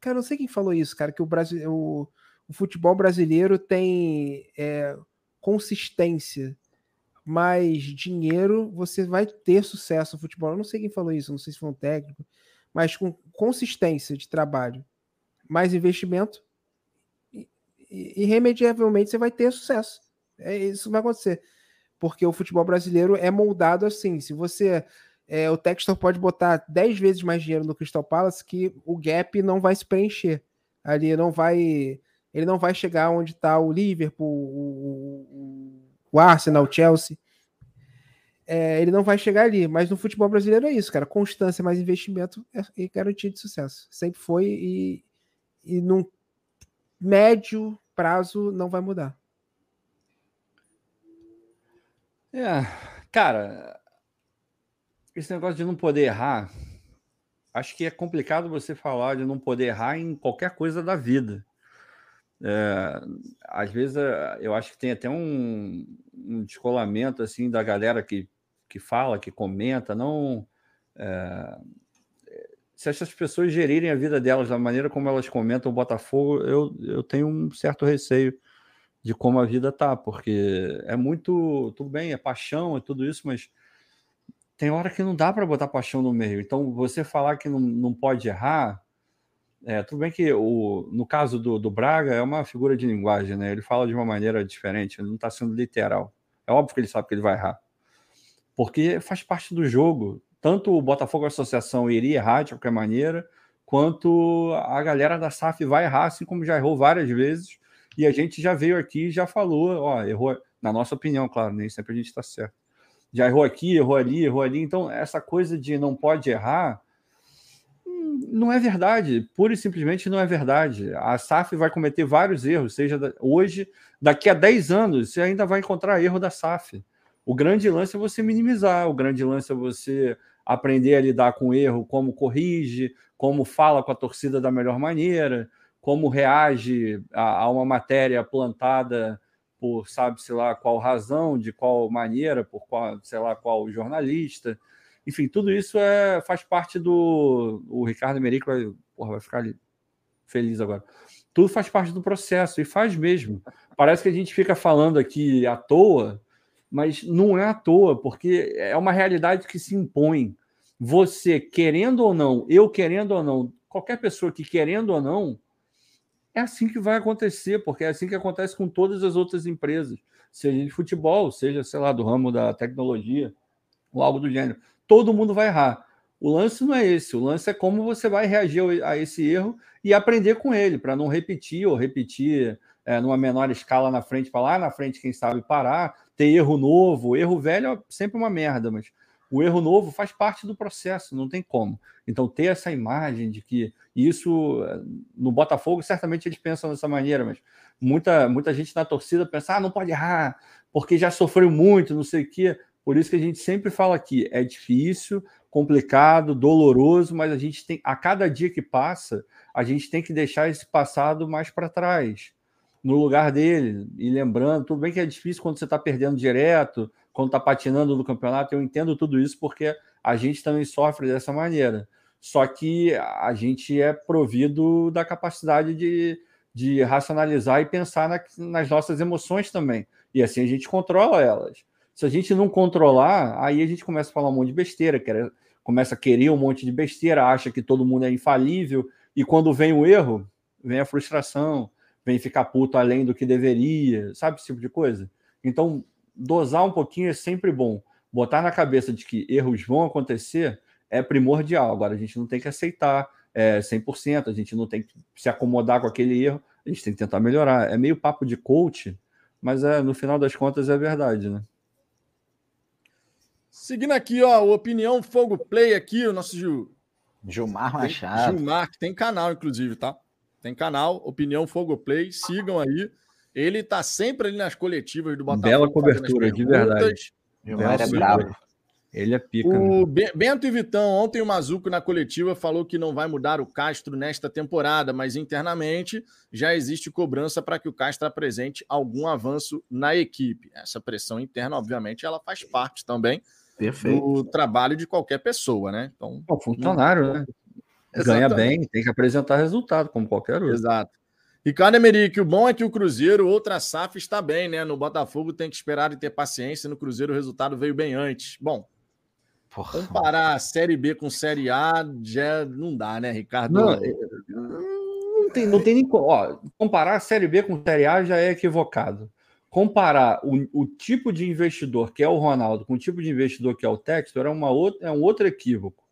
Speaker 2: Cara, não sei quem falou isso, cara, que o, Brasil, o, o futebol brasileiro tem é, consistência mais dinheiro, você vai ter sucesso no futebol. Eu não sei quem falou isso, não sei se foi um técnico, mas com consistência de trabalho, mais investimento, irremediavelmente você vai ter sucesso. É isso vai acontecer. Porque o futebol brasileiro é moldado assim. Se você. É, o Textor pode botar 10 vezes mais dinheiro no Crystal Palace que o gap não vai se preencher. Ali não vai ele não vai chegar onde está o Liverpool, o, o, o Arsenal, o Chelsea. É, ele não vai chegar ali, mas no futebol brasileiro é isso, cara. Constância mais investimento é, é garantia de sucesso. Sempre foi e, e num médio prazo não vai mudar.
Speaker 4: É, cara, esse negócio de não poder errar, acho que é complicado você falar de não poder errar em qualquer coisa da vida. É, às vezes eh, eu acho que tem até um, um descolamento assim da galera que, que fala, que comenta, não É, se essas pessoas gerirem a vida delas da maneira como elas comentam o Botafogo, eu, eu tenho um certo receio de como a vida tá, porque é muito, tudo bem, é paixão, é tudo isso, mas tem hora que não dá para botar paixão no meio. Então, você falar que não, não pode errar, é, tudo bem que o, no caso do, do Braga é uma figura de linguagem, né? Ele fala de uma maneira diferente, ele não está sendo literal. É óbvio que ele sabe que ele vai errar. Porque faz parte do jogo. Tanto o Botafogo Associação iria errar de qualquer maneira, quanto a galera da SAF vai errar, assim como já errou várias vezes. E a gente já veio aqui e já falou, ó, errou, na nossa opinião, claro, nem sempre a gente está certo. Já errou aqui, errou ali, errou ali. Então, essa coisa de não pode errar não é verdade, pura e simplesmente não é verdade. A SAF vai cometer vários erros, seja hoje, daqui a 10 anos, você ainda vai encontrar erro da SAF. O grande lance é você minimizar, o grande lance é você aprender a lidar com o erro, como corrige, como fala com a torcida da melhor maneira como reage a, a uma matéria plantada por sabe-se lá qual razão, de qual maneira, por qual, sei lá, qual jornalista. Enfim, tudo isso é, faz parte do. O Ricardo Merico vai, porra, vai ficar feliz agora. Tudo faz parte do processo, e faz mesmo. Parece que a gente fica falando aqui à toa, mas não é à toa, porque é uma realidade que se impõe. Você, querendo ou não, eu querendo ou não, qualquer pessoa que querendo ou não, é assim que vai acontecer, porque é assim que acontece com todas as outras empresas, seja de futebol, seja, sei lá, do ramo da tecnologia, ou algo do gênero. Todo mundo vai errar. O lance não é esse, o lance é como você vai reagir a esse erro e aprender com ele, para não repetir ou repetir é, numa menor escala na frente, para lá na frente, quem sabe, parar, ter erro novo. Erro velho é sempre uma merda, mas o erro novo faz parte do processo, não tem como. Então, ter essa imagem de que isso no Botafogo, certamente eles pensam dessa maneira, mas muita, muita gente na torcida pensa: ah, não pode errar, porque já sofreu muito, não sei o quê. Por isso que a gente sempre fala aqui: é difícil, complicado, doloroso, mas a gente tem, a cada dia que passa, a gente tem que deixar esse passado mais para trás, no lugar dele, e lembrando, tudo bem que é difícil quando você está perdendo direto, quando está patinando no campeonato, eu entendo tudo isso porque a gente também sofre dessa maneira. Só que a gente é provido da capacidade de, de racionalizar e pensar na, nas nossas emoções também. E assim a gente controla elas. Se a gente não controlar, aí a gente começa a falar um monte de besteira, quer, começa a querer um monte de besteira, acha que todo mundo é infalível, e quando vem o erro, vem a frustração, vem ficar puto além do que deveria, sabe esse tipo de coisa? Então, dosar um pouquinho é sempre bom. Botar na cabeça de que erros vão acontecer é primordial. Agora, a gente não tem que aceitar é, 100%, a gente não tem que se acomodar com aquele erro, a gente tem que tentar melhorar. É meio papo de coach, mas é, no final das contas é verdade, né?
Speaker 1: Seguindo aqui, ó, o Opinião Fogo Play aqui, o nosso Gil...
Speaker 3: Gilmar Machado.
Speaker 1: Gilmar, que tem canal, inclusive, tá? Tem canal, Opinião Fogo Play, sigam aí. Ele tá sempre ali nas coletivas do
Speaker 4: Botafogo. Bela cobertura, de verdade.
Speaker 3: Gilmar é bravo.
Speaker 4: Ele é pica.
Speaker 1: O né? Bento e Vitão, ontem o Mazuco na coletiva falou que não vai mudar o Castro nesta temporada, mas internamente já existe cobrança para que o Castro apresente algum avanço na equipe. Essa pressão interna, obviamente, ela faz parte também Perfeito. do trabalho de qualquer pessoa, né?
Speaker 4: Então, o funcionário, né? Ganha bem, tem que apresentar resultado, como qualquer outro.
Speaker 1: Exato. Ricardo Emerick, o bom é que o Cruzeiro, outra SAF, está bem, né? No Botafogo tem que esperar e ter paciência. No Cruzeiro o resultado veio bem antes. Bom, Porra. comparar Série B com Série A já não dá, né, Ricardo?
Speaker 4: Não, é, não tem, não tem nem. Ó, comparar Série B com Série A já é equivocado. Comparar o, o tipo de investidor que é o Ronaldo com o tipo de investidor que é o Textor é, uma outra, é um outro equívoco.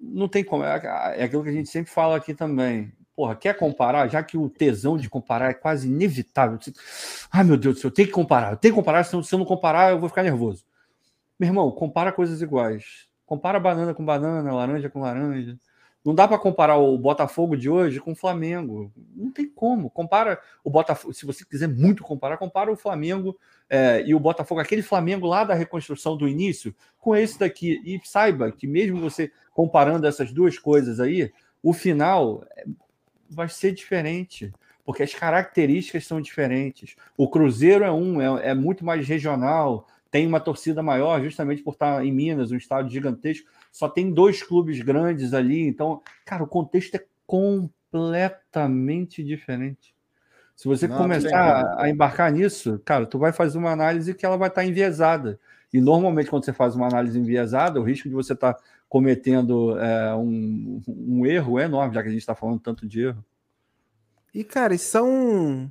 Speaker 4: Não tem como. É, é aquilo que a gente sempre fala aqui também porra, quer comparar, já que o tesão de comparar é quase inevitável. Ai, meu Deus do céu, tem que comparar, tem que comparar, se eu não comparar, eu vou ficar nervoso. Meu irmão, compara coisas iguais. Compara banana com banana, laranja com laranja. Não dá para comparar o Botafogo de hoje com o Flamengo. Não tem como. Compara o Botafogo, se você quiser muito comparar, compara o Flamengo é, e o Botafogo, aquele Flamengo lá da reconstrução do início, com esse daqui. E saiba que mesmo você comparando essas duas coisas aí, o final vai ser diferente, porque as características são diferentes. O Cruzeiro é um, é, é muito mais regional, tem uma torcida maior, justamente por estar em Minas, um estado gigantesco, só tem dois clubes grandes ali, então, cara, o contexto é completamente diferente. Se você Não, começar a embarcar nisso, cara, tu vai fazer uma análise que ela vai estar enviesada. E normalmente, quando você faz uma análise enviesada, o risco de você estar cometendo é, um, um erro é enorme, já que a gente está falando tanto de erro.
Speaker 2: E, cara, são.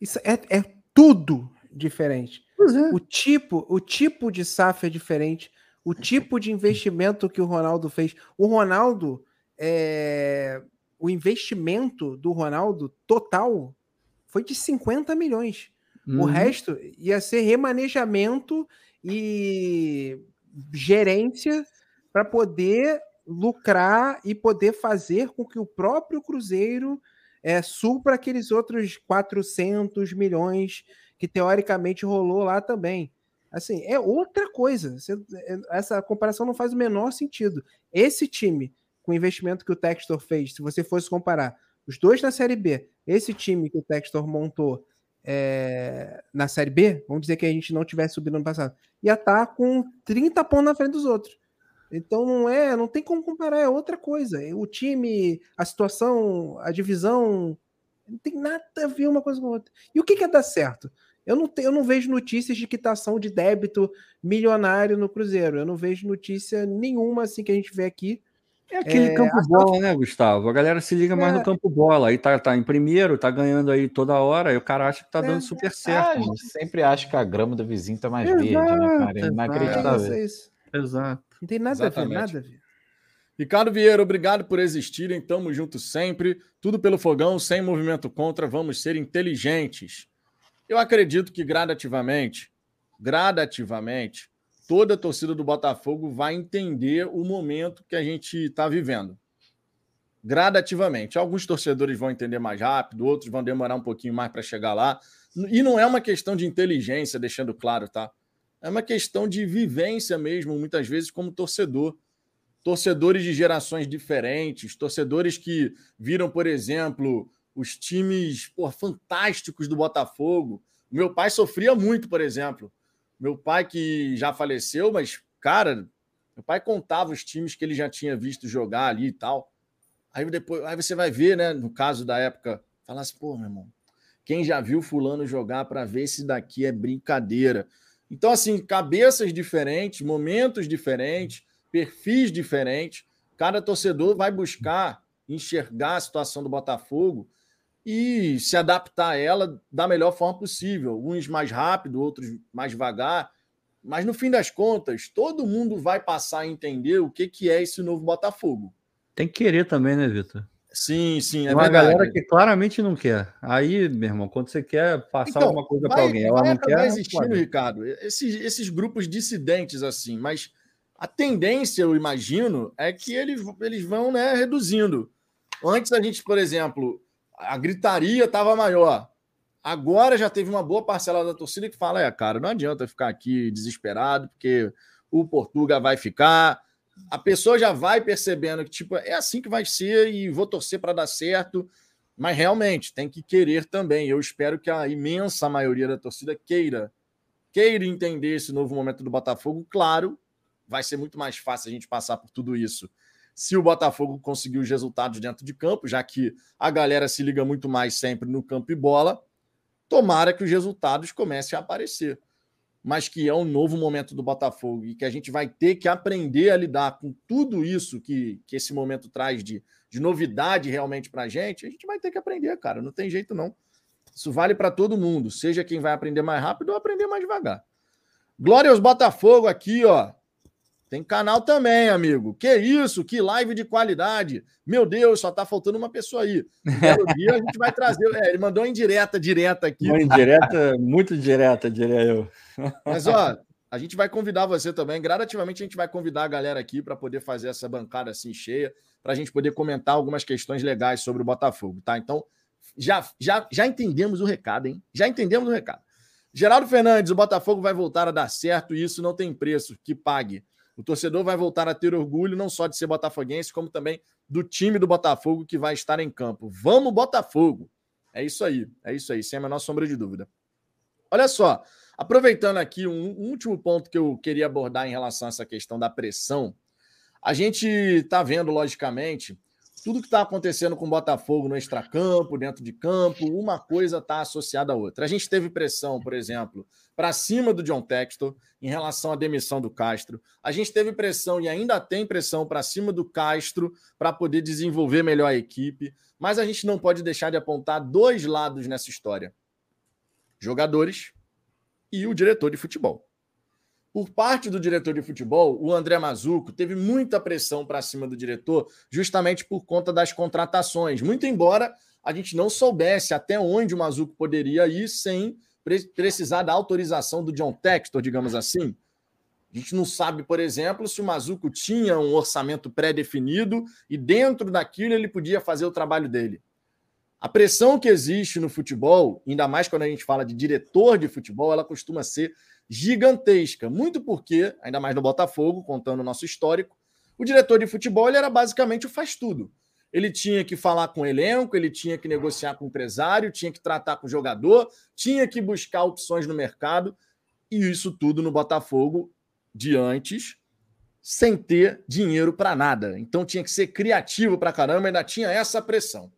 Speaker 2: Isso é, é tudo diferente. É. O tipo, o tipo de SAF é diferente. O tipo de investimento que o Ronaldo fez. O Ronaldo, é, o investimento do Ronaldo total foi de 50 milhões. Uhum. O resto ia ser remanejamento e gerência para poder lucrar e poder fazer com que o próprio Cruzeiro é, supra aqueles outros 400 milhões que teoricamente rolou lá também. Assim, é outra coisa. É, essa comparação não faz o menor sentido. Esse time, com o investimento que o Textor fez, se você fosse comparar os dois na Série B, esse time que o Textor montou é, na Série B, vamos dizer que a gente não tivesse subido no passado, ia estar tá com 30 pontos na frente dos outros. Então não é, não tem como comparar, é outra coisa. O time, a situação, a divisão, não tem nada a ver uma coisa com a outra. E o que, que é dar certo? Eu não, eu não vejo notícias de quitação de débito milionário no Cruzeiro. Eu não vejo notícia nenhuma assim que a gente vê aqui.
Speaker 4: É aquele é, campo bola, né, Gustavo? A galera se liga mais é, no campo bola. Aí tá, tá em primeiro, tá ganhando aí toda hora, e o cara acha que tá dando é, super certo. Ah, a
Speaker 3: gente sempre acha que a grama do vizinho tá mais exato, verde, né, cara? É inacreditável.
Speaker 2: É isso, Exato. Não tem nada Exatamente. a ver, nada a ver.
Speaker 1: Ricardo Vieira, obrigado por existirem. Tamo junto sempre. Tudo pelo fogão, sem movimento contra. Vamos ser inteligentes. Eu acredito que gradativamente, gradativamente, toda a torcida do Botafogo vai entender o momento que a gente está vivendo. Gradativamente. Alguns torcedores vão entender mais rápido, outros vão demorar um pouquinho mais para chegar lá. E não é uma questão de inteligência, deixando claro, tá? É uma questão de vivência mesmo, muitas vezes, como torcedor. Torcedores de gerações diferentes, torcedores que viram, por exemplo, os times pô, fantásticos do Botafogo. Meu pai sofria muito, por exemplo. Meu pai que já faleceu, mas, cara, meu pai contava os times que ele já tinha visto jogar ali e tal. Aí depois, aí você vai ver, né, no caso da época, falar assim, pô, meu irmão, quem já viu fulano jogar para ver se daqui é brincadeira. Então, assim, cabeças diferentes, momentos diferentes, perfis diferentes. Cada torcedor vai buscar enxergar a situação do Botafogo e se adaptar a ela da melhor forma possível. Uns mais rápido, outros mais devagar. Mas no fim das contas, todo mundo vai passar a entender o que, que é esse novo Botafogo.
Speaker 4: Tem que querer também, né, Vitor?
Speaker 1: Sim, sim,
Speaker 4: é uma verdade. galera que claramente não quer. Aí, meu irmão, quando você quer passar então, alguma coisa para alguém, ela não quer.
Speaker 1: existindo, Ricardo, esses, esses grupos dissidentes assim, mas a tendência, eu imagino, é que eles, eles vão né, reduzindo. Antes a gente, por exemplo, a gritaria estava maior. Agora já teve uma boa parcela da torcida que fala: é, cara, não adianta ficar aqui desesperado, porque o Portuga vai ficar, a pessoa já vai percebendo que tipo é assim que vai ser e vou torcer para dar certo, mas realmente tem que querer também. Eu espero que a imensa maioria da torcida queira queira entender esse novo momento do Botafogo. Claro, vai ser muito mais fácil a gente passar por tudo isso se o Botafogo conseguir os resultados dentro de campo, já que a galera se liga muito mais sempre no campo e bola. Tomara que os resultados comecem a aparecer mas que é um novo momento do Botafogo e que a gente vai ter que aprender a lidar com tudo isso que, que esse momento traz de, de novidade realmente para a gente, a gente vai ter que aprender, cara. Não tem jeito, não. Isso vale para todo mundo, seja quem vai aprender mais rápido ou aprender mais devagar. Glória aos Botafogo aqui, ó. Tem canal também, amigo. Que isso, que live de qualidade. Meu Deus, só tá faltando uma pessoa aí. Um dia a gente vai trazer. É, ele mandou uma indireta, direta aqui.
Speaker 4: Uma indireta, muito direta, diria eu.
Speaker 1: Mas, ó, a gente vai convidar você também. Gradativamente, a gente vai convidar a galera aqui para poder fazer essa bancada assim cheia, para a gente poder comentar algumas questões legais sobre o Botafogo, tá? Então, já, já, já entendemos o recado, hein? Já entendemos o recado. Geraldo Fernandes, o Botafogo vai voltar a dar certo e isso não tem preço que pague. O torcedor vai voltar a ter orgulho não só de ser botafoguense, como também do time do Botafogo que vai estar em campo. Vamos, Botafogo! É isso aí, é isso aí, sem a menor sombra de dúvida. Olha só, Aproveitando aqui um, um último ponto que eu queria abordar em relação a essa questão da pressão, a gente está vendo, logicamente, tudo que está acontecendo com o Botafogo no extracampo, dentro de campo, uma coisa está associada à outra. A gente teve pressão, por exemplo, para cima do John Textor em relação à demissão do Castro. A gente teve pressão e ainda tem pressão para cima do Castro para poder desenvolver melhor a equipe. Mas a gente não pode deixar de apontar dois lados nessa história: jogadores e o diretor de futebol. Por parte do diretor de futebol, o André Mazuco teve muita pressão para cima do diretor, justamente por conta das contratações. Muito embora a gente não soubesse até onde o Mazuco poderia ir sem precisar da autorização do John Textor, digamos assim. A gente não sabe, por exemplo, se o Mazuco tinha um orçamento pré-definido e dentro daquilo ele podia fazer o trabalho dele. A pressão que existe no futebol, ainda mais quando a gente fala de diretor de futebol, ela costuma ser gigantesca. Muito porque, ainda mais no Botafogo, contando o nosso histórico, o diretor de futebol era basicamente o faz tudo. Ele tinha que falar com o elenco, ele tinha que negociar com o empresário, tinha que tratar com o jogador, tinha que buscar opções no mercado, e isso tudo no Botafogo de antes, sem ter dinheiro para nada. Então tinha que ser criativo para caramba, ainda tinha essa pressão.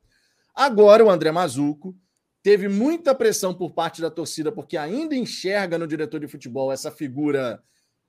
Speaker 1: Agora o André Mazuco teve muita pressão por parte da torcida, porque ainda enxerga no diretor de futebol essa figura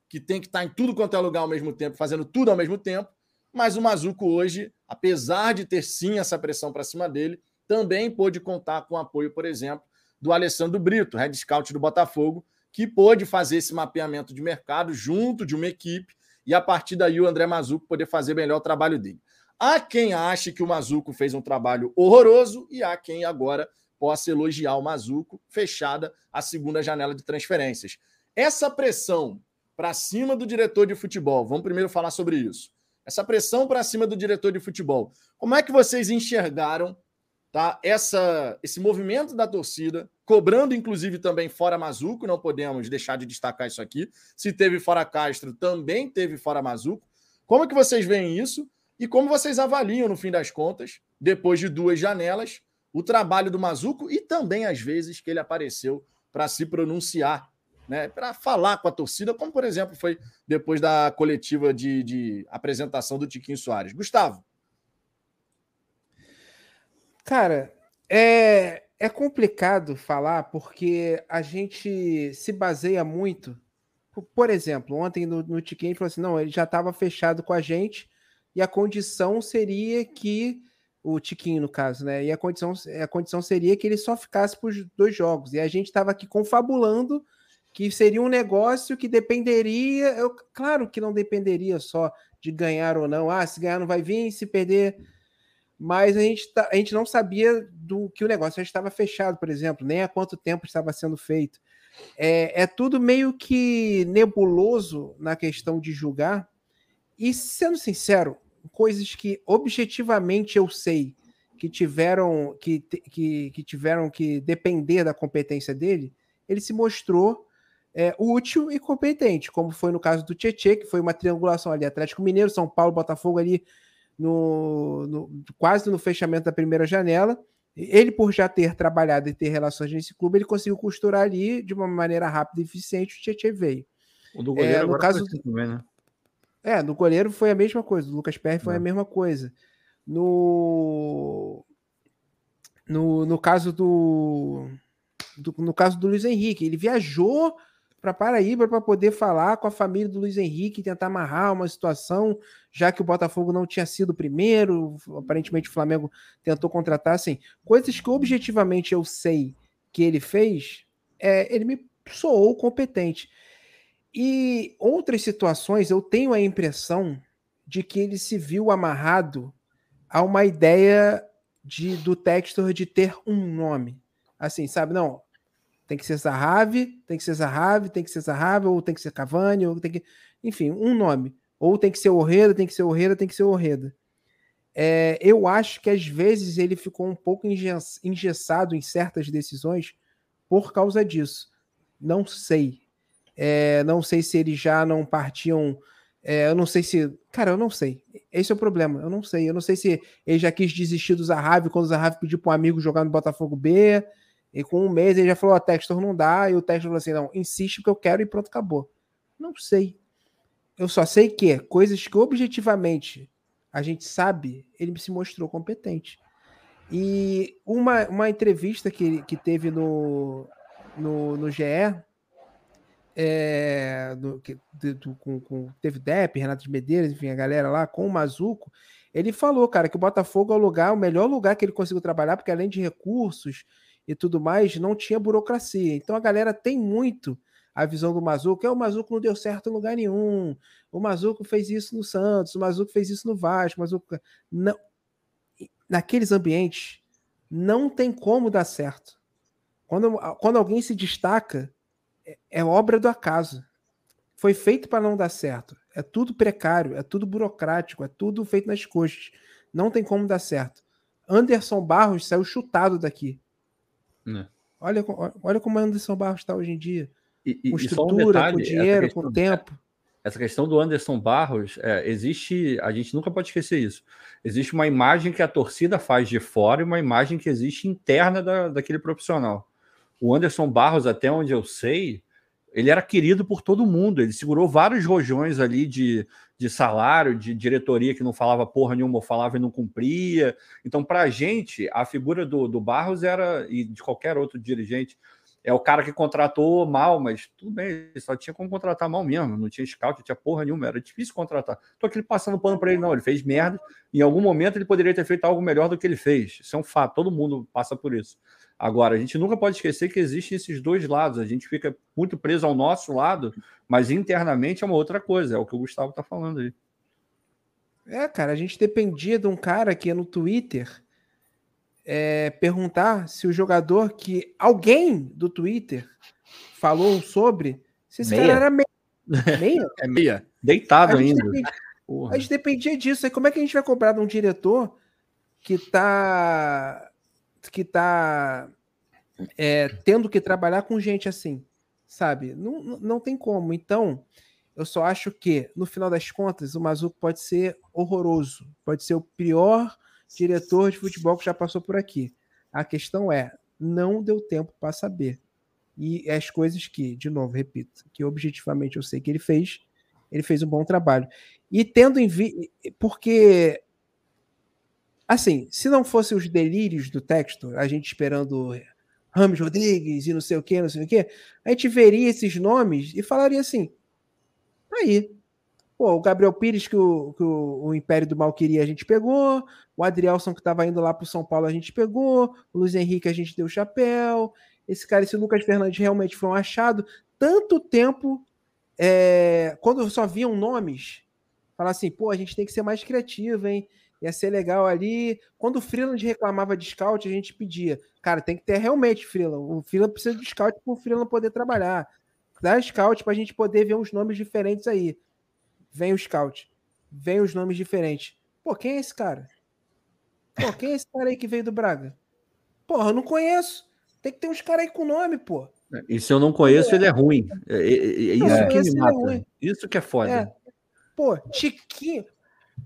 Speaker 1: que tem que estar em tudo quanto é lugar ao mesmo tempo, fazendo tudo ao mesmo tempo. Mas o Mazuco hoje, apesar de ter sim essa pressão para cima dele, também pôde contar com o apoio, por exemplo, do Alessandro Brito, head scout do Botafogo, que pôde fazer esse mapeamento de mercado junto de uma equipe e a partir daí o André Mazuco poder fazer melhor o trabalho dele. Há quem ache que o Mazuco fez um trabalho horroroso e há quem agora possa elogiar o Mazuco, fechada a segunda janela de transferências. Essa pressão para cima do diretor de futebol, vamos primeiro falar sobre isso. Essa pressão para cima do diretor de futebol, como é que vocês enxergaram tá, essa, esse movimento da torcida, cobrando inclusive também fora Mazuco, não podemos deixar de destacar isso aqui. Se teve fora Castro, também teve fora Mazuco. Como é que vocês veem isso? E como vocês avaliam, no fim das contas, depois de duas janelas, o trabalho do Mazuco e também às vezes que ele apareceu para se pronunciar, né, para falar com a torcida, como por exemplo foi depois da coletiva de, de apresentação do Tiquinho Soares. Gustavo.
Speaker 2: Cara, é, é complicado falar porque a gente se baseia muito. Por exemplo, ontem no, no Tiquinho falou assim: não, ele já estava fechado com a gente e a condição seria que o Tiquinho, no caso, né? E a condição, a condição seria que ele só ficasse por dois jogos. E a gente estava aqui confabulando que seria um negócio que dependeria. Eu, claro que não dependeria só de ganhar ou não. Ah, se ganhar não vai vir, se perder. Mas a gente, tá, a gente não sabia do que o negócio já estava fechado, por exemplo, nem há quanto tempo estava sendo feito. É, é tudo meio que nebuloso na questão de julgar. E sendo sincero, coisas que objetivamente eu sei que tiveram que, que, que tiveram que depender da competência dele, ele se mostrou é, útil e competente, como foi no caso do Tietê, que foi uma triangulação ali, Atlético Mineiro, São Paulo, Botafogo ali no, no, quase no fechamento da primeira janela. Ele, por já ter trabalhado e ter relações nesse clube, ele conseguiu costurar ali de uma maneira rápida e eficiente, o Tietê veio.
Speaker 4: O do goleiro é, no caso também, né?
Speaker 2: É, no goleiro foi a mesma coisa, o Lucas Perry foi a mesma coisa. No, no, no caso do, do, no caso do Luiz Henrique, ele viajou para Paraíba para poder falar com a família do Luiz Henrique, tentar amarrar uma situação, já que o Botafogo não tinha sido o primeiro, aparentemente o Flamengo tentou contratar, assim, coisas que objetivamente eu sei que ele fez, é, ele me soou competente. E outras situações, eu tenho a impressão de que ele se viu amarrado a uma ideia de, do Textor de ter um nome. Assim, sabe? Não, tem que ser Zahavi, tem que ser Zahavi, tem que ser Zahavi, ou tem que ser Cavani, ou tem que. Enfim, um nome. Ou tem que ser Orreda, tem que ser Orreda, tem que ser Orreda. É, eu acho que às vezes ele ficou um pouco engessado em certas decisões por causa disso. Não sei. É, não sei se eles já não partiam. É, eu não sei se. Cara, eu não sei. Esse é o problema. Eu não sei. Eu não sei se ele já quis desistir do Zahavi quando o Zahavi pediu para um amigo jogar no Botafogo B. E com um mês ele já falou: Ó, Textor não dá. E o Textor falou assim: não, insiste porque eu quero e pronto, acabou. Não sei. Eu só sei que coisas que objetivamente a gente sabe, ele se mostrou competente. E uma, uma entrevista que, que teve no, no, no GE, é, do, que, do, com, com, teve Depp, Renato de Medeiros, enfim, a galera lá, com o Mazuco, ele falou, cara, que o Botafogo é o lugar, o melhor lugar que ele conseguiu trabalhar, porque além de recursos e tudo mais, não tinha burocracia. Então a galera tem muito a visão do Mazuco, é o Mazuco não deu certo em lugar nenhum, o Mazuco fez isso no Santos, o Mazuco fez isso no Vasco, o Mazuco... Não, naqueles ambientes, não tem como dar certo. Quando, quando alguém se destaca, é, é obra do acaso. Foi feito para não dar certo. É tudo precário, é tudo burocrático, é tudo feito nas coxas. Não tem como dar certo. Anderson Barros saiu chutado daqui. Né. Olha, olha como Anderson Barros está hoje em dia. E, e, com estrutura, um detalhe, com dinheiro, com tempo
Speaker 4: essa questão do Anderson Barros, é, existe, a gente nunca pode esquecer isso. Existe uma imagem que a torcida faz de fora e uma imagem que existe interna da, daquele profissional. O Anderson Barros, até onde eu sei, ele era querido por todo mundo. Ele segurou vários rojões ali de, de salário, de diretoria que não falava porra nenhuma, falava e não cumpria. Então, para a gente, a figura do, do Barros era, e de qualquer outro dirigente, é o cara que contratou mal, mas tudo bem, só tinha como contratar mal mesmo, não tinha scout, não tinha porra nenhuma, era difícil contratar. Tô aqui passando pano para ele, não, ele fez merda, em algum momento ele poderia ter feito algo melhor do que ele fez, isso é um fato, todo mundo passa por isso. Agora, a gente nunca pode esquecer que existem esses dois lados, a gente fica muito preso ao nosso lado, mas internamente é uma outra coisa, é o que o Gustavo tá falando aí.
Speaker 2: É, cara, a gente dependia de um cara que no Twitter é, perguntar se o jogador que alguém do Twitter falou sobre, se esse meia. cara era meia.
Speaker 4: Meia? É meia. Deitado a ainda.
Speaker 2: Dependia, a gente dependia disso. Aí como é que a gente vai cobrar de um diretor que tá que tá é, tendo que trabalhar com gente assim, sabe? Não, não tem como. Então, eu só acho que, no final das contas, o Mazuco pode ser horroroso. Pode ser o pior diretor de futebol que já passou por aqui. A questão é, não deu tempo para saber. E as coisas que, de novo, repito, que objetivamente eu sei que ele fez, ele fez um bom trabalho. E tendo em vista. Porque, assim, se não fossem os delírios do texto, a gente esperando Ramos Rodrigues e não sei o que, não sei o que, a gente veria esses nomes e falaria assim: aí, Pô, o Gabriel Pires, que o, que o, o, Império do Mal queria, a gente pegou. O Adrielson, que estava indo lá para São Paulo, a gente pegou. O Luiz Henrique, a gente deu chapéu. Esse cara, esse Lucas Fernandes, realmente foi um achado. Tanto tempo, é, quando só viam nomes, falar assim, pô, a gente tem que ser mais criativo, hein? Ia ser legal ali. Quando o Freeland reclamava de scout, a gente pedia, cara, tem que ter realmente Freeland. O Freeland precisa de scout para o Freeland poder trabalhar. Dá scout para a gente poder ver uns nomes diferentes aí vem o scout, vem os nomes diferentes. Pô, quem é esse cara? Pô, quem é esse cara aí que veio do Braga? Porra, eu não conheço. Tem que ter uns caras aí com nome, pô.
Speaker 4: E se eu não conheço, é. ele é ruim. É, é, é isso não, que me é mata. É isso que é foda. É.
Speaker 2: Pô, Tiquinho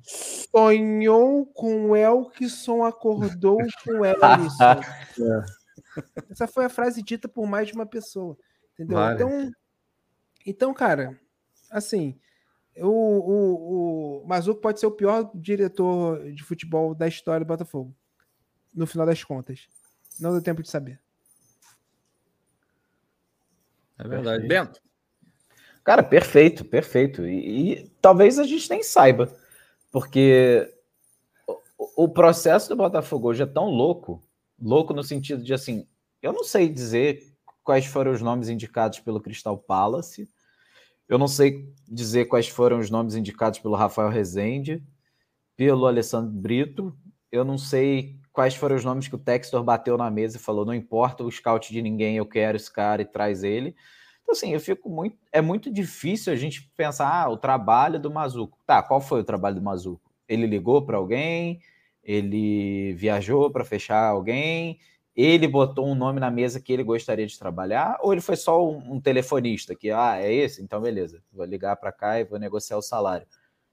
Speaker 2: sonhou com Elkson, acordou com Ellison. Essa foi a frase dita por mais de uma pessoa. Entendeu? Vale. Então, então, cara, assim, o, o, o Mazuco pode ser o pior diretor de futebol da história do Botafogo. No final das contas. Não deu tempo de saber.
Speaker 3: É verdade. Bento. Cara, perfeito, perfeito. E, e, talvez a gente nem saiba, porque o, o, processo do Botafogo hoje é tão louco, louco no sentido de assim, eu não sei dizer quais foram os nomes indicados pelo Crystal Palace, eu não sei dizer quais foram os nomes indicados pelo Rafael Rezende, pelo Alessandro Brito. Eu não sei quais foram os nomes que o Textor bateu na mesa e falou: não importa o scout de ninguém, eu quero esse cara e traz ele. Então, assim, eu fico muito. É muito difícil a gente pensar, ah, o trabalho do Mazuco. Tá, qual foi o trabalho do Mazuco? Ele ligou para alguém, ele viajou para fechar alguém, ele botou um nome na mesa que ele gostaria de trabalhar, ou ele foi só um, um telefonista que, ah, é esse? Então, beleza, vou ligar para cá e vou negociar o salário.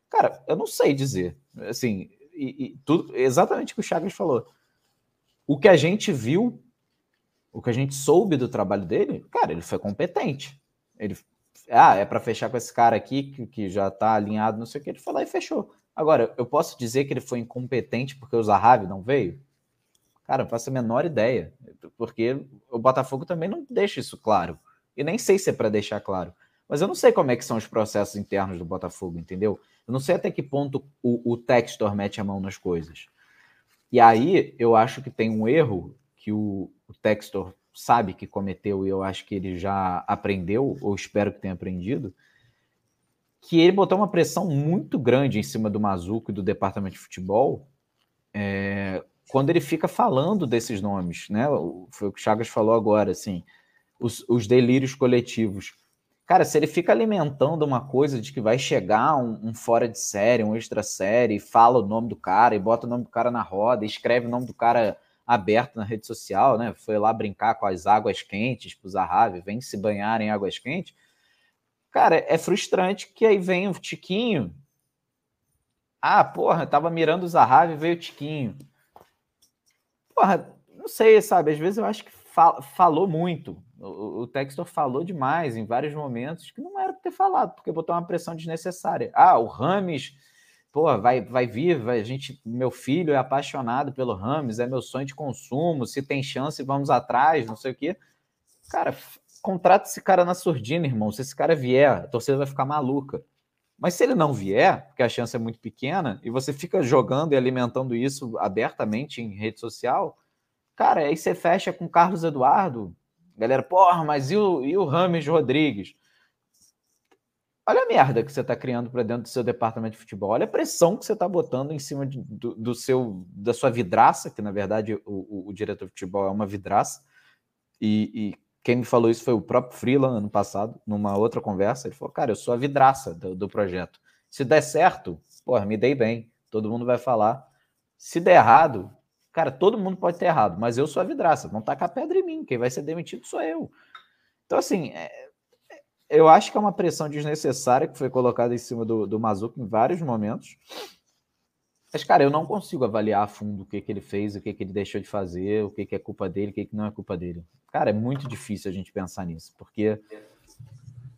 Speaker 3: Cara, eu não sei dizer. Assim, e, e tudo exatamente o que o Chagas falou. O que a gente viu o que a gente soube do trabalho dele, cara, ele foi competente. Ele, ah, é para fechar com esse cara aqui que, que já está alinhado, não sei o que, ele foi lá e fechou. Agora, eu posso dizer que ele foi incompetente porque o Zahavi não veio? Cara, não faço a menor ideia, porque o Botafogo também não deixa isso claro. E nem sei se é para deixar claro. Mas eu não sei como é que são os processos internos do Botafogo, entendeu? Eu não sei até que ponto o, o Textor mete a mão nas coisas. E aí eu acho que tem um erro que o, o Textor sabe que cometeu e eu acho que ele já aprendeu, ou espero que tenha aprendido, que ele botou uma pressão muito grande em cima do Mazuco e do departamento de futebol é, quando ele fica falando desses nomes, né? Foi o que o Chagas falou agora, assim, os, os delírios coletivos. Cara, se ele fica alimentando uma coisa de que vai chegar um, um, fora de série, um extra série, fala o nome do cara e bota o nome do cara na roda, escreve o nome do cara aberto na rede social, né? Foi lá brincar com as águas quentes pro Zahavi, vem se banhar em águas quentes. Cara, é frustrante que aí vem o Tiquinho. Ah, porra, tava mirando o Zahavi, veio o Tiquinho. Porra, não sei, sabe? Às vezes eu acho que fal falou muito. O, o Textor falou demais em vários momentos que não era para ter falado, porque botou uma pressão desnecessária. Ah, o Rames, pô, vai, vai vir, vai, a gente, meu filho é apaixonado pelo Rames, é meu sonho de consumo, se tem chance, vamos atrás, não sei o quê. Cara, contrata esse cara na surdina, irmão. Se esse cara vier, a torcida vai ficar maluca. Mas se ele não vier, porque a chance é muito pequena, e você fica jogando e alimentando isso abertamente em rede social, cara, aí você fecha com Carlos Eduardo. Galera, porra, mas e o, e o Rames Rodrigues? Olha a merda que você está criando para dentro do seu departamento de futebol. Olha a pressão que você está botando em cima de, do, do, seu, da sua vidraça, que na verdade o, o, o diretor de futebol é uma vidraça. E, e quem me falou isso foi o próprio Freeland ano passado, numa outra conversa. Ele falou: Cara, eu sou a vidraça do, do projeto. Se der certo, porra, me dei bem. Todo mundo vai falar. Se der errado, cara, todo mundo pode ter errado, mas eu sou a vidraça. Não tacar pedra em mim. Quem vai ser demitido sou eu. Então, assim, é, eu acho que é uma pressão desnecessária que foi colocada em cima do, do Mazuco em vários momentos. Mas, cara, eu não consigo avaliar a fundo o que, que ele fez, o que, que ele deixou de fazer, o que, que é culpa dele, o que, que não é culpa dele. Cara, é muito difícil a gente pensar nisso, porque a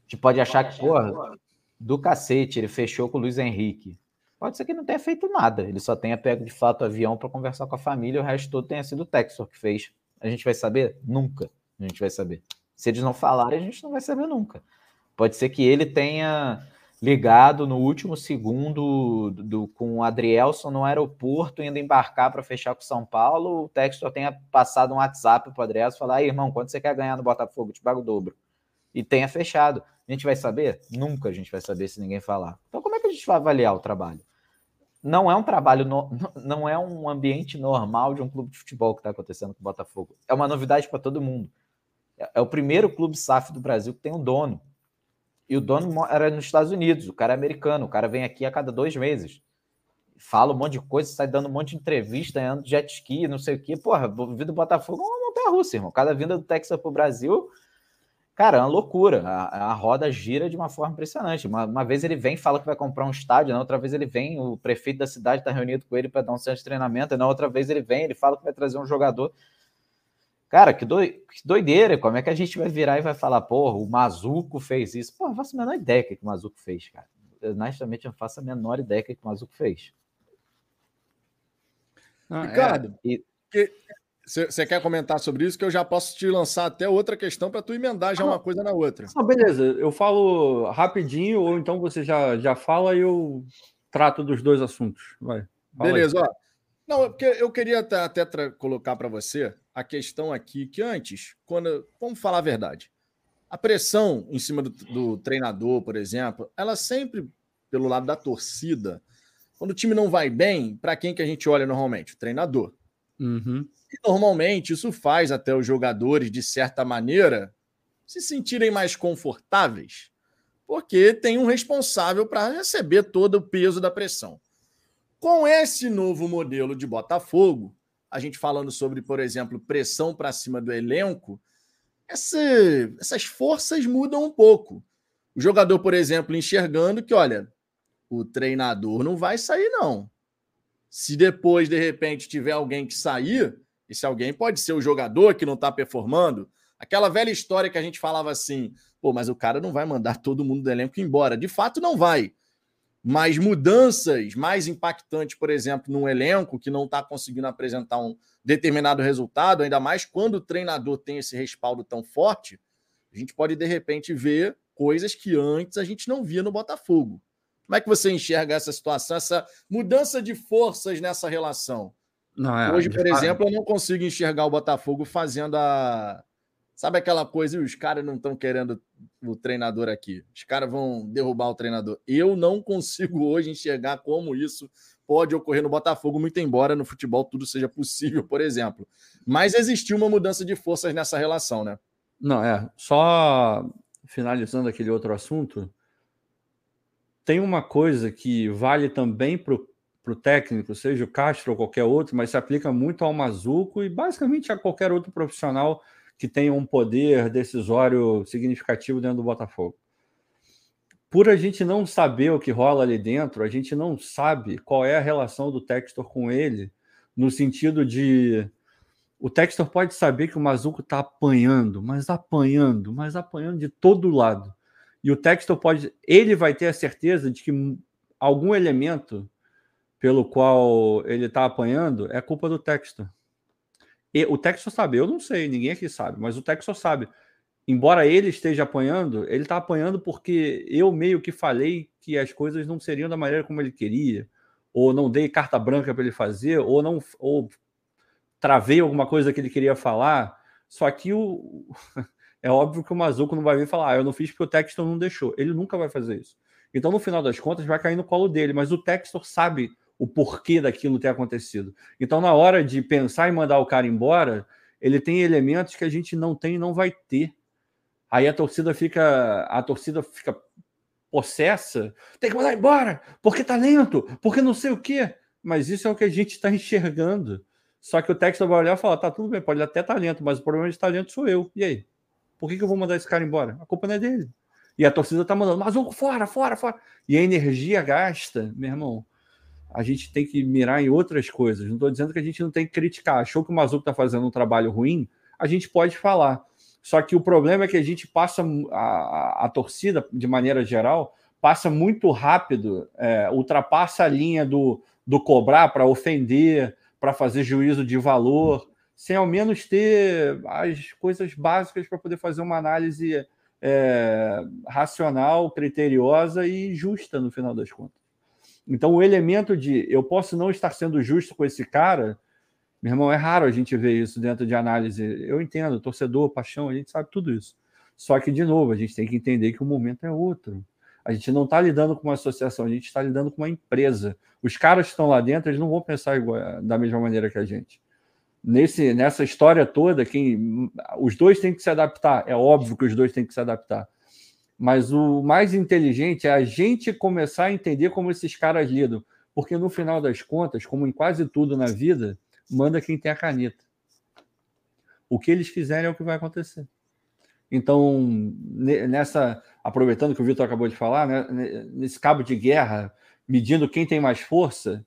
Speaker 3: gente pode achar que, porra, do cacete, ele fechou com o Luiz Henrique. Pode ser que não tenha feito nada, ele só tenha pego de fato o avião para conversar com a família, o resto todo tenha sido o Texor que fez. A gente vai saber? Nunca a gente vai saber. Se eles não falarem, a gente não vai saber nunca. Pode ser que ele tenha ligado no último segundo do, do, com o Adrielson no aeroporto, indo embarcar para fechar com São Paulo, o Textor tenha passado um WhatsApp para o Adrielson e falar, irmão, quanto você quer ganhar no Botafogo? Te pago o dobro. E tenha fechado. A gente vai saber? Nunca a gente vai saber se ninguém falar. Então, como é que a gente vai avaliar o trabalho? Não é um trabalho, no, não é um ambiente normal de um clube de futebol que está acontecendo com o Botafogo. É uma novidade para todo mundo. É, é o primeiro clube SAF do Brasil que tem um dono. E o dono era nos Estados Unidos, o cara é americano, o cara vem aqui a cada dois meses. Fala um monte de coisa, sai dando um monte de entrevista, anda jet ski, não sei o quê. Porra, vida do Botafogo é uma montanha russa, irmão. Cada vinda do Texas para o Brasil, cara, é uma loucura. A, a roda gira de uma forma impressionante. Uma, uma, vez ele vem fala que vai comprar um estádio, na outra vez ele vem, o prefeito da cidade está reunido com ele para dar um centro de treinamento, na outra vez ele vem, ele fala que vai trazer um jogador. Cara, que, doi, que doideira. Como é que a gente vai virar e vai falar, porra, o Mazuco fez isso? Pô, eu faço a menor ideia do que, o Mazuco fez, cara. Eu, honestamente, eu não faço a menor ideia do que, o Mazuco fez.
Speaker 1: Ah, Ricardo, é. você quer comentar sobre isso? Que eu já posso te lançar até outra questão para tu emendar já ah, uma coisa na outra.
Speaker 4: Ah, beleza, eu falo rapidinho, ou então você já, já fala e eu trato dos dois assuntos. Vai.
Speaker 1: Beleza, aí. ó. Não, é porque eu queria até, até colocar para você a questão aqui que antes, quando. Vamos falar a verdade. A pressão em cima do, do treinador, por exemplo, ela sempre, pelo lado da torcida, quando o time não vai bem, para quem que a gente olha normalmente? O treinador.
Speaker 4: Uhum.
Speaker 1: E normalmente isso faz até os jogadores, de certa maneira, se sentirem mais confortáveis, porque tem um responsável para receber todo o peso da pressão. Com esse novo modelo de Botafogo, a gente falando sobre, por exemplo, pressão para cima do elenco, essa, essas forças mudam um pouco. O jogador, por exemplo, enxergando que, olha, o treinador não vai sair, não. Se depois, de repente, tiver alguém que sair, Esse alguém pode ser o jogador que não está performando. Aquela velha história que a gente falava assim, pô, mas o cara não vai mandar todo mundo do elenco embora. De fato, não vai. Mas mudanças mais impactantes, por exemplo, num elenco que não está conseguindo apresentar um determinado resultado, ainda mais quando o treinador tem esse respaldo tão forte, a gente pode de repente ver coisas que antes a gente não via no Botafogo. Como é que você enxerga essa situação, essa mudança de forças nessa relação? Não, é, Hoje, por exemplo, eu não consigo enxergar o Botafogo fazendo a. Sabe aquela coisa, os caras não estão querendo o treinador aqui. Os caras vão derrubar o treinador. Eu não consigo hoje enxergar como isso pode ocorrer no Botafogo, muito embora no futebol tudo seja possível, por exemplo. Mas existiu uma mudança de forças nessa relação, né?
Speaker 4: Não, é. Só finalizando aquele outro assunto, tem uma coisa que vale também para o técnico, seja o Castro ou qualquer outro, mas se aplica muito ao Mazuco e basicamente a qualquer outro profissional que tenha um poder decisório significativo dentro do Botafogo. Por a gente não saber o que rola ali dentro, a gente não sabe qual é a relação do Textor com ele, no sentido de o Textor pode saber que o Mazuco está apanhando, mas apanhando, mas apanhando de todo lado. E o Textor pode, ele vai ter a certeza de que algum elemento pelo qual ele está apanhando é culpa do Textor. E o Textor sabe, eu não sei, ninguém aqui sabe, mas o Textor sabe. Embora ele esteja apanhando, ele está apanhando porque eu meio que falei que as coisas não seriam da maneira como ele queria, ou não dei carta branca para ele fazer, ou não ou travei alguma coisa que ele queria falar. Só que o é óbvio que o Mazuco não vai vir falar, ah, eu não fiz porque o Textor não deixou. Ele nunca vai fazer isso. Então, no final das contas, vai cair no colo dele, mas o Textor sabe o porquê daquilo ter acontecido. Então, na hora de pensar em mandar o cara embora, ele tem elementos que a gente não tem e não vai ter. Aí a torcida fica, a torcida fica possessa, tem que mandar embora, porque tá lento, porque não sei o quê. Mas isso é o que a gente está enxergando. Só que o Textor vai olhar e falar: tá tudo bem, pode até estar tá mas o problema de talento sou eu. E aí? Por que, que eu vou mandar esse cara embora? A culpa não é dele. E a torcida tá mandando, mas fora, fora, fora. E a energia gasta, meu irmão. A gente tem que mirar em outras coisas. Não estou dizendo que a gente não tem que criticar. Achou que o Mazuco está fazendo um trabalho ruim? A gente pode falar. Só que o problema é que a gente passa a, a, a torcida, de maneira geral, passa muito rápido, é, ultrapassa a linha do, do cobrar para ofender, para fazer juízo de valor sem ao menos ter as coisas básicas para poder fazer uma análise é, racional, criteriosa e justa no final das contas. Então, o elemento de eu posso não estar sendo justo com esse cara, meu irmão, é raro a gente ver isso dentro de análise. Eu entendo, torcedor, paixão, a gente sabe tudo isso. Só que, de novo, a gente tem que entender que o momento é outro. A gente não está lidando com uma associação, a gente está lidando com uma empresa. Os caras que estão lá dentro, eles não vão pensar igual, da mesma maneira que a gente nesse, nessa história toda, quem, os dois têm que se adaptar. É óbvio que os dois têm que se adaptar. Mas o mais inteligente é a gente começar a entender como esses caras lidam. Porque no final das contas, como em quase tudo na vida, manda quem tem a caneta. O que eles fizerem é o que vai acontecer. Então, nessa, aproveitando que o Vitor acabou de falar, né, nesse cabo de guerra, medindo quem tem mais força,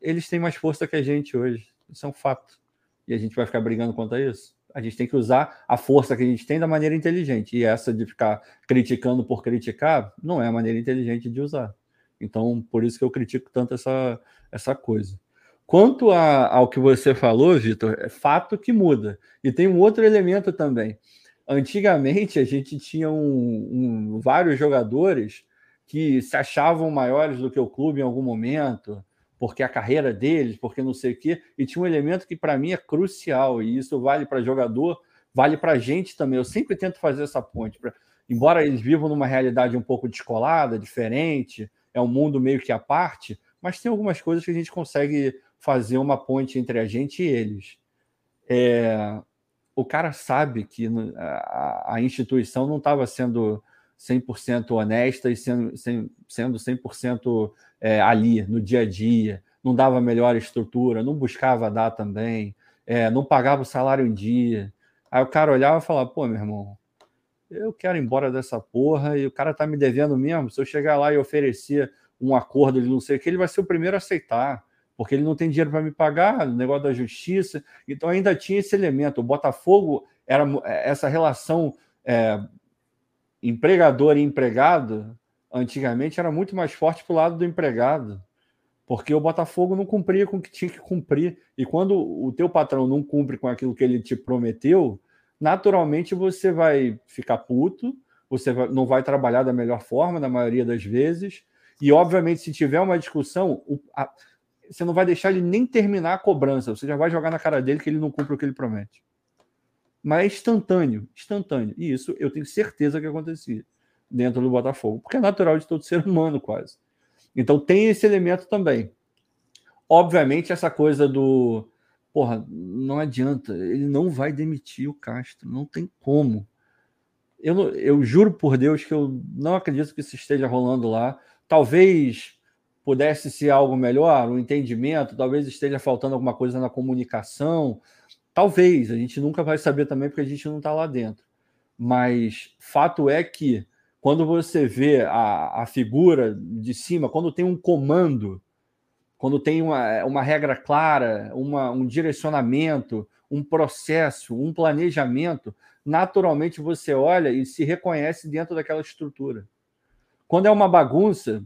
Speaker 4: eles têm mais força que a gente hoje. Isso é um fato. E a gente vai ficar brigando contra isso? A gente tem que usar a força que a gente tem da maneira inteligente. E essa de ficar criticando por criticar não é a maneira inteligente de usar. Então, por isso que eu critico tanto essa, essa coisa. Quanto a, ao que você falou, Vitor, é fato que muda. E tem um outro elemento também. Antigamente, a gente tinha um, um, vários jogadores que se achavam maiores do que o clube em algum momento, porque a carreira deles, porque não sei o quê. E tinha um elemento que para mim é crucial, e isso vale para jogador, vale para gente também. Eu sempre tento fazer essa ponte. Pra... Embora eles vivam numa realidade um pouco descolada, diferente, é um mundo meio que à parte, mas tem algumas coisas que a gente consegue fazer uma ponte entre a gente e eles. É... O cara sabe que a, a instituição não estava sendo 100% honesta e sendo, sendo 100% é, ali no dia a dia, não dava melhor estrutura, não buscava dar também, é, não pagava o salário em dia. Aí o cara olhava e falava: pô, meu irmão, eu quero ir embora dessa porra e o cara tá me devendo mesmo. Se eu chegar lá e oferecer um acordo de não sei o que, ele vai ser o primeiro a aceitar, porque ele não tem dinheiro para me pagar, o negócio da justiça. Então ainda tinha esse elemento. O Botafogo era essa relação é, empregador e empregado, antigamente era muito mais forte para o lado do empregado porque o Botafogo não cumpria com o que tinha que cumprir. E quando o teu patrão não cumpre com aquilo que ele te prometeu, naturalmente você vai ficar puto, você não vai trabalhar da melhor forma, na maioria das vezes. E, obviamente, se tiver uma discussão, você não vai deixar ele nem terminar a cobrança, você já vai jogar na cara dele que ele não cumpre o que ele promete. Mas é instantâneo, instantâneo. E isso eu tenho certeza que acontecia dentro do Botafogo, porque é natural de todo ser humano, quase. Então tem esse elemento também. Obviamente, essa coisa do. Porra, não adianta, ele não vai demitir o Castro, não tem como. Eu, eu juro por Deus que eu não acredito que isso esteja rolando lá. Talvez pudesse ser algo melhor, um entendimento, talvez esteja faltando alguma coisa na comunicação. Talvez, a gente nunca vai saber também, porque a gente não está lá dentro. Mas fato é que quando você vê a, a figura de cima, quando tem um comando, quando tem uma, uma regra clara, uma, um direcionamento, um processo, um planejamento, naturalmente você olha e se reconhece dentro daquela estrutura. Quando é uma bagunça,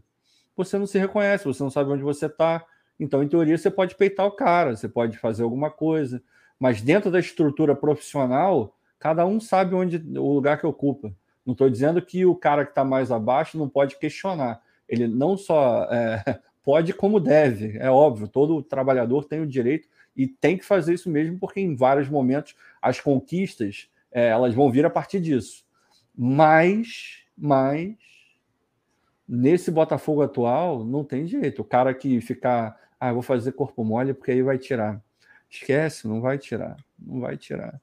Speaker 4: você não se reconhece, você não sabe onde você está. Então, em teoria, você pode peitar o cara, você pode fazer alguma coisa, mas dentro da estrutura profissional, cada um sabe onde o lugar que ocupa. Não estou dizendo que o cara que está mais abaixo não pode questionar. Ele não só é, pode, como deve. É óbvio, todo trabalhador tem o direito e tem que fazer isso mesmo, porque em vários momentos as conquistas é, elas vão vir a partir disso. Mas, mas nesse Botafogo atual não tem jeito. O cara que ficar, ah, vou fazer corpo mole porque aí vai tirar. Esquece, não vai tirar, não vai tirar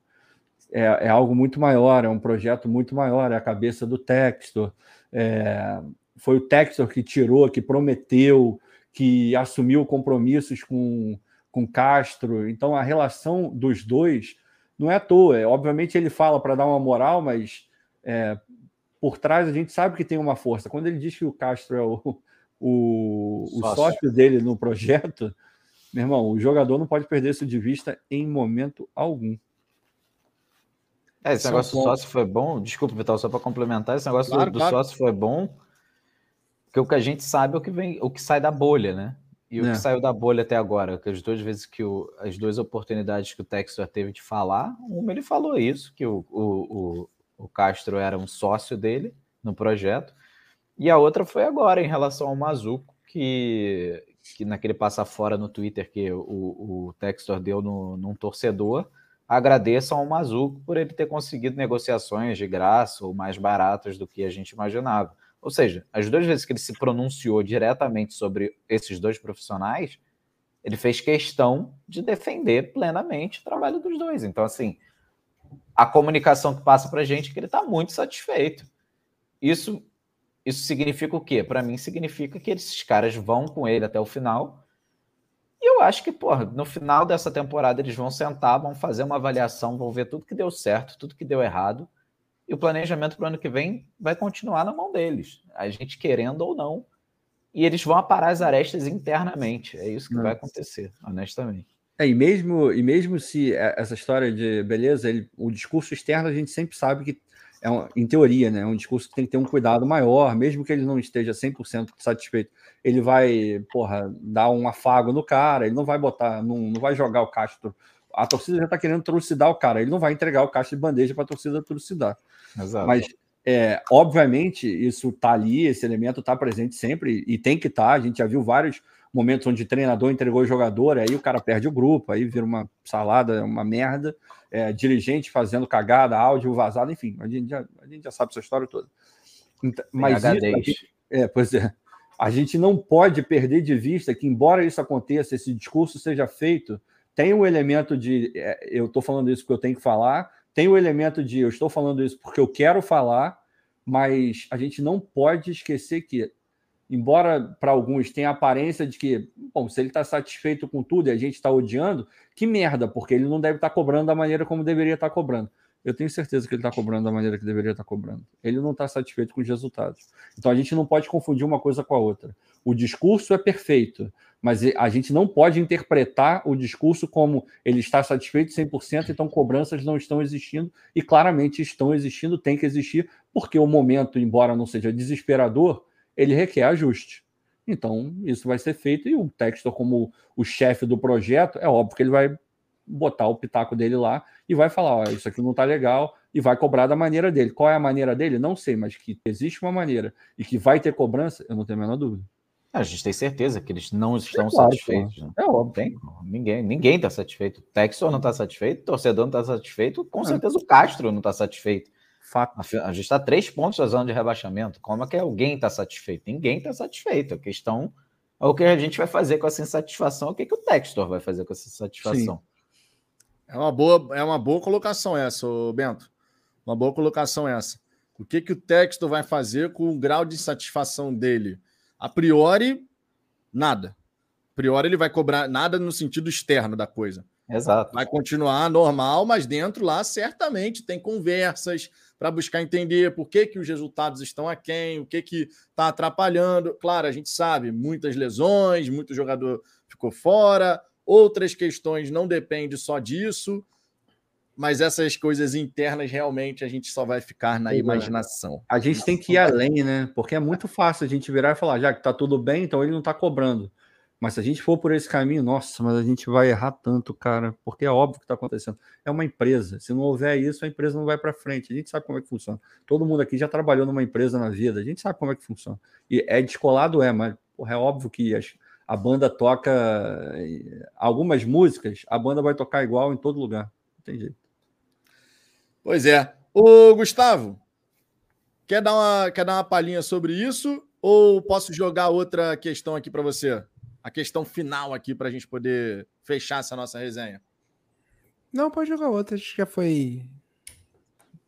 Speaker 4: é, é, algo muito maior, é um projeto muito maior, é a cabeça do Textor. É, foi o Textor que tirou, que prometeu, que assumiu compromissos com, com Castro. Então a relação dos dois não é à toa. É, obviamente ele fala para dar uma moral, mas é, por trás a gente sabe que tem uma força. Quando ele diz que o Castro é o, o, o sócio. sócio dele no projeto, meu irmão, o jogador não pode perder isso de vista em momento algum.
Speaker 3: É, esse negócio do sócio foi bom. Desculpa, Vital, só para complementar, esse negócio claro, do, do claro. sócio foi bom, porque o que a gente sabe é o que vem, o que sai da bolha, né? E é. o que é. saiu da bolha até agora, que as duas vezes que o, as duas oportunidades que o Textor teve de falar, uma ele falou isso, que o, o, o, o Castro era um sócio dele no projeto, e a outra foi agora em relação ao Mazuco, que, que naquele passa fora no Twitter que o, o Textor deu no, num torcedor, agradeçam ao Mazuco por ele ter conseguido negociações de graça ou mais baratas do que a gente imaginava. Ou seja, as duas vezes que ele se pronunciou diretamente sobre esses dois profissionais, ele fez questão de defender plenamente o trabalho dos dois. Então, assim, a comunicação que passa para a gente é que ele está muito satisfeito. Isso, isso significa o quê? Para mim, significa que esses caras vão com ele até o final e eu acho que, porra, no final dessa temporada eles vão sentar, vão fazer uma avaliação, vão ver tudo que deu certo, tudo que deu errado. E o planejamento para o ano que vem vai continuar na mão deles, a gente querendo ou não. E eles vão aparar as arestas internamente. É isso que vai acontecer, honestamente.
Speaker 4: É, e mesmo, e mesmo se é, essa história de beleza, ele, o discurso externo a gente sempre sabe que é um, em teoria, né, é um discurso que tem que ter um cuidado maior, mesmo que ele não esteja 100% satisfeito, ele vai, porra, dar um afago no cara, ele não vai botar, não, não vai jogar o Castro. A torcida já está querendo trucidar o cara, ele não vai entregar o Castro de bandeja para a torcida trucidar. Exato. Mas, é, obviamente, isso está ali, esse elemento está presente sempre e tem que estar. Tá, a gente já viu vários momentos onde o treinador entregou o jogador, aí o cara perde o grupo, aí vira uma salada, uma merda. É, dirigente fazendo cagada, áudio vazado, enfim, a gente já, a gente já sabe essa história toda. Então, mas isso, gente, é, pois é, a gente não pode perder de vista que, embora isso aconteça, esse discurso seja feito, tem o um elemento de é, eu estou falando isso porque eu tenho que falar, tem o um elemento de eu estou falando isso porque eu quero falar, mas a gente não pode esquecer que embora para alguns tenha a aparência de que, bom, se ele está satisfeito com tudo e a gente está odiando, que merda, porque ele não deve estar tá cobrando da maneira como deveria estar tá cobrando. Eu tenho certeza que ele está cobrando da maneira que deveria estar tá cobrando. Ele não está satisfeito com os resultados. Então a gente não pode confundir uma coisa com a outra. o discurso é perfeito, mas a gente não pode interpretar o discurso como ele está satisfeito 100%, então cobranças não estão existindo, e claramente estão existindo, tem que existir, porque o momento, embora não seja desesperador, ele requer ajuste. Então, isso vai ser feito, e o Textor, como o chefe do projeto, é óbvio que ele vai botar o pitaco dele lá e vai falar: ó, isso aqui não tá legal, e vai cobrar da maneira dele. Qual é a maneira dele? Não sei, mas que existe uma maneira e que vai ter cobrança, eu não tenho a menor dúvida.
Speaker 3: A gente tem certeza que eles não estão é claro, satisfeitos. Né? É óbvio. Tem, ninguém ninguém está satisfeito. O Textor não está satisfeito, o torcedor não está satisfeito, com certeza o Castro não está satisfeito. Fato. A gente está três pontos da zona de rebaixamento. Como é que alguém está satisfeito? Ninguém está satisfeito. A questão é o que a gente vai fazer com essa insatisfação, o que, que o Textor vai fazer com essa satisfação. Sim.
Speaker 1: É uma boa, é uma boa colocação essa, Bento. Uma boa colocação essa. O que, que o Textor vai fazer com o grau de insatisfação dele? A priori, nada. A priori, ele vai cobrar nada no sentido externo da coisa.
Speaker 3: Exato.
Speaker 1: Vai continuar normal, mas dentro lá certamente tem conversas para buscar entender por que, que os resultados estão aquém, o que que está atrapalhando. Claro, a gente sabe, muitas lesões, muito jogador ficou fora, Outras questões não dependem só disso, mas essas coisas internas realmente a gente só vai ficar na imaginação.
Speaker 4: A gente tem que ir além, né? Porque é muito fácil a gente virar e falar, já que tá tudo bem, então ele não tá cobrando. Mas se a gente for por esse caminho, nossa, mas a gente vai errar tanto, cara, porque é óbvio que está acontecendo. É uma empresa. Se não houver isso, a empresa não vai para frente. A gente sabe como é que funciona. Todo mundo aqui já trabalhou numa empresa na vida. A gente sabe como é que funciona. E é descolado, é, mas porra, é óbvio que a banda toca algumas músicas, a banda vai tocar igual em todo lugar. Não tem jeito.
Speaker 1: Pois é. Ô, Gustavo, quer dar uma, quer dar uma palhinha sobre isso? Ou posso jogar outra questão aqui para você? A questão final aqui para a gente poder fechar essa nossa resenha.
Speaker 2: Não, pode jogar outra. Acho que já foi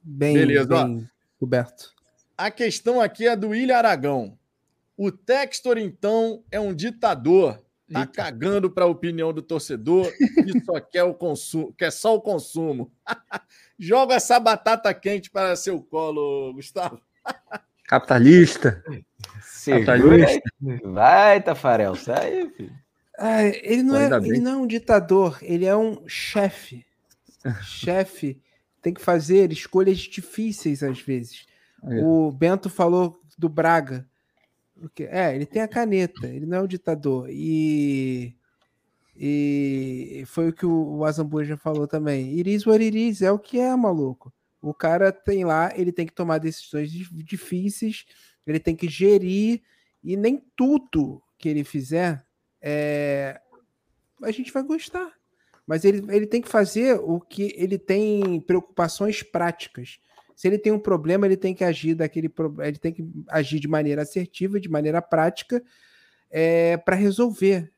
Speaker 2: bem, Beleza, bem coberto.
Speaker 1: A questão aqui é do William Aragão. O Textor, então, é um ditador. Tá Eita. cagando para a opinião do torcedor e só quer o consumo, quer só o consumo. Joga essa batata quente para seu colo, Gustavo.
Speaker 4: Capitalista.
Speaker 3: Capitalista. Vai, Tafarel, sai, filho.
Speaker 2: Ah, ele, não é, ele não é um ditador, ele é um chefe. chefe tem que fazer escolhas difíceis às vezes. É. O Bento falou do Braga. Porque, é, ele tem a caneta, ele não é um ditador. E, e foi o que o, o já falou também. Iris what it is, é o que é, maluco. O cara tem lá, ele tem que tomar decisões difíceis, ele tem que gerir, e nem tudo que ele fizer é, a gente vai gostar. Mas ele, ele tem que fazer o que ele tem preocupações práticas. Se ele tem um problema, ele tem que agir daquele ele tem que agir de maneira assertiva, de maneira prática, é, para resolver.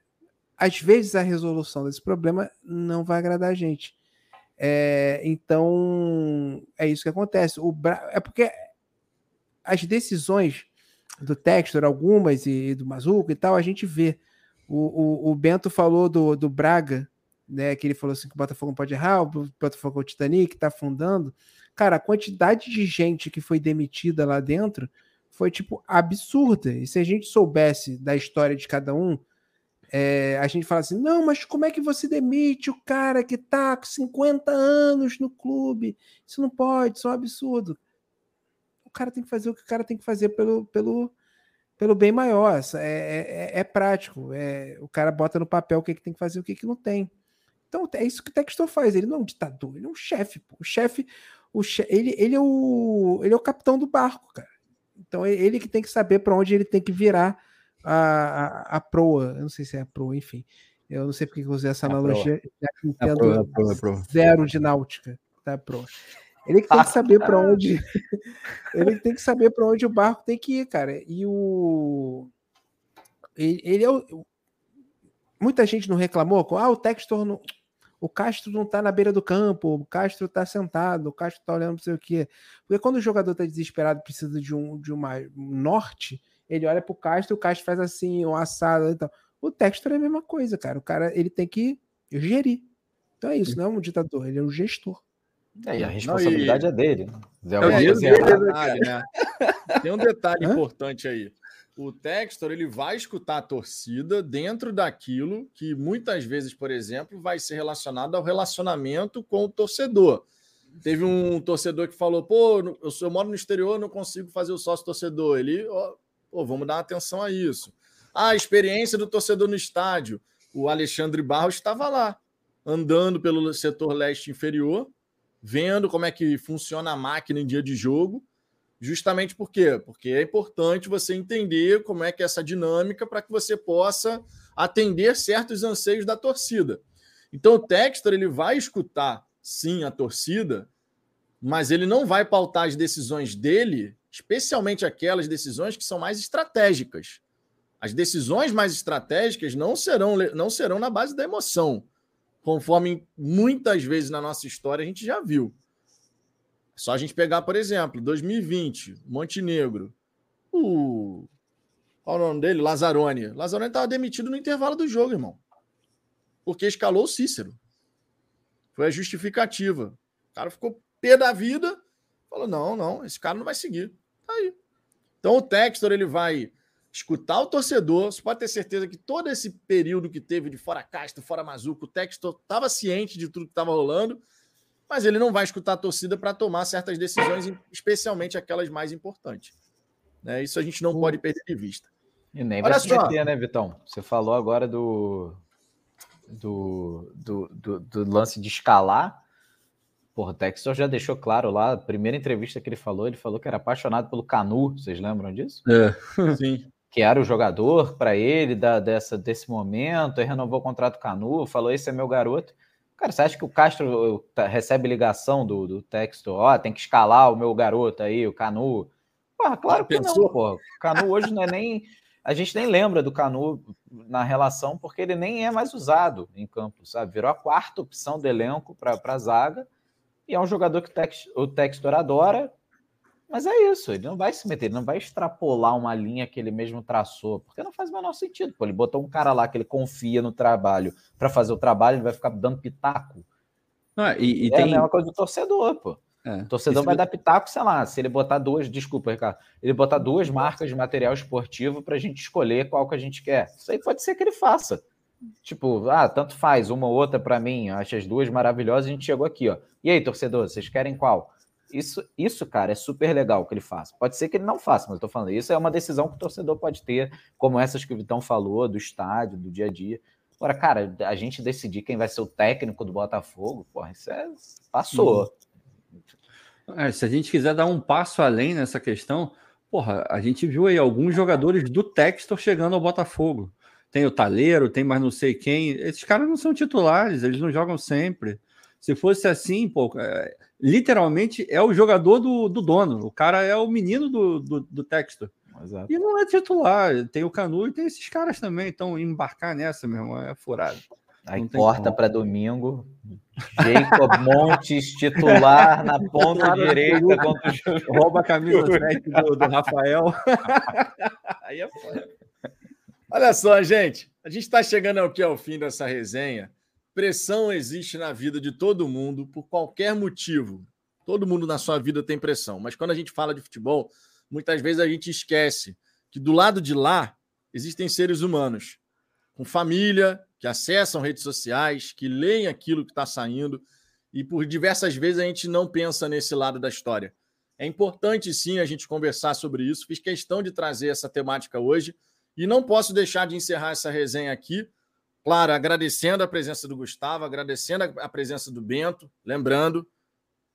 Speaker 2: Às vezes a resolução desse problema não vai agradar a gente. É, então é isso que acontece. O Bra... É porque as decisões do Textor, algumas e, do Mazuco e tal, a gente vê. O, o, o Bento falou do, do Braga, né? Que ele falou assim que o Botafogo não pode errar, o Botafogo é o Titanic, está afundando. Cara, a quantidade de gente que foi demitida lá dentro foi, tipo, absurda. E se a gente soubesse da história de cada um, é, a gente fala assim: não, mas como é que você demite o cara que tá com 50 anos no clube? Isso não pode, isso é um absurdo. O cara tem que fazer o que o cara tem que fazer pelo, pelo, pelo bem maior. É, é, é, é prático. É, o cara bota no papel o que, que tem que fazer e o que, que não tem. Então é isso que o Textor faz. Ele não é um ditador, ele é um chefe. O chefe, o che... ele, ele, é o, ele é o capitão do barco, cara. Então é ele que tem que saber para onde ele tem que virar a, a, a, proa. Eu não sei se é a proa, enfim. Eu não sei porque eu usei essa analogia, já que entendo proa, proa, proa. zero de náutica. Tá, proa. Ele que tem que saber para onde. ele tem que saber para onde o barco tem que ir, cara. E o. Ele, ele é o. Muita gente não reclamou. Ah, o Textor não o Castro não está na beira do campo, o Castro está sentado, o Castro está olhando não sei o quê. Porque quando o jogador está desesperado precisa de um, de uma um norte, ele olha para o Castro, o Castro faz assim, um assado e tal. O Textor é a mesma coisa, cara. O cara ele tem que gerir. Então é isso, não é um ditador, ele é um gestor.
Speaker 3: É, e a responsabilidade não, e... é dele.
Speaker 1: Né? É, é, é, detalhe, né? Tem um detalhe importante aí. o Textor ele vai escutar a torcida dentro daquilo que muitas vezes, por exemplo, vai ser relacionado ao relacionamento com o torcedor. Teve um torcedor que falou: pô, eu, eu moro no exterior, não consigo fazer o sócio torcedor. Ele, ó, pô, vamos dar atenção a isso. Ah, a experiência do torcedor no estádio. O Alexandre Barros estava lá, andando pelo setor leste inferior, vendo como é que funciona a máquina em dia de jogo Justamente por quê? Porque é importante você entender como é que é essa dinâmica para que você possa atender certos anseios da torcida. Então o Textor ele vai escutar sim a torcida, mas ele não vai pautar as decisões dele, especialmente aquelas decisões que são mais estratégicas. As decisões mais estratégicas não serão, não serão na base da emoção, conforme muitas vezes na nossa história a gente já viu. Só a gente pegar, por exemplo, 2020, Montenegro. O. Qual é o nome dele? Lazzaroni. Lazzaroni estava demitido no intervalo do jogo, irmão. Porque escalou o Cícero. Foi a justificativa. O cara ficou pé da vida. Falou: não, não, esse cara não vai seguir. Tá aí. Então o Textor ele vai escutar o torcedor. Você pode ter certeza que todo esse período que teve de fora Castro, fora Mazuco, o Textor estava ciente de tudo que estava rolando mas ele não vai escutar a torcida para tomar certas decisões, especialmente aquelas mais importantes. Né? Isso a gente não pode perder de vista.
Speaker 3: E nem Olha vai se meter, né, Vitão? Você falou agora do, do, do, do, do lance de escalar. Porra, o Textor já deixou claro lá, a primeira entrevista que ele falou, ele falou que era apaixonado pelo Canu, vocês lembram disso?
Speaker 1: É, sim.
Speaker 3: Que era o jogador para ele da, dessa, desse momento, ele renovou o contrato com o Canu, falou: esse é meu garoto. Cara, você acha que o Castro tá, recebe ligação do, do texto? Ó, oh, tem que escalar o meu garoto aí, o Canu. Porra, claro que não, porra. O Canu hoje não é nem. A gente nem lembra do Canu na relação, porque ele nem é mais usado em campo, sabe? Virou a quarta opção do elenco para a zaga. E é um jogador que o Textor adora, mas é isso, ele não vai se meter, ele não vai extrapolar uma linha que ele mesmo traçou, porque não faz o menor sentido. Pô, ele botou um cara lá que ele confia no trabalho para fazer o trabalho, ele vai ficar dando pitaco.
Speaker 1: Ah, e,
Speaker 3: e é tem... a mesma coisa do torcedor, pô. É, o torcedor vai dar pitaco, sei lá, se ele botar duas, desculpa, Ricardo, ele botar duas marcas de material esportivo para a gente escolher qual que a gente quer. Isso aí pode ser que ele faça. Tipo, ah, tanto faz, uma ou outra para mim, acho as duas maravilhosas, a gente chegou aqui, ó. E aí, torcedor, vocês querem qual? Isso, isso, cara, é super legal que ele faça. Pode ser que ele não faça, mas eu tô falando, isso é uma decisão que o torcedor pode ter, como essas que o Vitão falou, do estádio, do dia a dia. Agora, cara, a gente decidir quem vai ser o técnico do Botafogo, porra, isso é. Passou.
Speaker 4: É, se a gente quiser dar um passo além nessa questão, porra, a gente viu aí alguns jogadores do Textor chegando ao Botafogo. Tem o Taleiro, tem mais não sei quem. Esses caras não são titulares, eles não jogam sempre. Se fosse assim, pô, é, literalmente é o jogador do, do dono. O cara é o menino do, do, do texto. Exato. E não é titular. Tem o Canu e tem esses caras também. Então, embarcar nessa, meu irmão, é furado.
Speaker 3: Aí corta para domingo. Jacob Montes, titular na ponta direita. Contra.
Speaker 4: Rouba a camisa 7 do, do Rafael.
Speaker 1: Aí é foda. Olha só, gente. A gente está chegando aqui ao fim dessa resenha. Pressão existe na vida de todo mundo por qualquer motivo. Todo mundo na sua vida tem pressão, mas quando a gente fala de futebol, muitas vezes a gente esquece que do lado de lá existem seres humanos com família, que acessam redes sociais, que leem aquilo que está saindo, e por diversas vezes a gente não pensa nesse lado da história. É importante sim a gente conversar sobre isso. Fiz questão de trazer essa temática hoje e não posso deixar de encerrar essa resenha aqui Claro, agradecendo a presença do Gustavo, agradecendo a presença do Bento. Lembrando,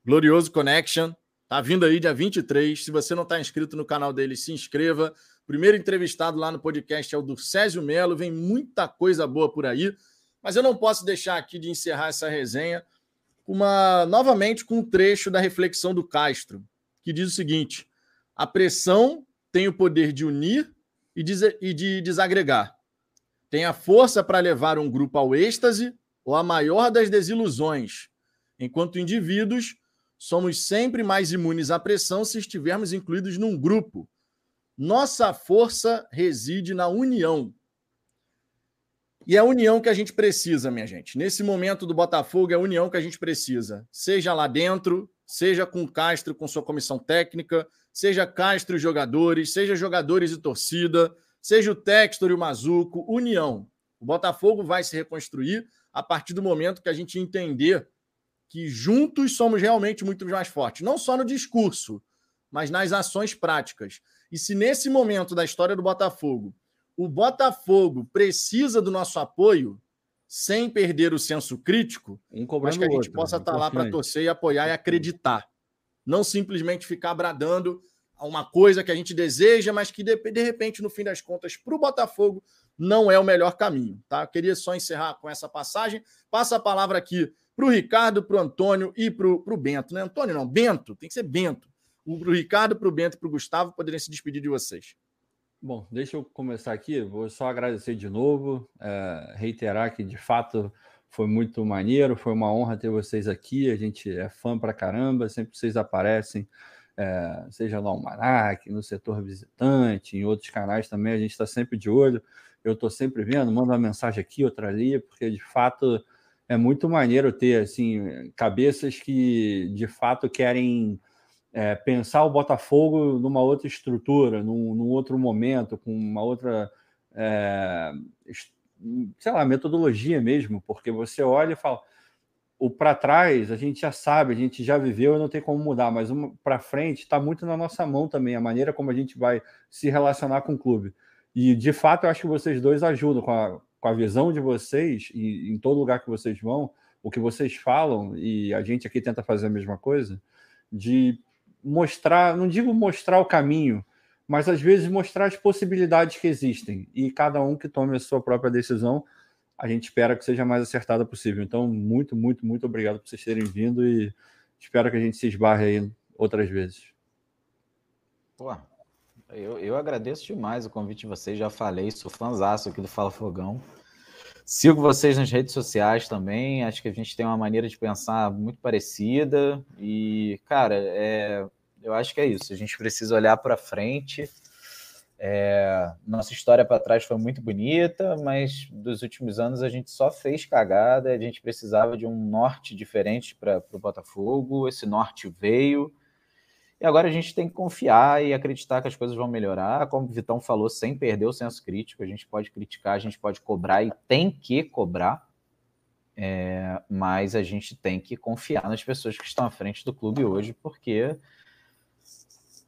Speaker 1: Glorioso Connection, tá vindo aí dia 23. Se você não está inscrito no canal dele, se inscreva. Primeiro entrevistado lá no podcast é o do Césio Melo. Vem muita coisa boa por aí. Mas eu não posso deixar aqui de encerrar essa resenha uma novamente com um trecho da reflexão do Castro, que diz o seguinte: a pressão tem o poder de unir e de desagregar tem a força para levar um grupo ao êxtase ou à maior das desilusões, enquanto indivíduos somos sempre mais imunes à pressão se estivermos incluídos num grupo. Nossa força reside na união. E é a união que a gente precisa, minha gente. Nesse momento do Botafogo, é a união que a gente precisa. Seja lá dentro, seja com Castro, com sua comissão técnica, seja Castro e jogadores, seja jogadores e torcida, seja o Textor e o Mazuco, união. O Botafogo vai se reconstruir a partir do momento que a gente entender que juntos somos realmente muito mais fortes, não só no discurso, mas nas ações práticas. E se nesse momento da história do Botafogo, o Botafogo precisa do nosso apoio, sem perder o senso crítico, um mas que a gente outro, possa estar tá lá para torcer e apoiar e acreditar. Não simplesmente ficar bradando uma coisa que a gente deseja, mas que de, de repente, no fim das contas, para o Botafogo, não é o melhor caminho. Tá? Eu queria só encerrar com essa passagem. Passa a palavra aqui para o Ricardo, para o Antônio e para o Bento. Não é Antônio, não. Bento, tem que ser Bento. Para o Ricardo, para o Bento e para o Gustavo poderem se despedir de vocês.
Speaker 4: Bom, deixa eu começar aqui. Vou só agradecer de novo, é, reiterar que de fato foi muito maneiro, foi uma honra ter vocês aqui. A gente é fã pra caramba, sempre vocês aparecem, é, seja no Almanac, no setor visitante, em outros canais também, a gente está sempre de olho. Eu estou sempre vendo, mando uma mensagem aqui, outra ali, porque de fato é muito maneiro ter assim cabeças que de fato querem é, pensar o Botafogo numa outra estrutura, num, num outro momento, com uma outra, é, sei lá, metodologia mesmo, porque você olha e fala, o para trás a gente já sabe, a gente já viveu e não tem como mudar, mas para frente está muito na nossa mão também, a maneira como a gente vai se relacionar com o clube. E de fato eu acho que vocês dois ajudam com a, com a visão de vocês e em todo lugar que vocês vão, o que vocês falam, e a gente aqui tenta fazer a mesma coisa, de mostrar, não digo mostrar o caminho, mas às vezes mostrar as possibilidades que existem e cada um que tome a sua própria decisão, a gente espera que seja mais acertada possível. Então, muito, muito, muito obrigado por vocês terem vindo e espero que a gente se esbarre aí outras vezes.
Speaker 3: Pô, eu, eu agradeço demais o convite de vocês, já falei, sou fãzaço aqui do Fala Fogão. Sigo vocês nas redes sociais também. Acho que a gente tem uma maneira de pensar muito parecida. E, cara, é, eu acho que é isso. A gente precisa olhar para frente. É, nossa história para trás foi muito bonita, mas dos últimos anos a gente só fez cagada. A gente precisava de um norte diferente para o Botafogo. Esse norte veio. E agora a gente tem que confiar e acreditar que as coisas vão melhorar. Como o Vitão falou, sem perder o senso crítico, a gente pode criticar, a gente pode cobrar e tem que cobrar. É, mas a gente tem que confiar nas pessoas que estão à frente do clube hoje, porque,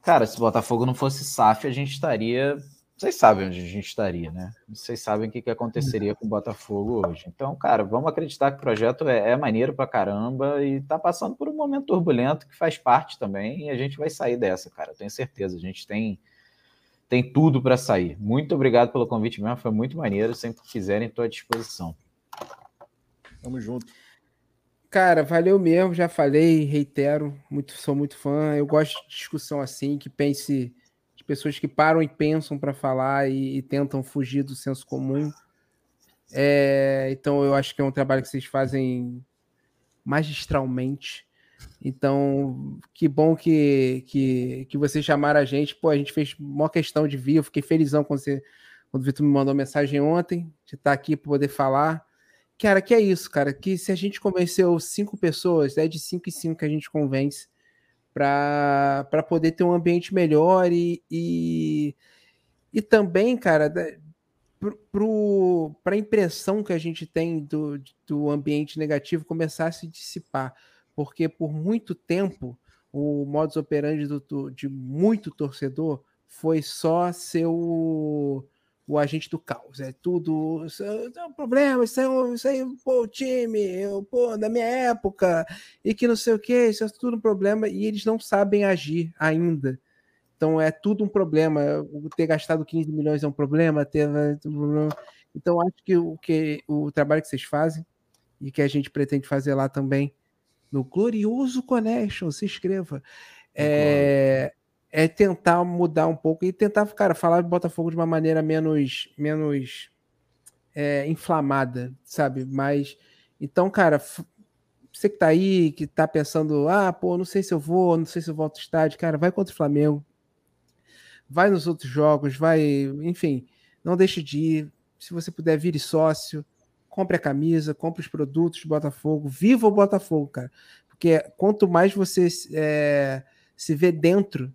Speaker 3: cara, se o Botafogo não fosse SAF, a gente estaria vocês sabem onde a gente estaria, né? Vocês sabem o que, que aconteceria com o Botafogo hoje. Então, cara, vamos acreditar que o projeto é, é maneiro pra caramba e tá passando por um momento turbulento que faz parte também e a gente vai sair dessa, cara. Eu tenho certeza. A gente tem, tem tudo para sair. Muito obrigado pelo convite mesmo, foi muito maneiro. Sempre que quiserem, estou à disposição.
Speaker 1: Tamo junto.
Speaker 2: Cara, valeu mesmo, já falei, reitero, muito, sou muito fã. Eu gosto de discussão assim, que pense pessoas que param e pensam para falar e, e, tentam fugir do senso comum. É, então, eu acho que é um trabalho que vocês fazem magistralmente. Então, que bom que, que, que vocês chamaram a gente. Pô, a gente fez uma questão de vir. Eu fiquei felizão quando, você, quando o Vitor me mandou mensagem ontem, de estar aqui para poder falar. Cara, que é isso, cara. Que se a gente convenceu cinco pessoas, é de cinco e cinco que a gente convence para poder ter um ambiente melhor e, e, e também, cara, para a impressão que a gente tem do, do ambiente negativo começar a se dissipar. Porque por muito tempo o modus operandi do, de muito torcedor foi só ser o, o agente do caos. É tudo. Isso é um problema, isso, é, isso aí, pô, o time, eu, pô, da minha época, e que não sei o que, isso é tudo um problema, e eles não sabem agir ainda. Então é tudo um problema. Ter gastado 15 milhões é um problema, ter. Então, acho que o, que o trabalho que vocês fazem e que a gente pretende fazer lá também, no Glorioso Connection, se inscreva. É, é tentar mudar um pouco e tentar, cara, falar de Botafogo de uma maneira menos, menos é, inflamada, sabe? Mas, então, cara, você que tá aí, que tá pensando, ah, pô, não sei se eu vou, não sei se eu volto ao estádio, cara, vai contra o Flamengo, vai nos outros jogos, vai, enfim, não deixe de ir. Se você puder, vire sócio, compre a camisa, compre os produtos do Botafogo, viva o Botafogo, cara. Porque quanto mais você é, se vê dentro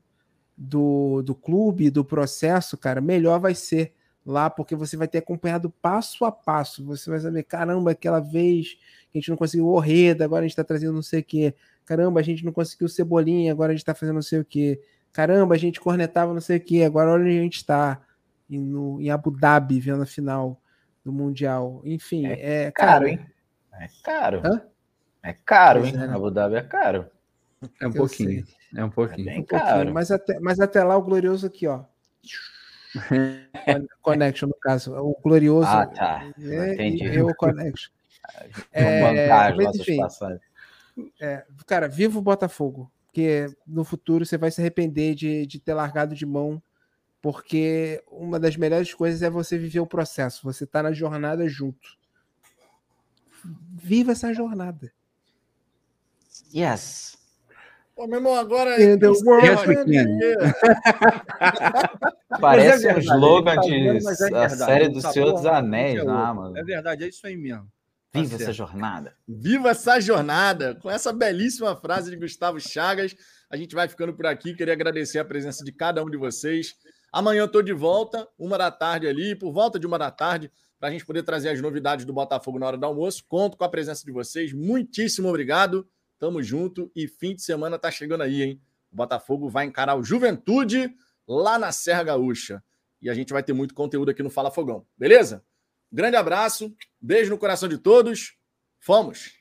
Speaker 2: do, do clube, do processo, cara, melhor vai ser lá, porque você vai ter acompanhado passo a passo. Você vai saber, caramba, aquela vez que a gente não conseguiu o Reda, agora a gente está trazendo não sei o quê. Caramba, a gente não conseguiu Cebolinha, agora a gente está fazendo não sei o quê. Caramba, a gente cornetava não sei o quê, agora olha onde a gente está. Em, Abu Dhabi, vendo a final do Mundial. Enfim, é,
Speaker 3: é caro, cara, hein? É caro. Hã? É caro, hein? É, né? Abu Dhabi é caro.
Speaker 4: É um pouquinho. É um pouquinho. É
Speaker 2: bem um caro. Pouquinho, mas, até, mas até lá o glorioso aqui, ó. connection, no caso. O glorioso.
Speaker 3: Ah, tá. É, Entendi.
Speaker 2: Eu connection. É, mas, enfim, é, cara, viva o Botafogo. Porque no futuro você vai se arrepender de, de ter largado de mão. Porque uma das melhores coisas é você viver o processo. Você tá na jornada junto. Viva essa jornada.
Speaker 3: Yes.
Speaker 1: Pô, meu irmão, agora.
Speaker 3: Parece é um slogan tá de é a série do tá Senhor dos Anéis, não, mano.
Speaker 4: É verdade, é isso aí mesmo.
Speaker 3: Tá Viva essa jornada.
Speaker 1: Viva essa jornada. Com essa belíssima frase de Gustavo Chagas, a gente vai ficando por aqui. Queria agradecer a presença de cada um de vocês. Amanhã eu estou de volta, uma da tarde ali, por volta de uma da tarde, para a gente poder trazer as novidades do Botafogo na hora do almoço. Conto com a presença de vocês. Muitíssimo obrigado. Tamo junto e fim de semana tá chegando aí, hein? O Botafogo vai encarar o Juventude lá na Serra Gaúcha. E a gente vai ter muito conteúdo aqui no Fala Fogão, beleza? Grande abraço, beijo no coração de todos. Fomos!